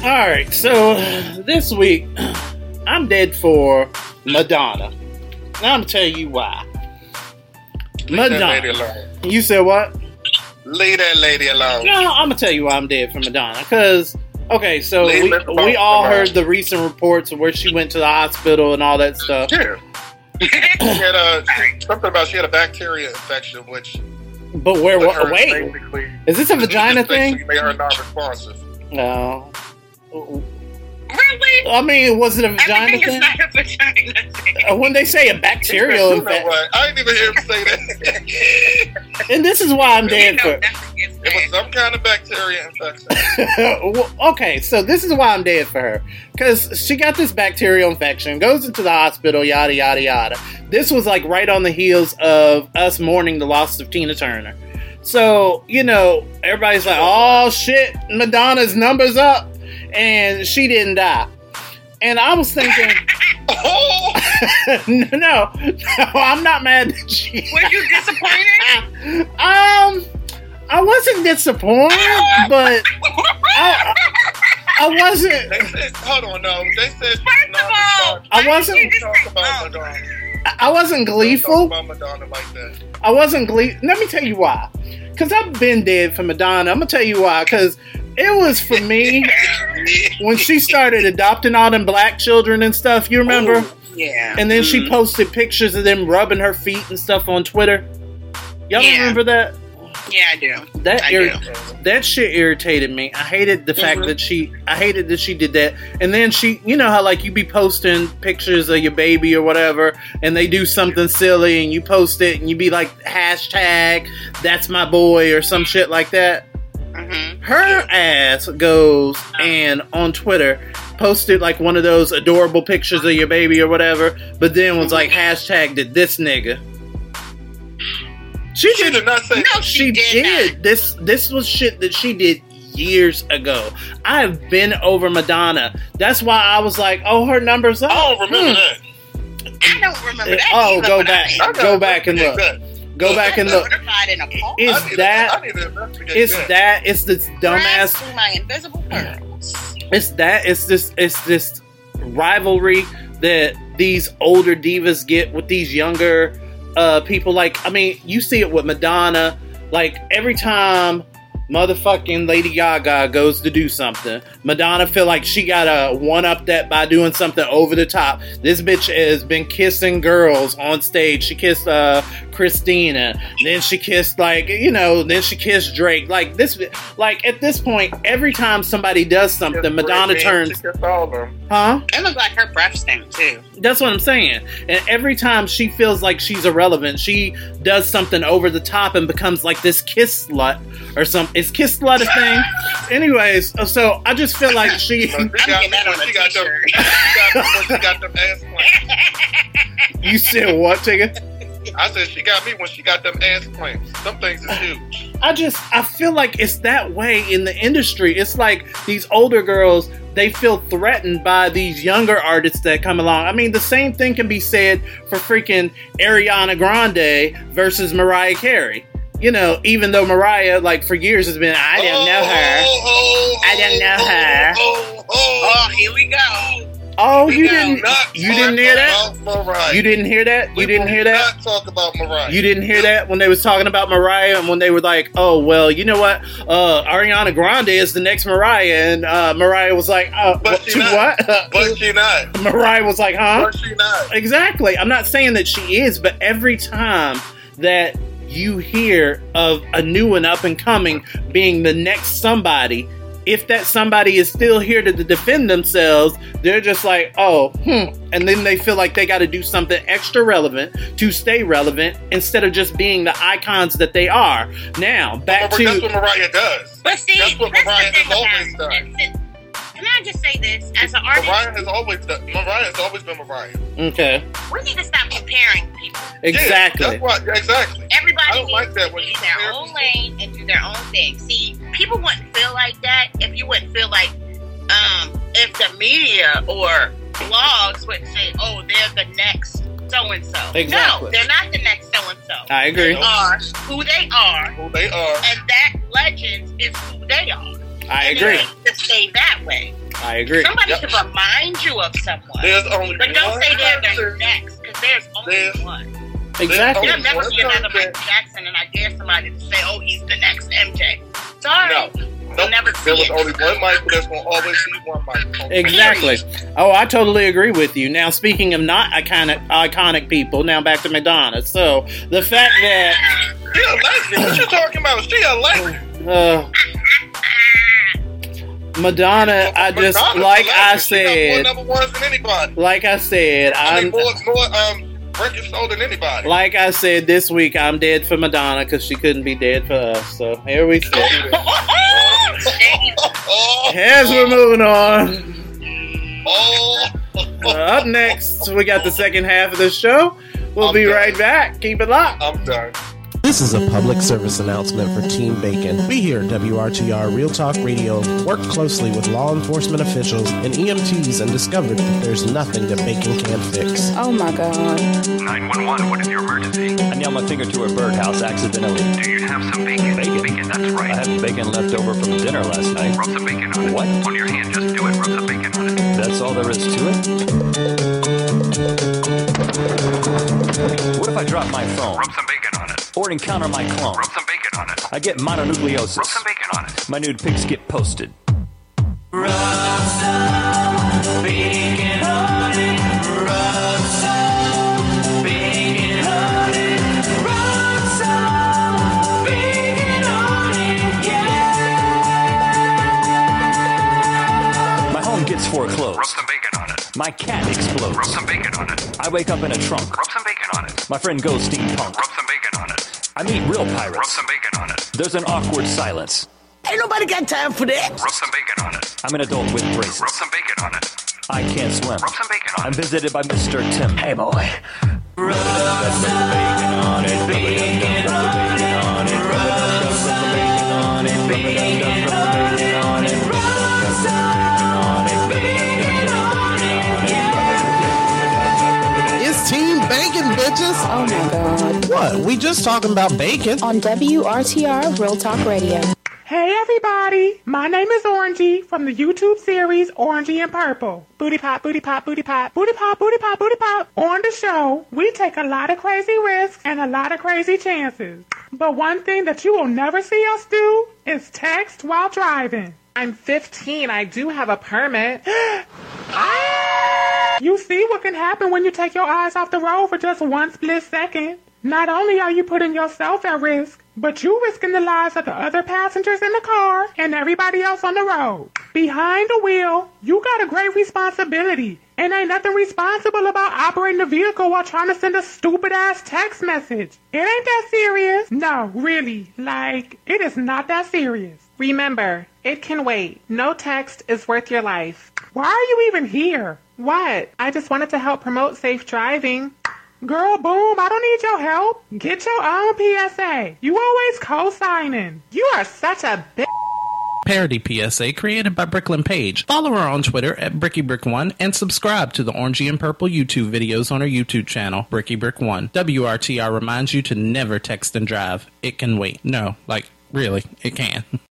All right, so this week I'm dead for Madonna. Now I'm gonna tell you why. Leave that lady alone. You said what? Leave that lady alone. No, I'm gonna tell you why I'm dead for Madonna. Because okay, so Leave we, we all alone. heard the recent reports of where she went to the hospital and all that stuff. Yeah. <coughs> she had a, something about she had a bacteria infection, which But where? Wait, is this a vagina thing? Made her non-responsive. No. Really? I mean, was it a vagina Everything thing? is not a vagina thing. Uh, When they say a bacterial You know infection. I didn't even hear him say that. <laughs> and this is why I'm dead for. it was some kind of bacteria infection. <laughs> Well, okay, so this is why I'm dead for her. Because she got this bacterial infection, goes into the hospital, yada, yada, yada. This was like right on the heels of us mourning the loss of Tina Turner. So, you know, everybody's like, oh shit, Madonna's numbers up. And she didn't die. And I was thinking, no, <laughs> <laughs> no, no, I'm not mad that she. Were you <laughs> disappointed? Um, I wasn't disappointed, but I, I wasn't. They said, hold on, no. They said First of all, I wasn't. talk about Madonna. I wasn't Talk gleeful. about Madonna like that. I wasn't glee. Let me tell you why. Because I've been dead for Madonna. I'm gonna tell you why. Because it was for me when she started adopting all them black children and stuff. You remember? Yeah. And then she Mhm. posted pictures of them rubbing her feet and stuff on Twitter. Y'all Yeah. remember that? Yeah, I do. That I irri- do. that shit irritated me. I hated the fact Mhm. that she. I hated that she did that. And then she, you know how like you be posting pictures of your baby or whatever, and they do something silly, and you post it, and you be like hashtag That's my boy or some shit like that. Mm-hmm. Her ass goes and on Twitter posted like one of those adorable pictures of your baby or whatever, but then was like hashtag did this nigga. She, She did not say No, she she did did. This this was shit that she did years ago. I have been over Madonna. That's why I was like, oh, her numbers up. I don't remember Hmm. that. I don't remember that. Oh, go back, I- go back and look. That. Go back and look. Certified in a poll. Is I need that? I need to investigate It's that. that. It's this dumbass. through my invisible pearls. It's that. It's this. It's this rivalry that these older divas get with these younger uh, people. Like, I mean, you see it with Madonna. Like every time motherfucking Lady Gaga goes to do something, Madonna feel like she gotta one up that by doing something over the top. This bitch has been kissing girls on stage. She kissed uh, Christina, then she kissed like you know, then she kissed Drake. Like this, like at this point, every time somebody does something, Madonna turns, kissed all of them. huh? It looked like her breath stank too. That's what I'm saying. And every time she feels like she's irrelevant, she does something over the top and becomes like this kiss slut or some. Is kiss slut a thing? <laughs> Anyways, so I just feel like she. She got, get that on a she them, she got got me when she got them ass clamps. You said what, Tigga? I said she got me when she got them ass clamps. Some things is huge. I just I feel like it's that way in the industry. It's like these older girls they feel threatened by these younger artists that come along. I mean, the same thing can be said for freaking Ariana Grande versus Mariah Carey. You know, even though Mariah, like for years, has been I don't know her, oh, oh, oh, I don't know her. Oh, Oh, here we go. Oh, you didn't, you didn't hear that? Mariah. You didn't hear that? We You didn't hear that? Not talk about Mariah. You didn't hear that when they was talking about Mariah and when they were like, "Oh well, you know what? Uh, Ariana Grande is the next Mariah," and uh, Mariah was like, uh, But what, she "To not. what?" <laughs> But she not. Mariah was like, "Huh?" But she not. Exactly. I'm not saying that she is, but every time that you hear of a new and up and coming being the next somebody, if that somebody is still here to defend themselves, they're just like, oh, hmm. And then they feel like they got to do something extra relevant to stay relevant instead of just being the icons that they are. Now, back But that's to. what Mariah does. But see, That's what that's Mariah the has always done. It. And- Can I just say this? As an artist, Mariah has always done. Mariah has always been Mariah. Okay. we need to stop comparing people. Exactly. Yeah, that's why. Exactly. Everybody I don't needs like that to when be you their compare own lane and do their own thing. See, people wouldn't feel like that if you wouldn't feel like um, if the media or blogs would say, "Oh, they're the next so and so." Exactly. No, they're not the next so and so. I agree. They are who they are, Who they are. and that legend is who they are. I And agree. To stay that way. I agree. Somebody Yep. should remind you of someone. There's only one. but don't say they're the next, because there's only There's- one. Exactly. There'll never One be another person. Michael Jackson, and I dare somebody to say, "Oh, he's the next MJ." Sorry, No. you'll Nope. never There see was it. only one Michael. There's gonna always be one Michael. Exactly. Oh, I totally agree with you. Now, speaking of not iconic, iconic people, now back to Madonna. So the fact that She a legend. What you talking about? She a legend. uh, Madonna, I just Madonna's like a I legend. She got more said, number ones than anybody. like I said, I I'm more, more um, records sold than anybody. like I said this week. I'm dead for Madonna because she couldn't be dead for us. So here we sit. <laughs> oh, As we're moving on. oh. Uh, up next, we got the second half of the show. We'll be right back. Keep it locked. I'm done. This is a public service announcement for Team Bacon. We here at WRTR Real Talk Radio work closely with law enforcement officials and EMTs and discovered that there's nothing that bacon can't fix. Oh my god. 911, what is your emergency? I nailed my finger to a birdhouse accidentally. Do you have some bacon? Bacon? Bacon, that's right. I had bacon left over from dinner last night. Rub some bacon on it. What? On your hand, just do it. Rub some bacon on it. That's all there is to it? What if I drop my phone? Rub some bacon on it. Or encounter my clone? Rub some bacon on it. I get mononucleosis. Rub some bacon on it. My nude pics get posted. My home gets foreclosed. Rub some bacon on it. My cat explodes. Rub some bacon on it. I wake up in a trunk. Rub some bacon on it. My friend goes steampunk. Rub some bacon on it. I meet real Rub pirates. some bacon on it. There's an awkward silence. Ain't nobody got time for that. Rub some bacon on it. I'm an adult with braces. Rub some bacon on it. I can't swim. Rub some bacon on I'm visited by Mr. Tim. Hey, boy. It's Team Bacon, bitches! Oh my god. What? We just talking about bacon? On WRTR Real Talk Radio. Hey everybody, my name is Orangey from the YouTube series Orangey and Purple. Booty pop, booty pop, booty pop, booty pop, booty pop, booty pop. On the show, we take a lot of crazy risks and a lot of crazy chances. But one thing that you will never see us do is text while driving. I'm 15, I do have a permit. <gasps> You see what can happen when you take your eyes off the road for just one split second. Not only are you putting yourself at risk, but you risking the lives of the other passengers in the car and everybody else on the road. Behind the wheel, you got a great responsibility. And ain't nothing responsible about operating the vehicle while trying to send a stupid ass text message. It ain't that serious. No, really. Like, it is not that serious. Remember, it can wait. No text is worth your life. Why are you even here? What? I just wanted to help promote safe driving. Girl, boom, I don't need your help. Get your own PSA. You always co-signing. You are such a bitch. Parody PSA created by Bricklin Page. Follow her on Twitter at BrickyBrick1 and subscribe to the Orangey and Purple YouTube videos on her YouTube channel, BrickyBrick1. WRTR reminds you to never text and drive. It can wait. No, like, really, it can. <laughs>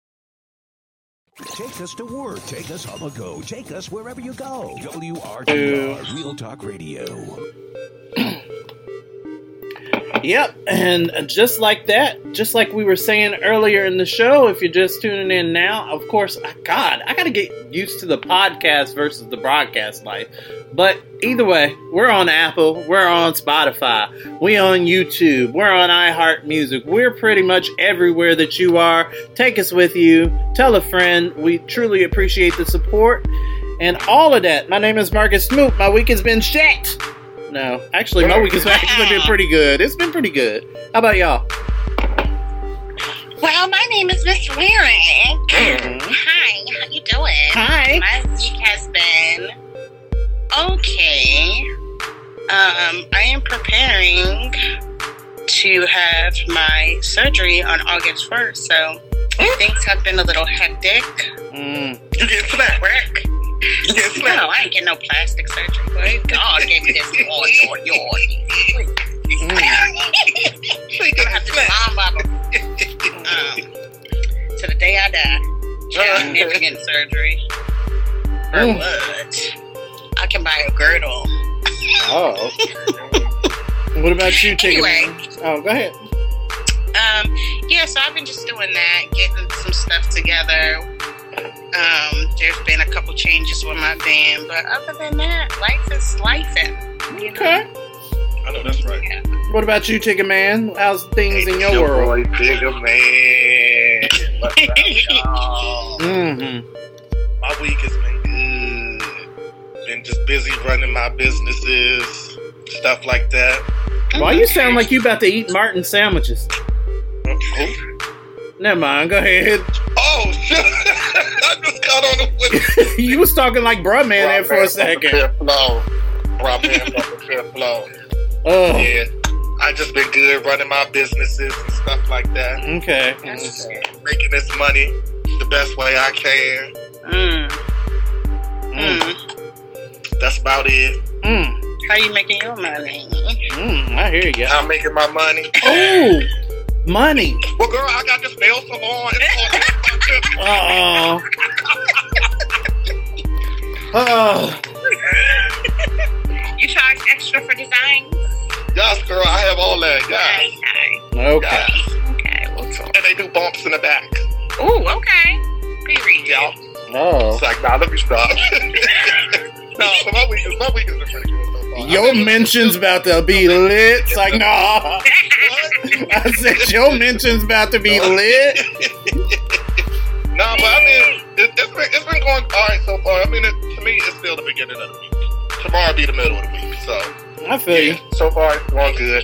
Take us to work. Take us on the go. Take us wherever you go. WRTR Real Talk Radio. <clears throat> Yep, and just like that, just like we were saying earlier in the show, if you're just tuning in now, of course, God, I gotta get used to the podcast versus the broadcast life. But either way, we're on Apple, we're on Spotify, we on YouTube, we're on iHeart Music, we're pretty much everywhere that you are. Take us with you, tell a friend. We truly appreciate the support and all of that. My name is Marcus Smoot. My week has been shit. No, actually, my week has actually been pretty good. It's been pretty good. How about y'all? Well, my name is Miss Lyric. Hi, how you doing? Hi. My week has been okay. Um, I am preparing to have my surgery on August first, so things have been a little hectic. Mm. You get slapped. Work. Slapped. No, I ain't getting no plastic surgery. But <laughs> God gave me this. Yours, yours, yours. So you gonna have to mom bubble. Um, to the day I die. I'm never getting surgery. Or Mm. what? I can buy a girdle. Oh. what about you, Chicken? Anyway. Oh, go ahead. Um, yeah, so I've been just doing that, getting some stuff together. Um, there's been a couple changes with my band, but other than that, life is life. You know? Okay. I know that's right. What about you, Chicken Man? How's things in your Your world? boy, Tigga Man. What's up, y'all? Mm-hmm. My week has been good. Been just busy running my businesses, stuff like that. Why you sound like you about to eat Martin sandwiches? Okay. Never mind. Go ahead. Oh <laughs> shit! I on the with you was talking like bruh man there for a second. Flow. Bro, man, from the fifth flow. Oh, Yeah. I just been good running my businesses and stuff like that. okay. Making this money the best way I can. Mm. Mm. Mm. That's about it. Mm. How you making your money? Mm. I hear you. I'm making my money. Oh, money. Well, girl, I got this nail salon. It's called <laughs> Uh oh. You charge extra for design? Yes, girl, I have all that. Okay. Yes. Okay. yes. Okay, well, so. And they do bumps in the back. Ooh, okay. Period. Yeah. No. It's like, nah, let me stop. <laughs> no, so my week is my week has pretty good. Your mention's about to be lit. It's like, nah. <laughs> I said your mention's about to be lit. <laughs> No, but I mean, it, it's been it's been going all right so far. I mean, it, to me, it's still the beginning of the week. Tomorrow will be the middle of the week, so I feel you. so far it's going good.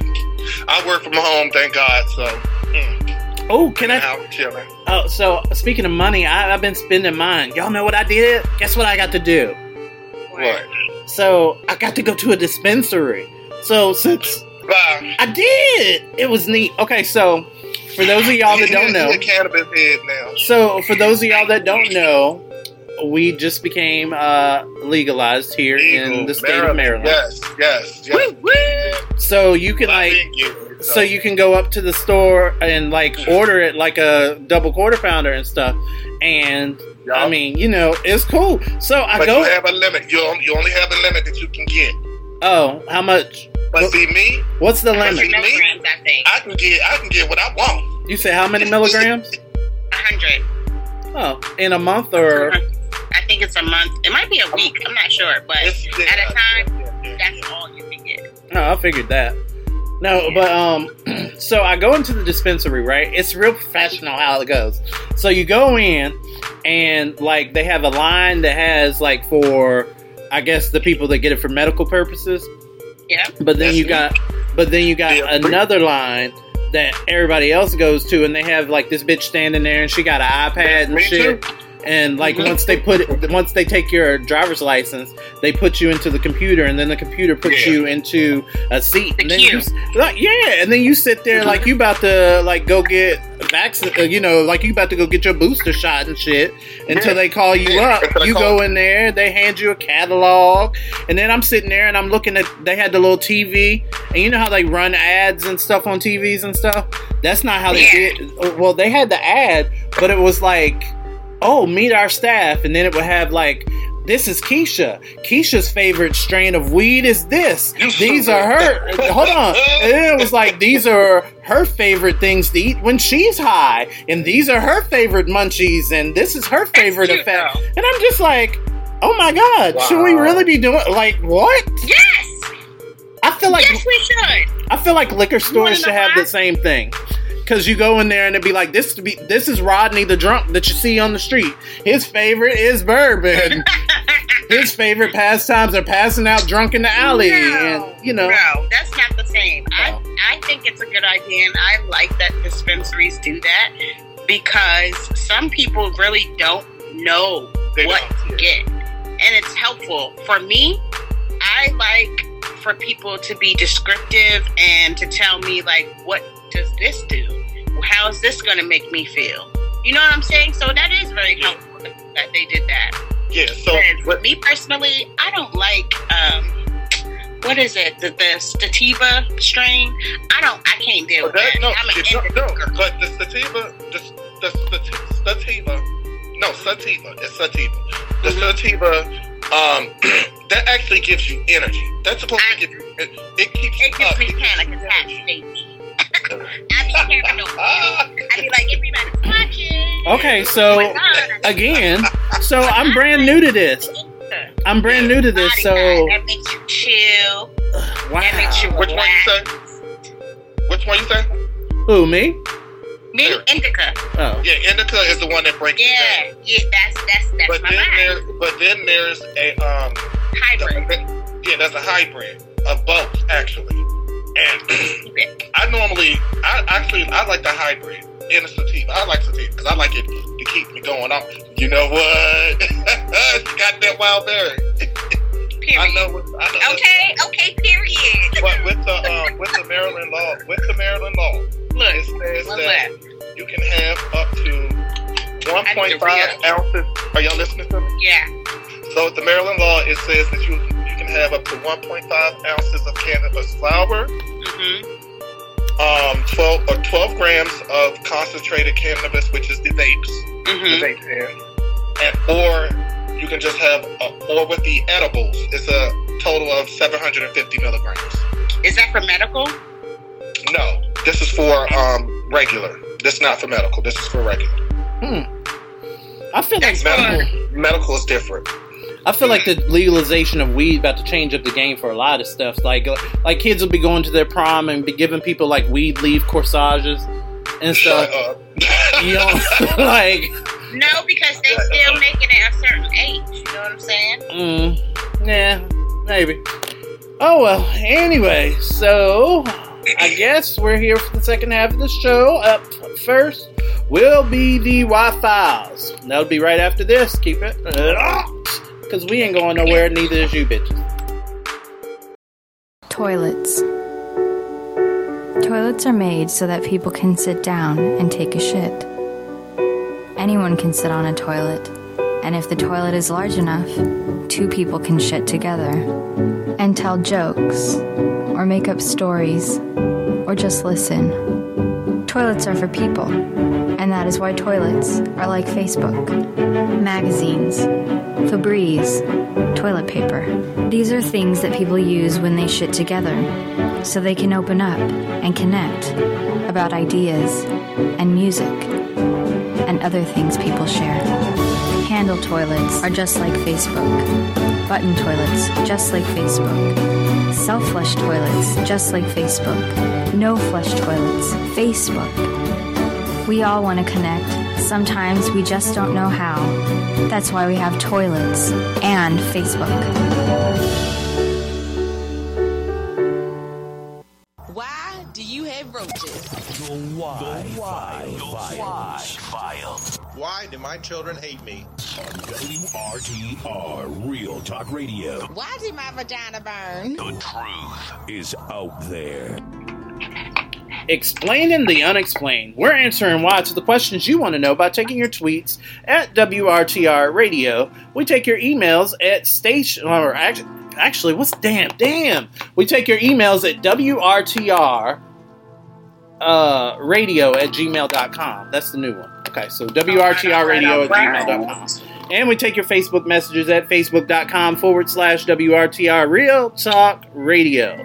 I work from home, thank God. So mm, Oh, can I? out chilling. Oh, so speaking of money, I, I've been spending mine. Y'all know what I did? Guess what I got to do? What? So I got to go to a dispensary. So since Bye. I did, it was neat. Okay, so for those of y'all that don't know, a cannabis head now. so for those of y'all that don't know, we just became uh, legalized here in the state of Maryland. Yes, yes, yes. So you can like, you. so you can go up to the store and like order it like a double quarter pounder and stuff. And I mean, you know, it's cool. So I but go. you have a limit. You you only have a limit that you can get. oh, how much? But see me, What's the but limit? see me, Milligrams, I think. I can get I can get what I want. You say how many milligrams? A hundred. Oh, in a month or I think it's a month. It might be a week. I'm not sure, but It's- at a time, yeah, yeah. that's all you can get. no? I figured that. No, but um, <clears throat> so I go into the dispensary, right? It's real professional how it goes. So you go in, and like they have a line that has like for, I guess the people that get it for medical purposes. Yeah. But then you me. got, but then you got Yeah, but- another line that everybody else goes to, and they have like this bitch standing there, and she got an iPad and Me shit. too. And like Mhm. once they put it, once they take your driver's license, they put you into the computer, and then the computer puts Yeah. you into a seat. and then queue. you, like, yeah, and then you sit there like you about to like go get vaccine, uh, you know, like you about to go get your booster shot and shit. Until Yeah. they call you Yeah, up, you go in there, they hand you a catalog, and then I'm sitting there and I'm looking at. They had the little TV, and you know how they run ads and stuff on TVs and stuff. That's not how they did. Well, they had the ad, but it was like, oh, meet our staff, and then it would have like. This is Keisha. Keisha's favorite strain of weed is this. These are her. <laughs> Hold on. And then it was like these are her favorite things to eat when she's high, and these are her favorite munchies, and this is her favorite effect. And I'm just like, oh my god, should we really be doing like what? Yes. I feel like yes, we should. I feel like liquor stores should have why? the same thing. Cause you go in there and it'd be like this. To be this is Rodney the drunk that you see on the street. His favorite is bourbon. <laughs> His favorite pastimes are passing out drunk in the alley, No, and you know. no, that's not the same. I I think it's a good idea, and I like that dispensaries do that because some people really don't know They what don't, to get, and it's helpful for me. I like for people to be descriptive and to tell me like, what does this do? How is this going to make me feel? You know what I'm saying? So that is very helpful that they did that. Yeah. So And for me personally, I don't like um what is it? The the sativa strain. I don't I can't deal with that, that. no, I'm an it's not- indica no, girl. but the sativa, the, the, the sativa, no sativa, it's sativa. The Mm-hmm. sativa, um, <clears throat> that actually gives you energy. That's supposed to give you. It, it keeps It gives up. me panic attacks, baby. I be paranoid. I be like, everybody's watching. Okay, so Oh my God. again, so I'm brand new to this. I'm brand new to this, so high. that makes you chill. That makes you wow. Which one you say? relax. Which one you say? Who me? Me, indica. Oh, Yeah, indica is the one that breaks you Yeah, down. yeah, that's that's that's But my then vibe. there, but then there's a um, Hybrid. yeah, that's a hybrid of both actually. And I normally, I actually, I like the hybrid in a sativa. I like sativa because I like it to keep me going on. You know what? <laughs> got that wild berry. I Period. know. What, I know Okay, okay, period. But with the um, with the Maryland law, with the Maryland law, Look, it says that that? you can have up to I need to 1.5 ounces. Are y'all listening to me? Yeah. So with the Maryland law, it says that you you can have up to 1.5 ounces of cannabis flower, Mm-hmm. um, 12 or 12 grams of concentrated cannabis, which is the vapes, the Mm-hmm. vape pen, and or you can just have, uh, or with the edibles, it's a total of 750 milligrams. Is that for medical? No, this is for um, regular. This is not for medical. This is for regular. hmm. I feel like Medical, medical is different. I feel like the legalization of weed about to change up the game for a lot of stuff. Like like kids will be going to their prom and be giving people like weed leaf corsages and Shut stuff. up. You know, <laughs> like No, because they still making it a certain age. You know what I'm saying? Mm, yeah, maybe. Oh well. Anyway, so I guess we're here for the second half of the show. Up first will be the Y Files. That'll be right after this. Keep it because we ain't going nowhere. Neither is you, bitches. Toilets. Toilets are made so that people can sit down and take a shit. Anyone can sit on a toilet, and if the toilet is large enough, two people can shit together and tell jokes, or make up stories, or just listen. Toilets are for people, and that is why toilets are like Facebook, magazines, Febreze, toilet paper. These are things that people use when they shit together, so they can open up and connect about ideas and music and other things people share. Handle toilets are just like Facebook. Button toilets, just like Facebook. Self flush toilets, just like Facebook. No flush toilets, Facebook. We all want to connect. Sometimes we just don't know how. That's why we have toilets and Facebook. Why do you have roaches? The why. The why. The why. why? Why do my children hate me? On WRTR Real Talk Radio. Why did my vagina burn? The truth is out there. Explaining the unexplained. We're answering why to the questions you want to know by taking your tweets at WRTR Radio. We take your emails at station, or actually, actually, what's damn, damn. We take your emails at WRTR uh, radio at gmail.com. That's the new one. Okay, so WRTR radio at gmail.com. And we take your Facebook messages at facebook.com forward slash WRTR Real Talk Radio.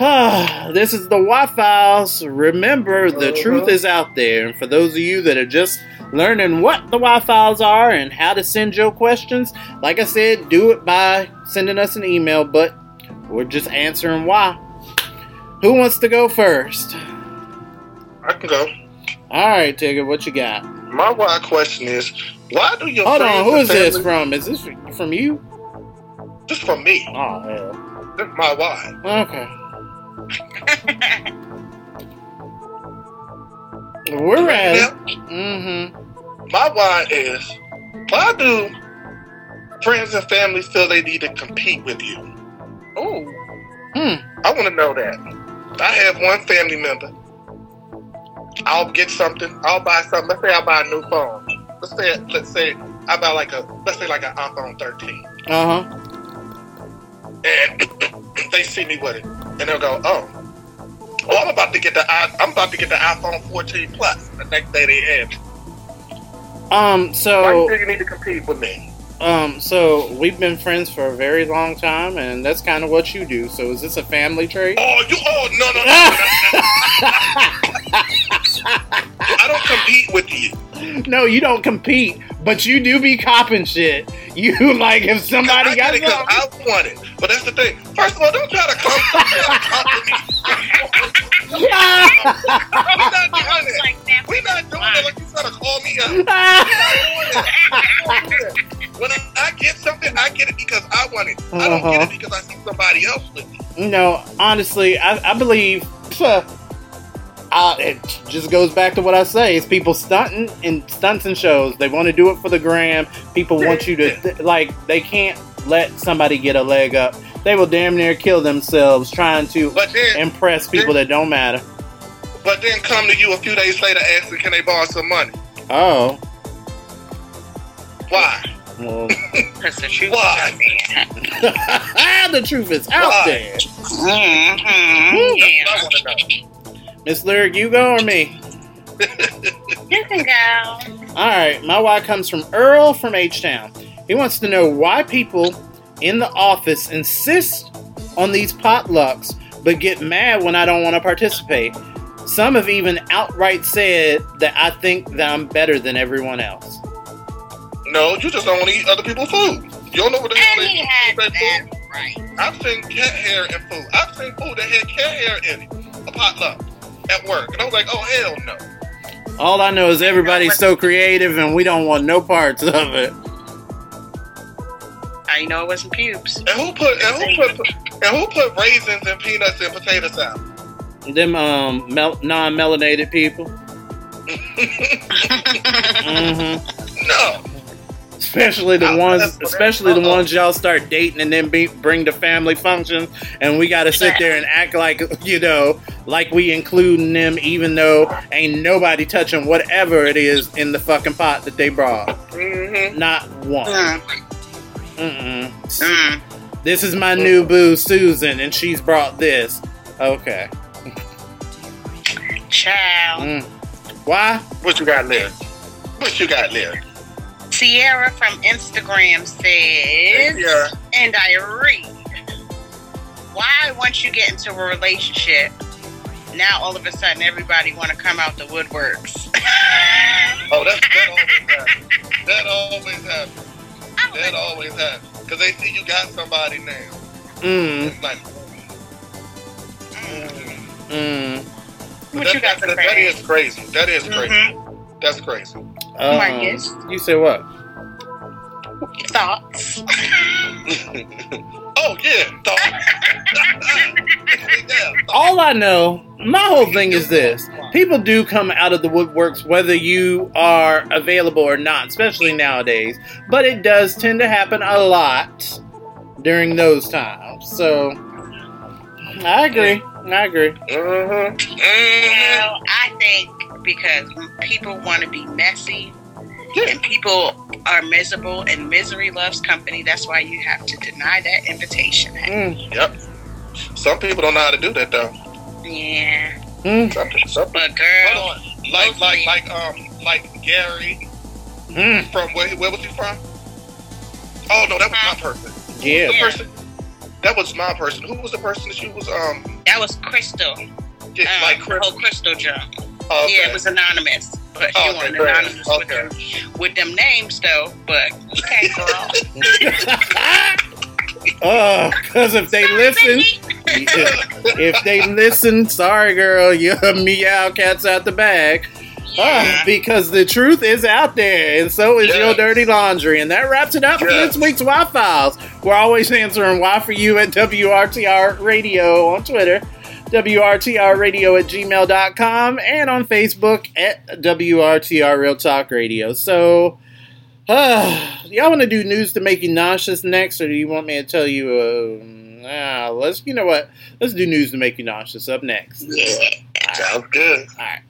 Ah, <sighs> this is the Wi Files. Remember, the Uh-huh. truth is out there. And for those of you that are just learning what the Wi Files are and how to send your questions, like I said, do it by sending us an email, but we're just answering why. Who wants to go first? I can go. All right, Tigga, what you got? My why question is, why do your Hold on, who is this from? Is this from you? This from me. Oh, hell. This is my why. Okay. We're at. Mm-hmm. My why is, why do friends and family feel they need to compete with you? Ooh. Hmm. I want to know that. I have one family member. I'll get something. I'll buy something. Let's say I buy a new phone. Let's say let's say I buy like a let's say like an iPhone 13, Uh huh. and <coughs> they see me with it, and they'll go, "Oh, oh, I'm about to get the i I'm about to get the iPhone 14 Plus." The next day they have it. Um. Why do you So. think you need to compete with me? Um. So we've been friends for a very long time, and that's kind of what you do. So is this a family trait? Oh, you? Oh, no, no, no. no, no. <laughs> I don't compete with you. No, you don't compete, but you do be copping shit. You <laughs> like if somebody I got get it 'cause something. I want it. But that's the thing. First of all, don't try to come, come to me. <laughs> We're not doing it. We're not doing it like you trying to call me up. <laughs> when I, I get something, I get it because I want it. I don't get Uh-huh. it because I see somebody else with it. No, honestly, I, I believe uh, uh, it just goes back to what I say. It's people stunting in stunts and shows. They want to do it for the gram. People want you to th- like. They can't let somebody get a leg up. They will damn near kill themselves trying to impress people that don't matter. But then come to you a few days later asking, can they borrow some money? Oh, Why? well, <laughs> Because the truth Why? <laughs> the truth is out Why? there. Mm-hmm. Yeah. I want to know. Miss Lyric, you go or me? <laughs> You can go. All right, my why comes from Earl from H Town. He wants to know why people in the office insist on these potlucks but get mad when I don't want to participate. Some have even outright said that I think that I'm better than everyone else. No, you just don't want to eat other people's food. You don't know what they And they- he had that food. right. I've seen cat hair in food. I've seen food that had cat hair in it. A potluck at work. And I was like, oh, hell no. All I know is everybody's so creative and we don't want no parts of it. I know it wasn't pubes. And who put and who put and who put raisins and peanuts in potato salad? Them um mel- non-melanated people. <laughs> hmm No. Especially the Oh, ones, especially the ones y'all start dating and then be, bring to family functions, and we got to sit there and act like you know, like we including them, even though ain't nobody touching whatever it is in the fucking pot that they brought. Mm-hmm. Not one. Mm. Mm-mm. Mm. This is my new boo, Susan, and she's brought this. Okay. Child. Mm. Why? What you got there? What you got there? Sierra from Instagram says, Sierra. and I read, why once you get into a relationship, now all of a sudden everybody want to come out the woodworks? <laughs> Oh, that's, that always happens. That always happens. That always happens. Because they see you got somebody now. Mm. It's like, Mm. but What you got that, that say? is crazy. That is crazy. Mhm. That's crazy. Um, Marcus? You say what? Thoughts? <laughs> oh, yeah. Dog. <laughs> All I know, my whole thing is this: people do come out of the woodworks whether you are available or not, especially nowadays. But it does tend to happen a lot during those times. So, I agree. I agree. Well, I think because people want to be messy and people are miserable and misery loves company, that's why you have to deny that invitation. Yep. Some people don't know how to do that though. Yeah. Some, some, but girl, hold like like like um like Gary from where where was he from? Oh no, that was my person. Yeah. the person. That was my person. Who was the person that she was um That was Crystal. Yeah, Um, like the whole Crystal jump. Okay. Yeah, it was anonymous. But she Okay, wasn't great. anonymous with, them, with them names though. But okay, girl. <laughs> <laughs> Oh, because if they listen, <laughs> if they listen, sorry, girl, your meow cat's out the bag. Ah, because the truth is out there, and so is your dirty laundry. And that wraps it up for this week's Y Files. We're always answering Y for you at WRTR Radio on Twitter, WRTR Radio at gmail.com, and on Facebook at WRTR Real Talk Radio. So, uh, <sighs> y'all want to do news to make you nauseous next, or do you want me to tell you? Uh, let's. You know what? Let's do news to make you nauseous up next. Yeah, sounds good. All right.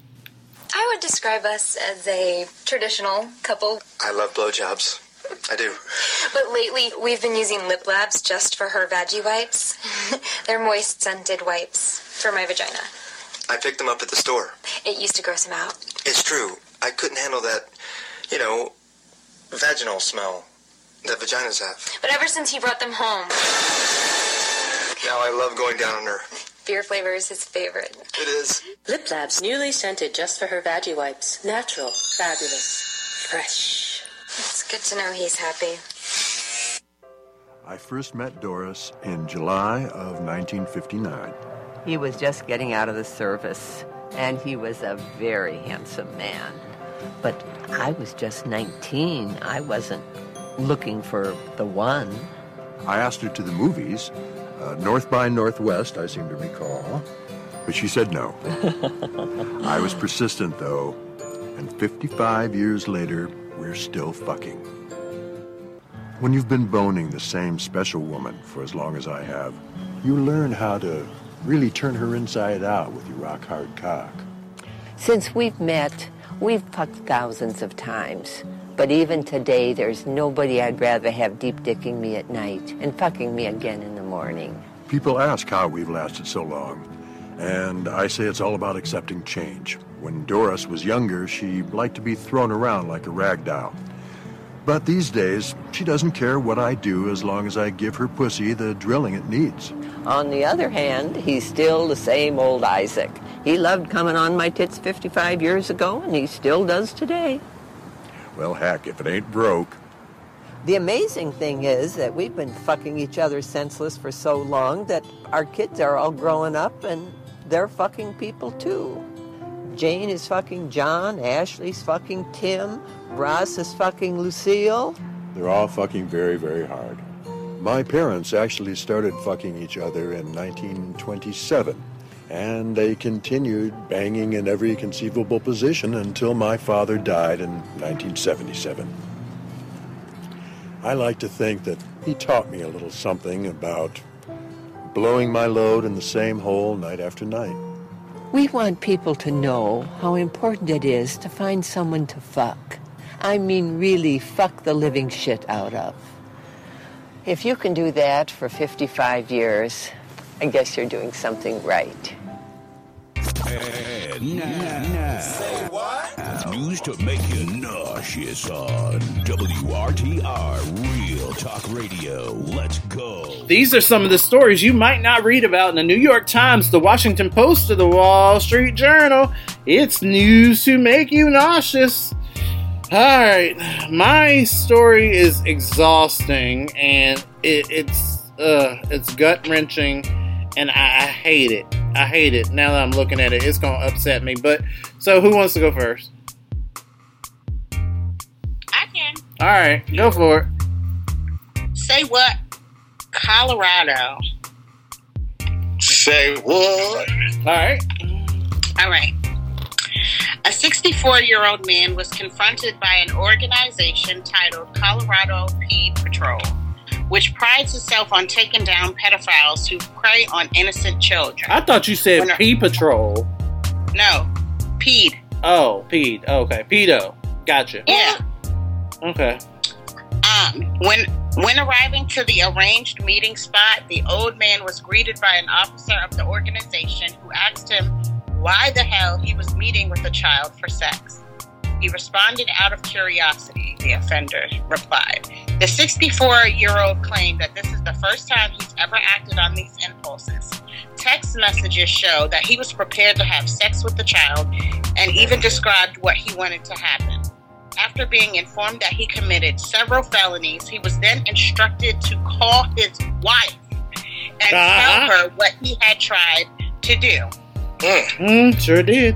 I would describe us as a traditional couple, I love blowjobs. I do. but lately we've been using lip labs just for her veggie wipes. <laughs> They're moist scented wipes for my vagina. I picked them up at the store. It used to gross him out. It's true. I couldn't handle that, you know, vaginal smell that vaginas have. But ever since he brought them home, Now I love going down on her. beer flavor is his favorite. It is. Lip Labs newly scented just for her veggie wipes. Natural, fabulous, fresh. It's good to know he's happy. I first met Doris in July of 1959. He was just getting out of the service, and he was a very handsome man. But I was just 19. I wasn't looking for the one. I asked her to the movies, uh, North by Northwest, I seem to recall, but she said no. <laughs> I was persistent, though, and 55 years later, we're still fucking. When you've been boning the same special woman for as long as I have, you learn how to really turn her inside out with your rock hard cock. Since we've met, we've fucked thousands of times. But even today, there's nobody I'd rather have deep dicking me at night and fucking me again in the morning. People ask how we've lasted so long, and I say it's all about accepting change. When Doris was younger, she liked to be thrown around like a rag doll. But these days, she doesn't care what I do as long as I give her pussy the drilling it needs. On the other hand, he's still the same old Isaac. He loved coming on my tits 55 years ago, and he still does today. Well, heck, if it ain't broke. The amazing thing is that we've been fucking each other senseless for so long that our kids are all growing up and they're fucking people too. Jane is fucking John, Ashley's fucking Tim, Ross is fucking Lucille. They're all fucking very, very hard. My parents actually started fucking each other in 1927, and they continued banging in every conceivable position until my father died in 1977. I like to think that he taught me a little something about blowing my load in the same hole night after night. We want people to know how important it is to find someone to fuck. I mean, really fuck the living shit out of. If you can do that for 55 years, I guess you're doing something right. And now, say what? News to make you nauseous on WRTR Real Talk Radio. Let's go. These are some of the stories you might not read about in the New York Times, the Washington Post, or the Wall Street Journal. It's news to make you nauseous. All right, my story is exhausting and it, it's uh, it's gut wrenching, and I, I hate it. I hate it. Now that I'm looking at it, it's gonna upset me. But so, who wants to go first? I can. All right, go for it. Say what? Colorado Say what? All right. All right. A 64 year old man was confronted by an organization titled Colorado Ped Patrol, which prides itself on taking down pedophiles who prey on innocent children. I thought you said When Patrol. No, PED. Oh, Ped. Okay, pedo. Gotcha. Yeah. Okay. Um, when when arriving to the arranged meeting spot, the old man was greeted by an officer of the organization who asked him why the hell he was meeting with a child for sex. He responded out of curiosity, the offender replied. The 64 year old claimed that this is the first time he's ever acted on these impulses. Text messages show that he was prepared to have sex with the child and even described what he wanted to happen. After being informed that he committed several felonies, he was then instructed to call his wife and Uh-huh. tell her what he had tried to do. Mm, sure did.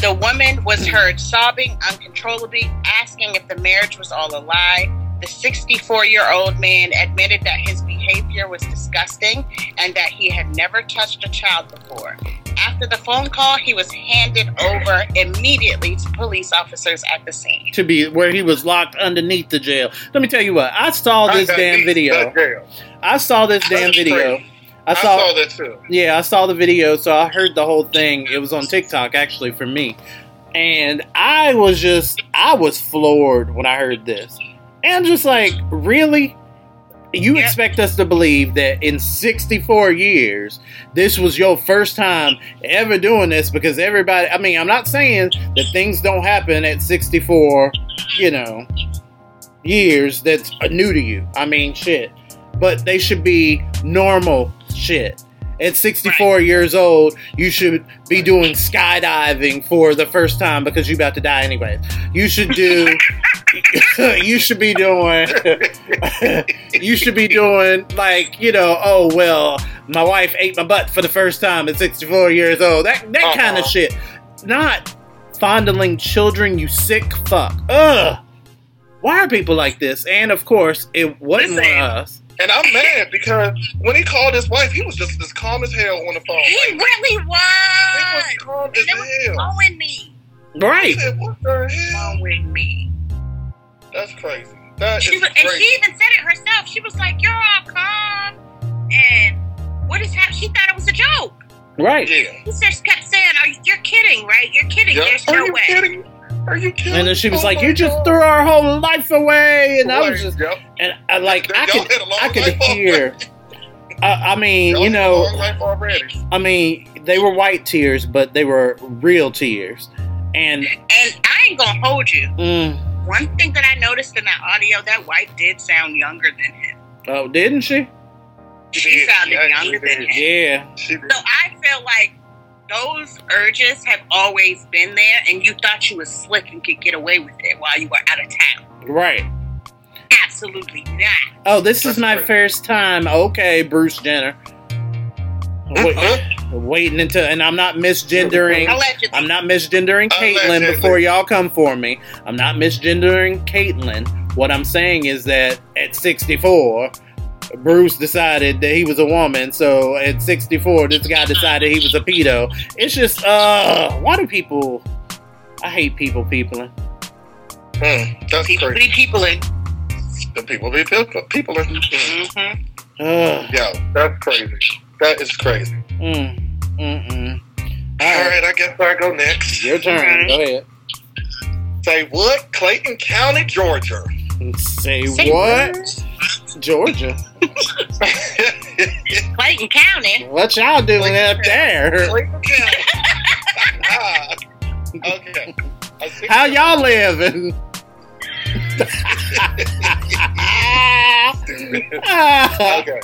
The woman was heard sobbing uncontrollably, asking if the marriage was all a lie. The 64 year old man admitted that his behavior was disgusting and that he had never touched a child before. After the phone call, he was handed over immediately to police officers at the scene. To be where he was locked underneath the jail. Let me tell you what. I saw this damn video. I saw this damn video. crazy. I I saw, saw that too. Yeah, I saw the video, so I heard the whole thing. It was on TikTok actually for me. And I was just I was floored when I heard this. And just like, really? You expect us to believe that in 64 years, this was your first time ever doing this because everybody, I mean, I'm not saying that things don't happen at 64, you know, years that's new to you. I mean, shit. But they should be normal shit. At 64 years old, you should be doing skydiving for the first time because you're about to die anyway. You should do. <laughs> you should be doing. <laughs> you should be doing like you know. Oh well, my wife ate my butt for the first time at 64 years old. That that uh-huh. kind of shit. Not fondling children. You sick fuck. Ugh. Why are people like this? And of course, it wasn't Listen. us. And I'm mad because when he called his wife, he was just as calm as hell on the phone. He really was. He was calm as and it was hell. blowing me. Right. I said, what the hell? Blowing me. That's crazy. That She is was, and crazy. she even said it herself. She was like, "You're all calm," and what is happening? She thought it was a joke. Right. Yeah. He just kept saying, "Are you, you're kidding, right? You're kidding. Yep. There's Are no you way." kidding? Are you kidding? And then she was Oh like, my "You just threw our whole life away," and I was just, yep. and I like, I Y'all could, had I could hear. I, I mean, Y'all you know, long life already. I mean, they were white tears, but they were real tears, and And I ain't gonna hold you. mm, One thing that I noticed in that audio, that wife did sound younger than him. oh, didn't she? She did. sounded Yeah, younger she than him. Yeah, She. So I feel like those urges have always been there, and you thought you was slick and could get away with it while you were out of town. right. Absolutely not. Oh, this is my crazy. first time. Okay, Bruce Jenner. Wait, waiting until, and I'm not misgendering. Allegedly. I'm not misgendering Caitlyn Allegedly. before y'all come for me. I'm not misgendering Caitlyn. What I'm saying is that at 64, Bruce decided that he was a woman. So at 64, this guy decided he was a pedo. It's just, uh, why do people? I hate people peopling. Mm, that's People crazy. be people in. The people be people. People. are- Mm-hmm. Ugh. Yeah, that's crazy. That is crazy. Mm, mm-mm. All right, I guess I go next. Your turn. Go ahead. Say what? Clayton County, Georgia. Say, Say what? Georgia. Clayton County. What y'all doing up there? Clayton County. <laughs> Ah, okay. How y'all living? <laughs> <laughs> okay.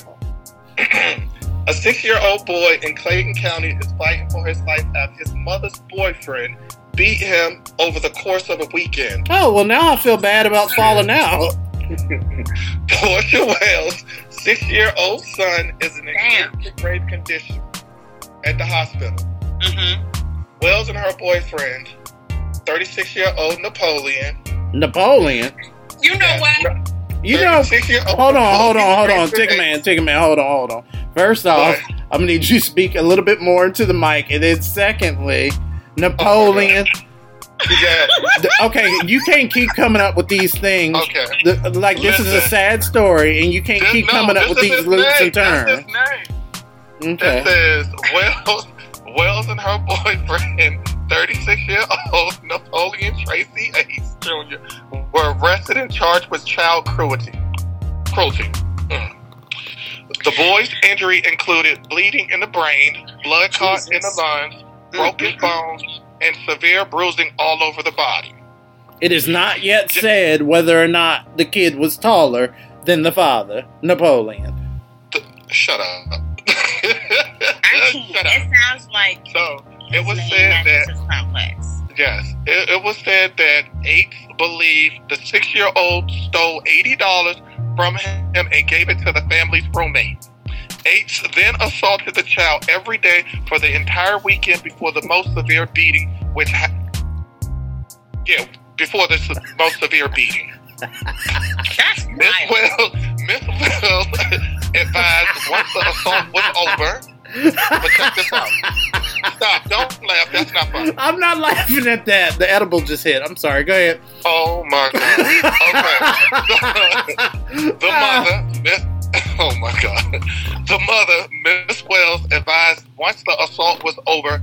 A six-year-old boy in Clayton County is fighting for his life after his mother's boyfriend beat him over the course of a weekend. oh well, now I feel bad about falling out. <laughs> Portia Wells' six-year-old son is in Damn. extreme grave condition at the hospital. Mm-hmm. Wells and her boyfriend, 36-year-old Napoleon. Napoleon. You know what? You know. 36-year-old Hold on, hold on, hold on. Take a man, take a man. Hold on, hold on. First off, I'm gonna need you to speak a little bit more into the mic, and then secondly, Napoleon. Yeah. Okay, you can't keep coming up with these things. Okay. The- like this is a sad story, and you can't This- keep no, coming up this with is these his loops name. and That's turns. his name. Okay. It says Wells, Wells and her <laughs> boyfriend, 36 year old Napoleon Tracy Ace Jr., were arrested and charged with child cruelty. Cruelty. Mm. The boy's injury included bleeding in the brain, blood clot in the lungs, broken <clears throat> bones, and severe bruising all over the body. It is not yet said whether or not the kid was taller than the father, Napoleon. Shut up. <laughs> Actually, it sounds like So it was said that complex. Yes, it, it was said that Eight believed the six-year-old stole eighty dollars from him and gave it to the family's roommate. Eight then assaulted the child every day for the entire weekend before the most severe beating, which ha- yeah, before the se- most severe beating. <laughs> Miss Wells, Miss Wells <laughs> advised once the assault was over. But check this <laughs> out. Stop! Don't laugh. That's not funny. I'm not laughing at that. The edible just hit. I'm sorry. Go ahead. Oh my god. Okay. the mother, Miss <laughs> Oh my god. The mother, Miss Wells, advised once the assault was over,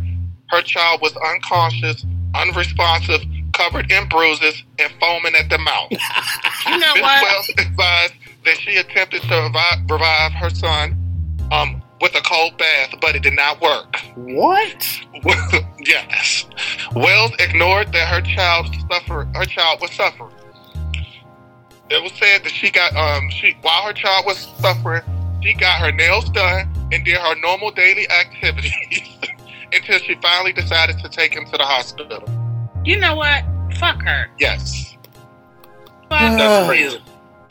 her child was unconscious, unresponsive, covered in bruises, and foaming at the mouth. <laughs> You know Miss what? Wells advised that she attempted to revive, revive her son um, with a cold bath, but it did not work. What? <laughs> yes. Wells ignored that her child suffered. Her child was suffering. It was said that she got um she while her child was suffering, she got her nails done and did her normal daily activities <laughs> until she finally decided to take him to the hospital. You know what? Fuck her. Yes. Fuck That's you.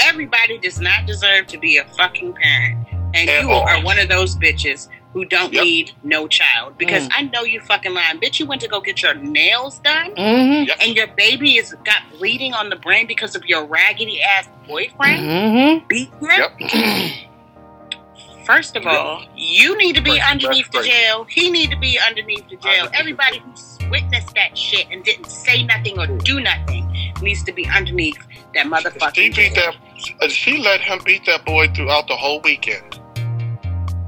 Everybody does not deserve to be a fucking parent. And At you all. are one of those bitches who don't Yep. need no child. Because Mm. I know you fucking lying. Bitch, you went to go get your nails done Mm-hmm. and your baby is got bleeding on the brain because of your raggedy ass boyfriend Mm-hmm. beat her. First of all, you need to be Right, underneath the that's jail. He need to be underneath the jail. Everybody who's witnessed that shit and didn't say nothing or do nothing needs to be underneath that motherfucker. She beat jail. that. uh, She let him beat that boy throughout the whole weekend.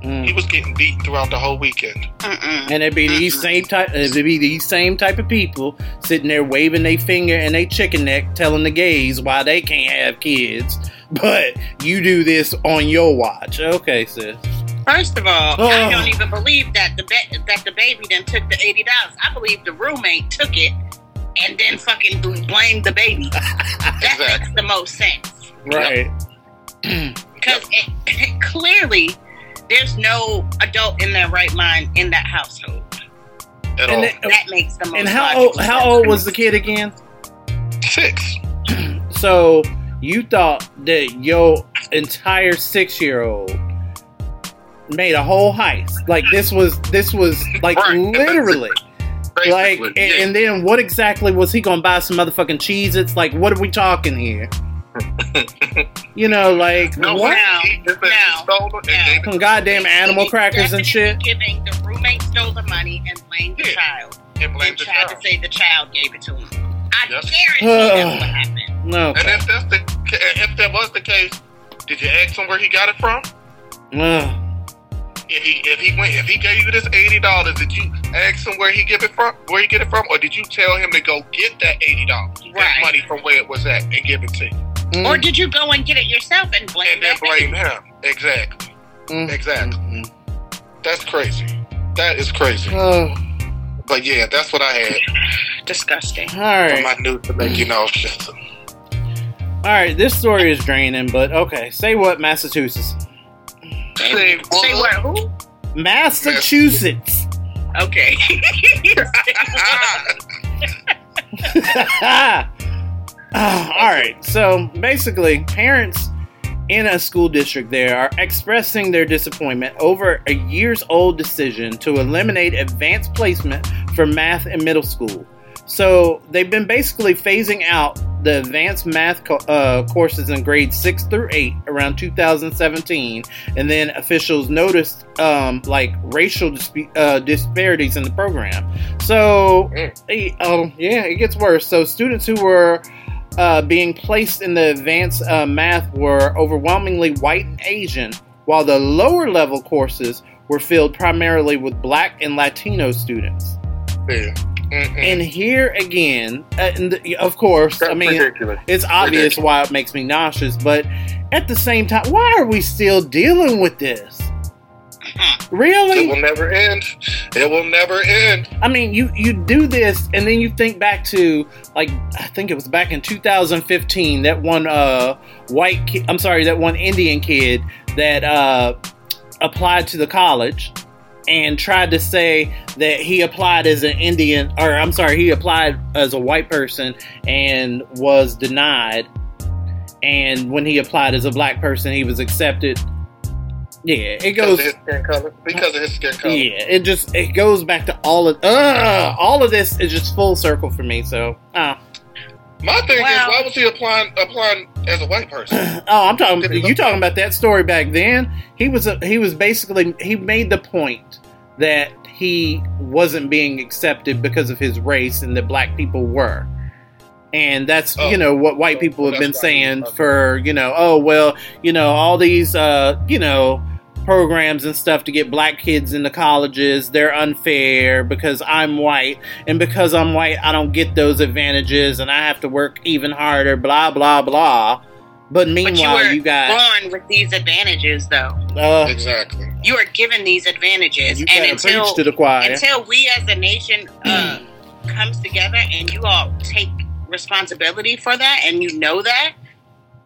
Mm. He was getting beaten throughout the whole weekend. Mm-mm. And it'd be these same type. It'd be these same type of people sitting there waving their finger and they chicken neck, telling the gays why they can't have kids, but you do this on your watch. Okay, sis. First of all, I don't even believe that the ba- that the baby then took the eighty dollars. I believe the roommate took it and then fucking blamed the baby. <laughs> that makes the most sense Right. because <clears throat> it, <laughs> clearly there's no adult in their right mind in that household. At And all. it- That makes the most. And how logical old? How old was the kid again? Six. <clears throat> So you thought that your entire six year old made a whole heist? Like this was this was like Right. literally. Like, and, yeah. and then what exactly was he gonna buy some motherfucking cheese? Its? Like, what are we talking here? You know, like, No, what? Now, he just now, and now. Some goddamn animal He's crackers and shit. Giving the roommate stole the money and blamed the Yeah. child. and And blamed the tried child. to say the child gave it to him. I Yep. guarantee that's what happened. No. And if that's the if that was the case, did you ask him where he got it from? Ugh. If he if he went if he gave you this eighty dollars, did you ask him where he get it from? Where he get it from, or did you tell him to go get that eighty dollars, Right. that money from where it was at, and give it to you, Mm. Or did you go and get it yourself and blame him? and then blame him? Exactly, Mm. exactly. Mm. That's crazy. That is crazy. Ugh. But yeah, that's what I had Disgusting. all for my make you know. Just All right. This story is draining, but okay. Say what, Massachusetts? say, Say what? Who? Massachusetts. Okay. <laughs> <laughs> <laughs> Ah, <sighs> all right. So basically, parents in a school district there are expressing their disappointment over a years old decision to eliminate advanced placement for math in middle school. So they've been basically phasing out the advanced math co- uh, courses in grades 6 through 8 around 2017 and then officials noticed um, like racial uh, disparities in the program so eh, um, yeah it gets worse so students who were uh, being placed in the advanced uh, math were overwhelmingly white and asian while the lower level courses were filled primarily with black and latino students Yeah. and here again, uh, and th- of course, I mean, ridiculous. it's obvious why it makes me nauseous, but at the same time, why are we still dealing with this? It will never end. It will never end. I mean, you you do this, and then you think back to like I think it was back in 2015 that one uh white kid, I'm sorry, that one Indian kid that uh applied to the college and tried to say that he applied as an Indian, or I'm sorry, he applied as a white person and was denied. And when he applied as a black person, he was accepted. Yeah, it Because goes. of his skin color. Because of his skin color. Yeah, it just it goes back to all of uh, all of this is just full circle for me. So, uh, My thing is, why was he applying applying as a white person? <clears throat> oh, I'm talking. You talking about that story back then? He was a, he was basically he made the point that he wasn't being accepted because of his race and that black people were. And that's you know what white people have been saying for you know oh well you know all these uh you know programs and stuff to get black kids into colleges they're unfair because I'm white. And because I'm white I don't get those advantages and I have to work even harder blah blah blah. But But you meanwhile you, got born with these advantages, though. uh, exactly. You are given these advantages, You and until preach to the choir. until we as a nation uh, comes together and you all take responsibility for that, and you know that,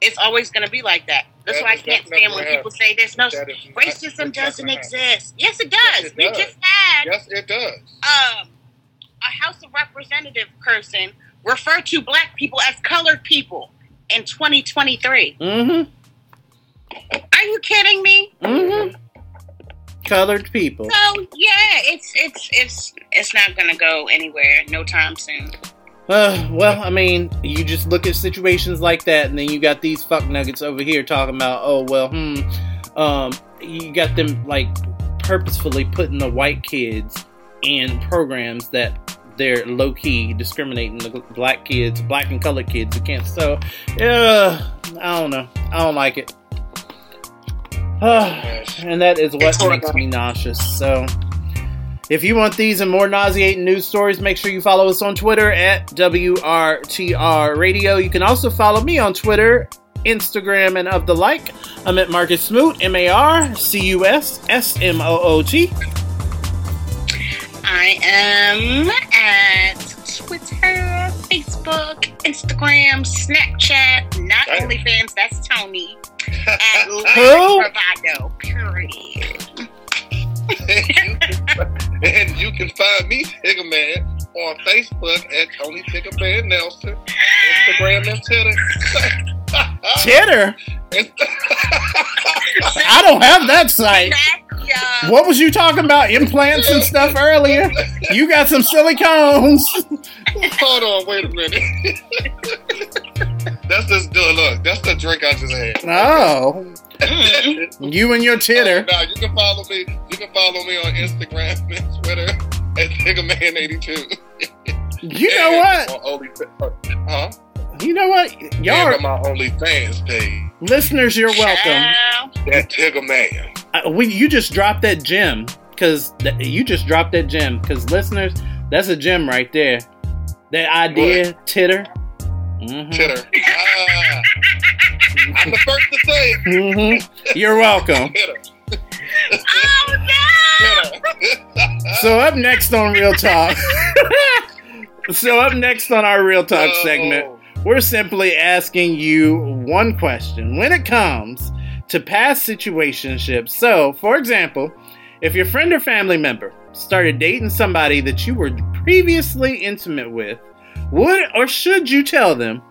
it's always going to be like that. That's That why I can't stand when happened. people say there's no That is not- racism doesn't doesn't happen. exist. Yes, it does. Yes, it we does. just had Yes, it does. um, a House of Representative person refer to black people as colored people in 2023. mm-hmm Are you kidding me? mm-hmm colored people So yeah, it's it's it's it's not gonna go anywhere no time soon. Uh, well, I mean, you just look at situations like that, and then you got these fuck nuggets over here talking about, oh well, hmm, um, you got them like purposefully putting the white kids in programs that they're low key discriminating the black kids, black and colored kids against. So, yeah, I don't know, I don't like it. <sighs> and that is what makes me nauseous. So. If you want these and more nauseating news stories, make sure you follow us on Twitter at WRTR Radio. You can also follow me on Twitter, Instagram, and of the like. I'm at Marcus Smoot, M A R C U S S M O O T. I am at Twitter, Facebook, Instagram, Snapchat, not OnlyFans, that's Tony. <laughs> At Who? Bravado, period. <laughs> <laughs> and you can find me, Tigga Man, on Facebook at Tony Tigga Man Nelson, Instagram and Twitter. <laughs> Titter? I don't have that site. What was you talking about? Implants and stuff earlier? You got some silicones. Hold on, wait a minute. <laughs> that's just good. Look, that's the drink I just had. Oh. You and your titter. Now you can follow me. You can follow me on Instagram <laughs> and Twitter at Tiggerman82. You know what? Huh? You know what? Y'all are, my OnlyFans page. listeners, you're welcome. That Tigga Man. I, we you just dropped that gem because you just dropped that gem because listeners, that's a gem right there. That idea, titter. Mhm. Titter. Ah, I'm the first to say it. Mhm. You're welcome. <laughs> Titter. <laughs> So up next on Real Talk. <laughs> so up next on our Real Talk segment, we're simply asking you one question when it comes to past situationships. So, for example, if your friend or family member started dating somebody that you were previously intimate with, would or should you tell them?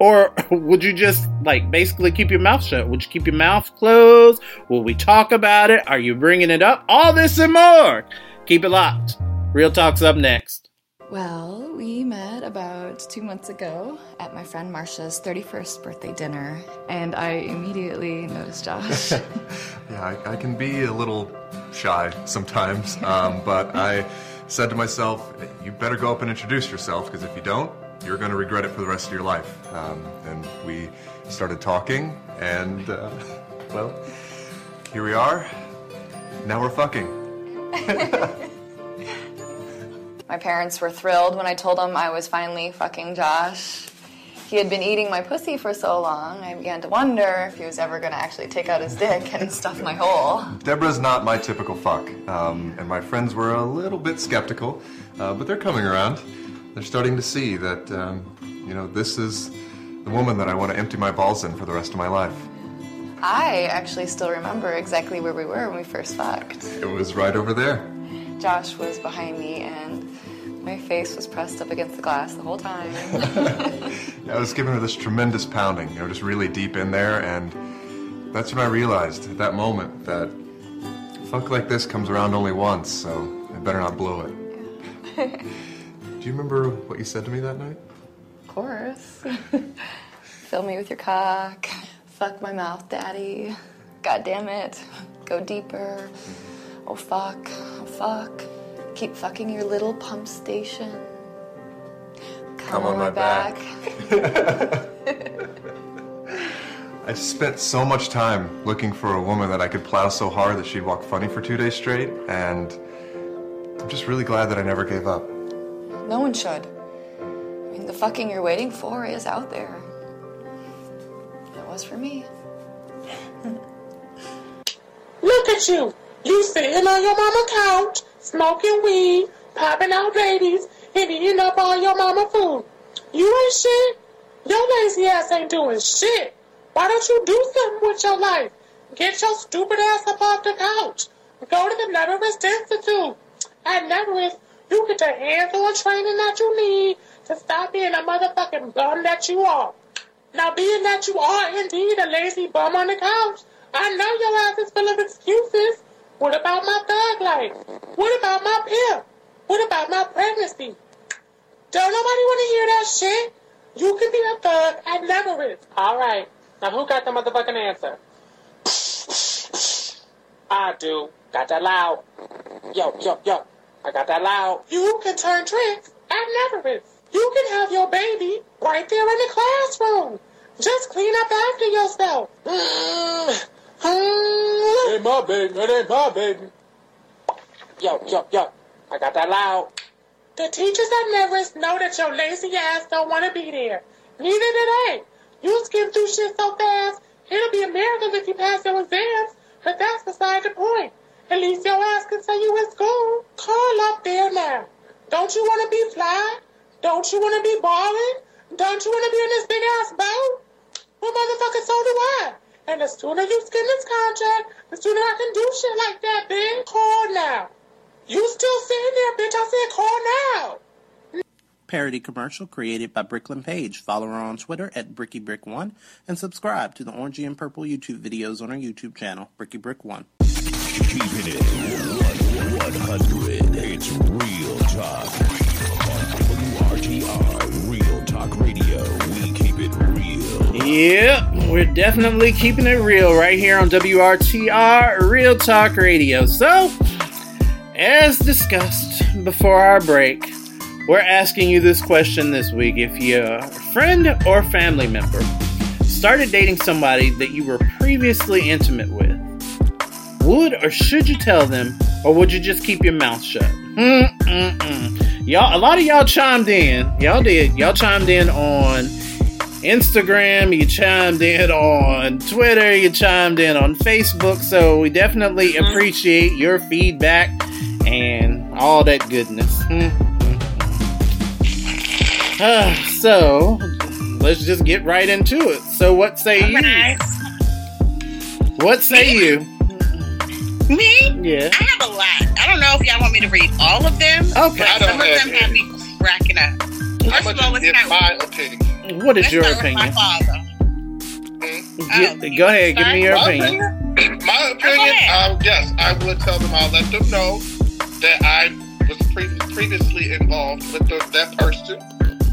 Or <laughs> would you just like basically keep your mouth shut? Would you keep your mouth closed? Will we talk about it? Are you bringing it up? All this and more. Keep it locked. Real Talk's up next. Well, we met about two months ago at my friend Marsha's 31st birthday dinner, and I immediately noticed Josh. <laughs> Yeah, I, I can be a little shy sometimes, <laughs> um, but I said to myself, you better go up and introduce yourself, because if you don't, you're going to regret it for the rest of your life. Um, and we started talking, and, uh, <laughs> well, here we are. Now we're fucking. <laughs> My parents were thrilled when I told them I was finally fucking Josh. He had been eating my pussy for so long, I began to wonder if he was ever going to actually take out his dick and <laughs> stuff my hole. Deborah's not my typical fuck, um, and my friends were a little bit skeptical, uh, but they're coming around. They're starting to see that, um, you know, this is the woman that I want to empty my balls in for the rest of my life. I actually still remember exactly where we were when we first fucked. It was right over there. Josh was behind me, and my face was pressed up against the glass the whole time. <laughs> I was giving her this tremendous pounding, you know, just really deep in there, and that's when I realized at that moment that fuck like this comes around only once, so I better not blow it. <laughs> Do you remember what you said to me that night? Of course. <laughs> Fill me with your cock. Fuck my mouth, daddy. God damn it. Go deeper. Mm-hmm. Oh fuck. Oh fuck. Keep fucking your little pump station. Come, on my back. <laughs> I just spent so much time looking for a woman that I could plow so hard that she'd walk funny for two days straight, and I'm just really glad that I never gave up. No one should. I mean, the fucking you're waiting for is out there. It was for me. Look at you. You sitting on your mama couch, smoking weed, popping out ladies, and eating up all your mama food. You ain't shit. Your lazy ass ain't doing shit. Why don't you do something with your life? Get your stupid ass up off the couch. Go to the Neverest Institute. At Neverest, you get the hands-on training that you need to stop being a motherfucking bum that you are. Now, being that you are indeed a lazy bum on the couch, I know your ass is full of excuses. What about my thug life? What about my pimp? What about my pregnancy? Don't nobody want to hear that shit. You can be a thug Neverest. All right. Now, who got the motherfucking answer? I do. Got that loud. Yo, yo, yo. I got that loud. You can turn tricks Neverest. You can have your baby right there in the classroom. Just clean up after yourself. Mm. Mm. Ain't my baby. It ain't my baby. Yo, yo, yo. I got that loud. The teachers at Neverest know that your lazy ass don't want to be there. Neither do they. You skim through shit so fast, it'll be a miracle if you pass your exams, but that's beside the point. At least your ass can say you in school. Call up there now. Don't you want to be fly? Don't you want to be balling? Don't you want to be in this big ass boat? Well, motherfucker, so do I. And the sooner you skin this contract, the sooner I can do shit like that, bitch. Call now. You still sitting there, bitch. I said call now. Parody commercial created by Bricklin Page. Follow her on Twitter at BrickyBrick1 and subscribe to the Orangey and Purple YouTube videos on our YouTube channel, BrickyBrick1. Keeping it 100. It's Real Talk. Yep, we're definitely keeping it real right here on WRTR Real Talk Radio. So, as discussed before our break, we're asking you this question this week. If your friend or family member started dating somebody that you were previously intimate with, would or should you tell them, or would you just keep your mouth shut? Mm-mm-mm. Y'all, a lot of y'all chimed in. Y'all did. Y'all chimed in on Instagram. You chimed in on Twitter. You chimed in on Facebook. So we definitely appreciate your feedback and all that goodness. Uh, so let's just get right into it. So what say you? What say you? Me? Yeah. I have a lot. I don't know if y'all want me to read all of them. Okay. But some of have them have me cracking up. First of all, let's start my opinion. What is let's your opinion? My father. Get- go ahead, give me your <clears throat> My opinion. My opinion, um, yes, I would tell them, I'll let them know that I was pre- previously involved with the, that person,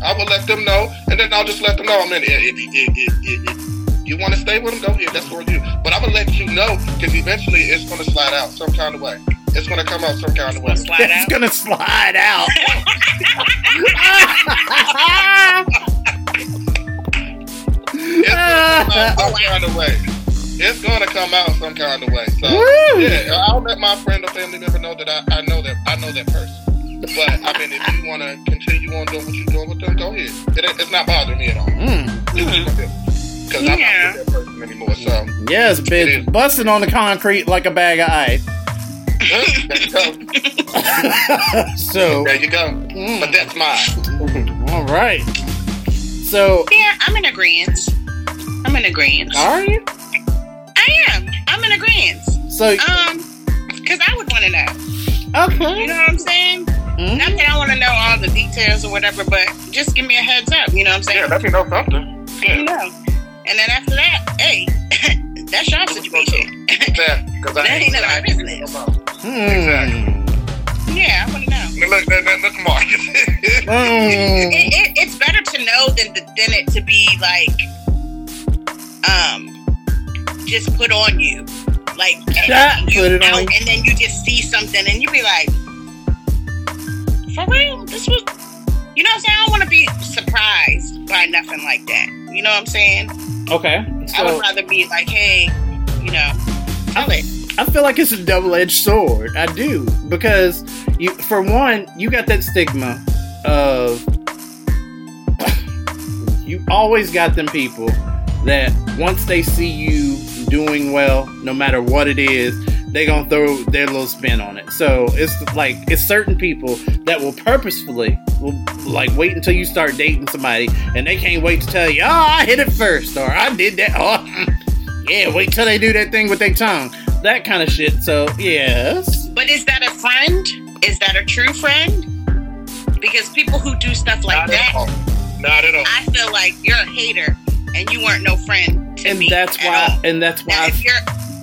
I will let them know, and then I'll just let them know. I mean, if, if, if, if, if you want to stay with them, go ahead. That's for you. But I'm gonna let you know because eventually it's gonna slide out some kind of way. It's gonna come out some kind of way. It's gonna slide <laughs> out. <laughs> <laughs> It's gonna come out some kind of way. It's gonna come out some kind of way. So Woo! yeah, I'll let my friend or family member know that I, I know that I know that person. But I mean, if you want to continue on doing what you're doing with them, go ahead. It, it's not bothering me at all. Mm. Mm-hmm. Because I'm not with that person anymore. So Yes, bitch, busting on the concrete like a bag of ice. there. <laughs> So there you go. Mm. But that's mine. All right. So Yeah, I'm in agreement. I'm in agreement. Are you? I am. I'm in agreement. So um, because I would want to know. Okay. You know what I'm saying? Not that I want to know all the details or whatever, but just give me a heads up. You know what I'm saying? Yeah, let me know something. You know. And then after that, hey, <laughs> that's your situation. Because <laughs> that ain't none of my business. Hmm. Yeah, I want to know. Look, look, look, look, Mark. <laughs> it, it, it's better to know than than it to be like, um, just put on you, like and Yeah, you put it out, on and then you just see something and you be like, for real, this was, you know what I'm saying? I don't want to be surprised by nothing like that. You know what I'm saying? Okay. I would rather be like, hey, you know, tell it. I feel like it's a double-edged sword. I do because you, for one, you got that stigma of <sighs> you always got them people that once they see you doing well, no matter what it is, they gonna throw their little spin on it. So it's like it's certain people that will purposefully will like wait until you start dating somebody and they can't wait to tell you, oh, I hit it first or I did that. <laughs> Oh, yeah, wait till they do that thing with their tongue. That kind of shit. So yes. But is that a friend? Is that a true friend? Because people who do stuff like that, at all. Not at all. I feel like you're a hater and you weren't no friend to and me. that's at why all. and that's why if you're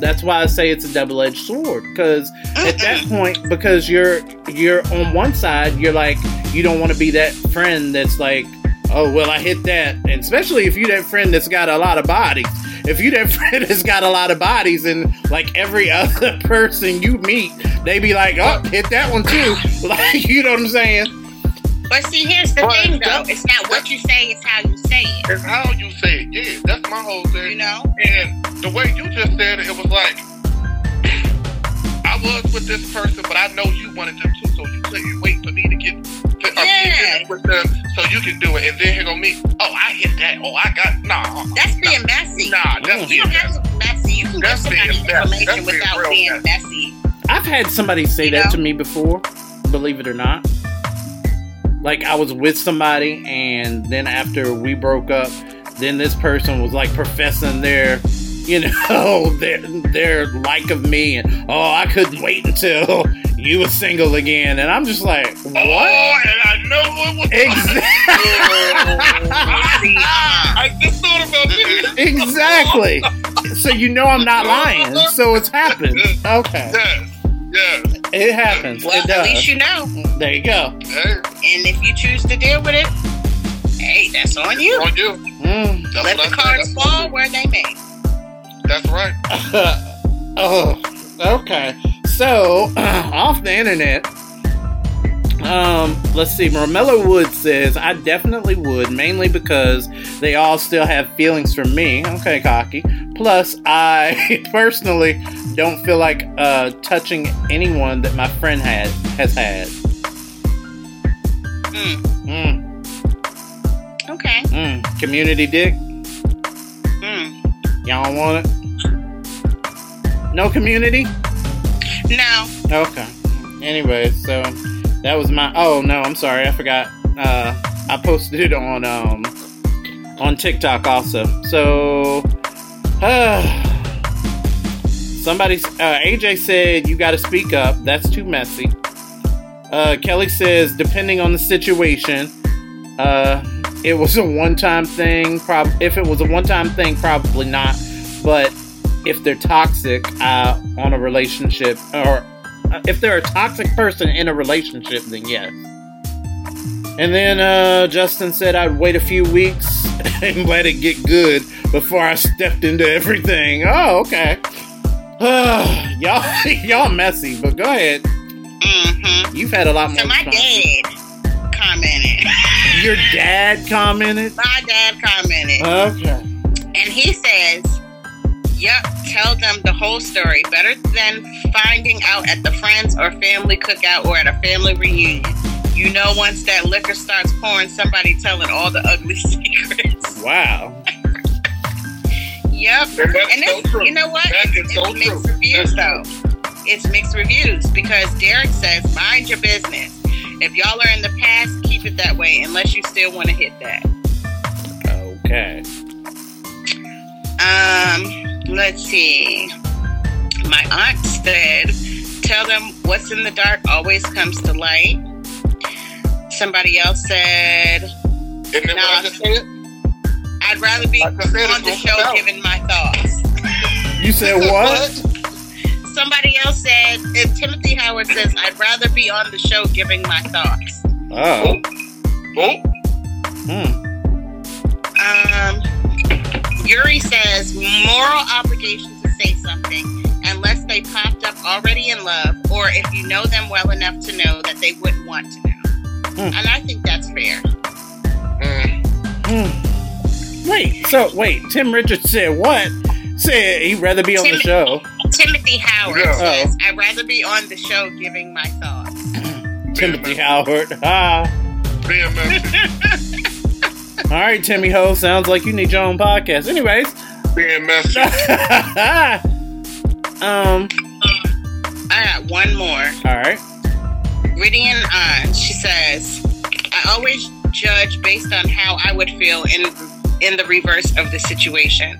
that's why I say it's a double edged sword because at that point because you're you're on one side you're like you don't want to be that friend that's like oh well I hit that and especially if you that friend that's got a lot of bodies if you that <laughs> friend that's got a lot of bodies and like every <laughs> other person you meet they be like oh hit that one too <laughs> like you know what I'm saying But see, here's the thing, though. It's not what you say; it's how you say it. It's how you say it. Yeah, that's my whole thing. You know? And the way you just said it, it was like, I was with this person, but I know you wanted them too, so you couldn't wait for me to get to, uh, Yeah. get with them so you can do it. And then here go me. Oh, I hit that. Oh, I got nah. That's being messy. Nah, that's you don't have to be messy. You can give That's somebody being information That's without real being messy. I've had somebody say that to me before, believe it or not. Like I was with somebody and then after we broke up, then this person was like professing their you know, <laughs> their their like of me and oh I couldn't wait until you were single again and I'm just like, What? Oh, and I know what was <laughs> Exactly. I just thought about this. exactly. So you know I'm not <laughs> lying. So it's happened. Okay. Yes. Yes. It happens. Well, it does. at least you know. There you go. Hey. And if you choose to deal with it, hey, that's on you. On you. Mm. That's Let the I cards said. fall where they may. That's right. <laughs> oh, okay. So, <clears throat> off the internet, um, let's see. Marmella Wood says, I definitely would, mainly because they all still have feelings for me. Okay, cocky. Plus, I <laughs> personally don't feel like uh, touching anyone that my friend had has had. Mm. Okay. Mm. Community dick. Mm. Y'all want it? No community? No. Okay. Anyway, so that was my. Oh no, I'm sorry, I forgot. Uh, I posted it on um on TikTok also. So, uh, somebody, uh, AJ said you got to speak up. That's too messy. Uh, Kelly says depending on the situation, uh, it was a one-time thing. Prob if it was a one-time thing, probably not. But if they're toxic uh, on a relationship or if they're a toxic person in a relationship, then yes. And then uh, Justin said I'd wait a few weeks <laughs> and let it get good before I stepped into everything. Oh, okay. <sighs> y'all, <laughs> y'all messy, but go ahead. Mm-hmm. You've had a lot more. So my dad commented. Your dad commented. My dad commented. Okay. And he says, Yup, tell them the whole story. Better than finding out at the friends or family cookout or at a family reunion. You know, once that liquor starts pouring, somebody telling all the ugly <laughs> secrets. Wow. Yep. And that's And so it's, true. you know what? That It's, is so mixed true. reviews, though. It's mixed reviews because Derek says, mind your business. If y'all are in the past, keep it that way unless you still want to hit that. Okay. Um, let's see. My aunt said, "Tell them what's in the dark always comes to light." Somebody else said, Isn't that what I just said? "I'd rather be said, on the show out. giving my thoughts." You said what? Somebody else said, and Timothy Howard says, "I'd rather be on the show giving my thoughts." Oh. Oh, Hmm. Um, Yuri says moral obligation to say something unless they popped up already in love, or if you know them well enough to know that they wouldn't want to know. And I think that's fair. Hmm. Wait. So wait. Tim Richards said what? Said he'd rather be on the show. Timothy Howard Yeah. says, Oh. "I'd rather be on the show giving my thoughts." Timothy Howard. Ah. <laughs> being messy. All right, Timmy Ho. Sounds like you need your own podcast. Anyways. Being messy. <laughs> um. I got one more. All right. Ridian on. She says, "I always judge based on how I would feel in in the reverse of the situation.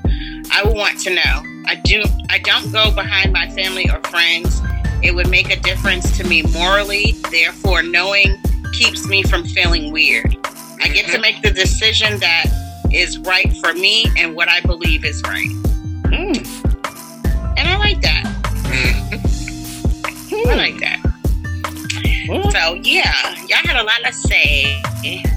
I would want to know. I do. I don't go behind my family or friends. It would make a difference to me morally. Therefore, knowing keeps me from feeling weird. I get to make the decision that is right for me and what I believe is right. And I like that. I like that. So yeah, y'all had a lot to say.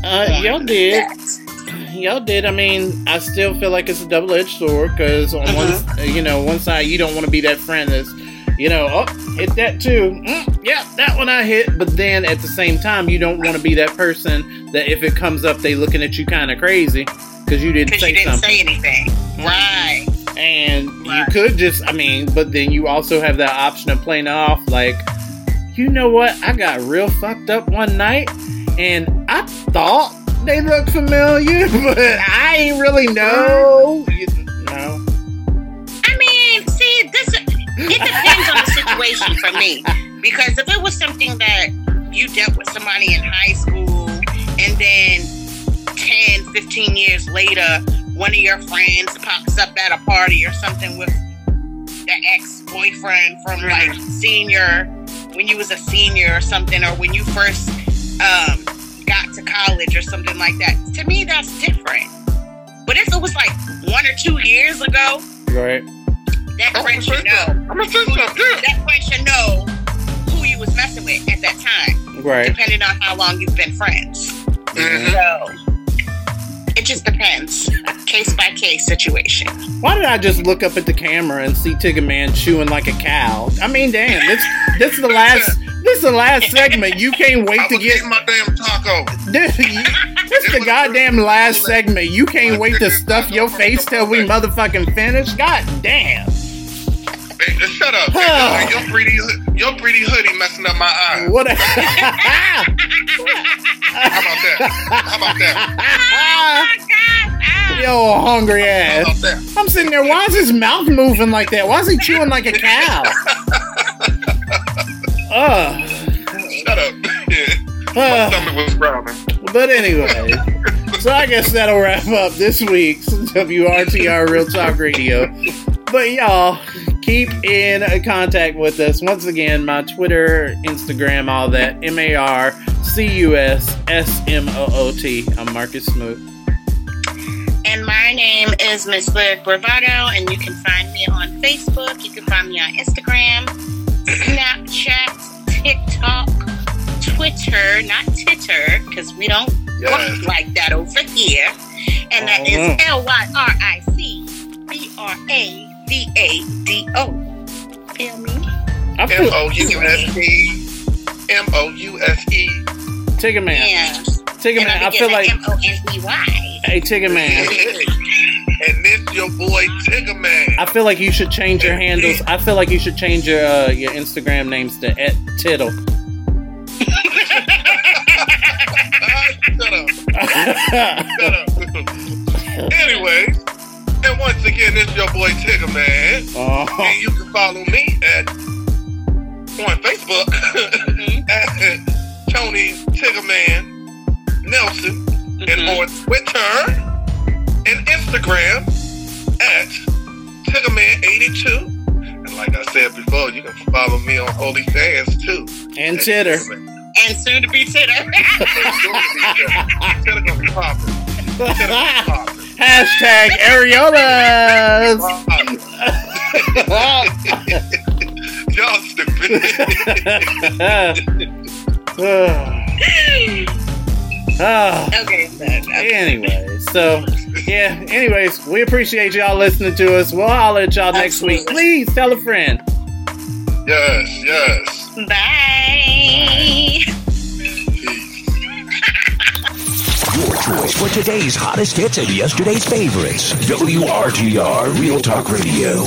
Uh, y'all did. that. Y'all did. I mean, I still feel like it's a double-edged sword because on Uh-huh. one, you know, one side you don't want to be that friend that's, you know, oh, hit that too. Mm, yeah, that one I hit. But then at the same time, you don't want to be that person that if it comes up, they looking at you kind of crazy because you didn't Because say you didn't say anything. Right. And you could just, I mean, but then you also have that option of playing off like, you know what? I got real fucked up one night and I thought they looked familiar, <laughs> but I ain't really know. You it depends on the situation for me. Because if it was something that you dealt with somebody in high school and then 10, 15 years later, one of your friends pops up at a party or something with the ex-boyfriend from like senior when you was a senior or something or when you first um, got to college or something like that to me that's different but if it was like one or two years ago Right. That friend should know I'm something. That friend should know who you was messing with at that time Right. depending on how long you've been friends so it just depends case by case situation Why did I just look up at the camera and see Tigga Man chewing like a cow? I mean, damn, this this is the last this is the last segment. You can't wait I to was get my damn taco. this. This is the goddamn last segment. You can't wait to stuff your face till we motherfucking finish. God damn. Hey, shut up. Hey, <sighs> your pretty hoo- your pretty hoodie messing up my eyes. What? A- <laughs> How about that? How about that? Yo, hungry ass. I'm sitting there. Why is his mouth moving like that? Why is he chewing like a cow? <laughs> Ugh. Shut up. Yeah. <laughs> Uh, My stomach was growling. But anyway, so I guess that'll wrap up this week's WRTR Real Talk Radio. But y'all, keep in contact with us. Once again, my Twitter, Instagram, all that. M A R C U S S M O O T. I'm Marcus Smoot. And my name is Miss Lyric Bravado, and you can find me on Facebook. You can find me on Instagram. Snapchat, TikTok, Twitter, not Titter, because we don't Yes. work like that over here. And that is Mhm. L Y R I C B R A V A D O. Feel me? I M feel O U S E. M O U S E. Tigga man. Yeah. Tigga And man. I I feel like M O N E Y. hey Tigga man. <laughs> And this your boy Tigga Man. I feel like you should change your handles. I feel like you should change your uh, your Instagram names to at Tittle. <laughs> <laughs> Shut up. Shut up. Anyways, and once again, this your boy Tigga Man. Oh. And you can follow me at on Facebook <laughs> at Tony Tiggaman Nelson and mm-hmm. on Twitter and Instagram at Tiggaman82. And like I said before, you can follow me on OnlyFans too. And Titter. And soon to be Titter. <laughs> Titter gonna be popping. Titter gonna be popping. Hashtag areolas. Y'all stupid. Ah. okay. Anyway, so yeah. Anyways, we appreciate y'all listening to us. We'll holler at y'all next week. Please tell a friend. Yes, yes. Bye. Your choice for today's hottest hits and yesterday's favorites. WRTR Real Talk Radio.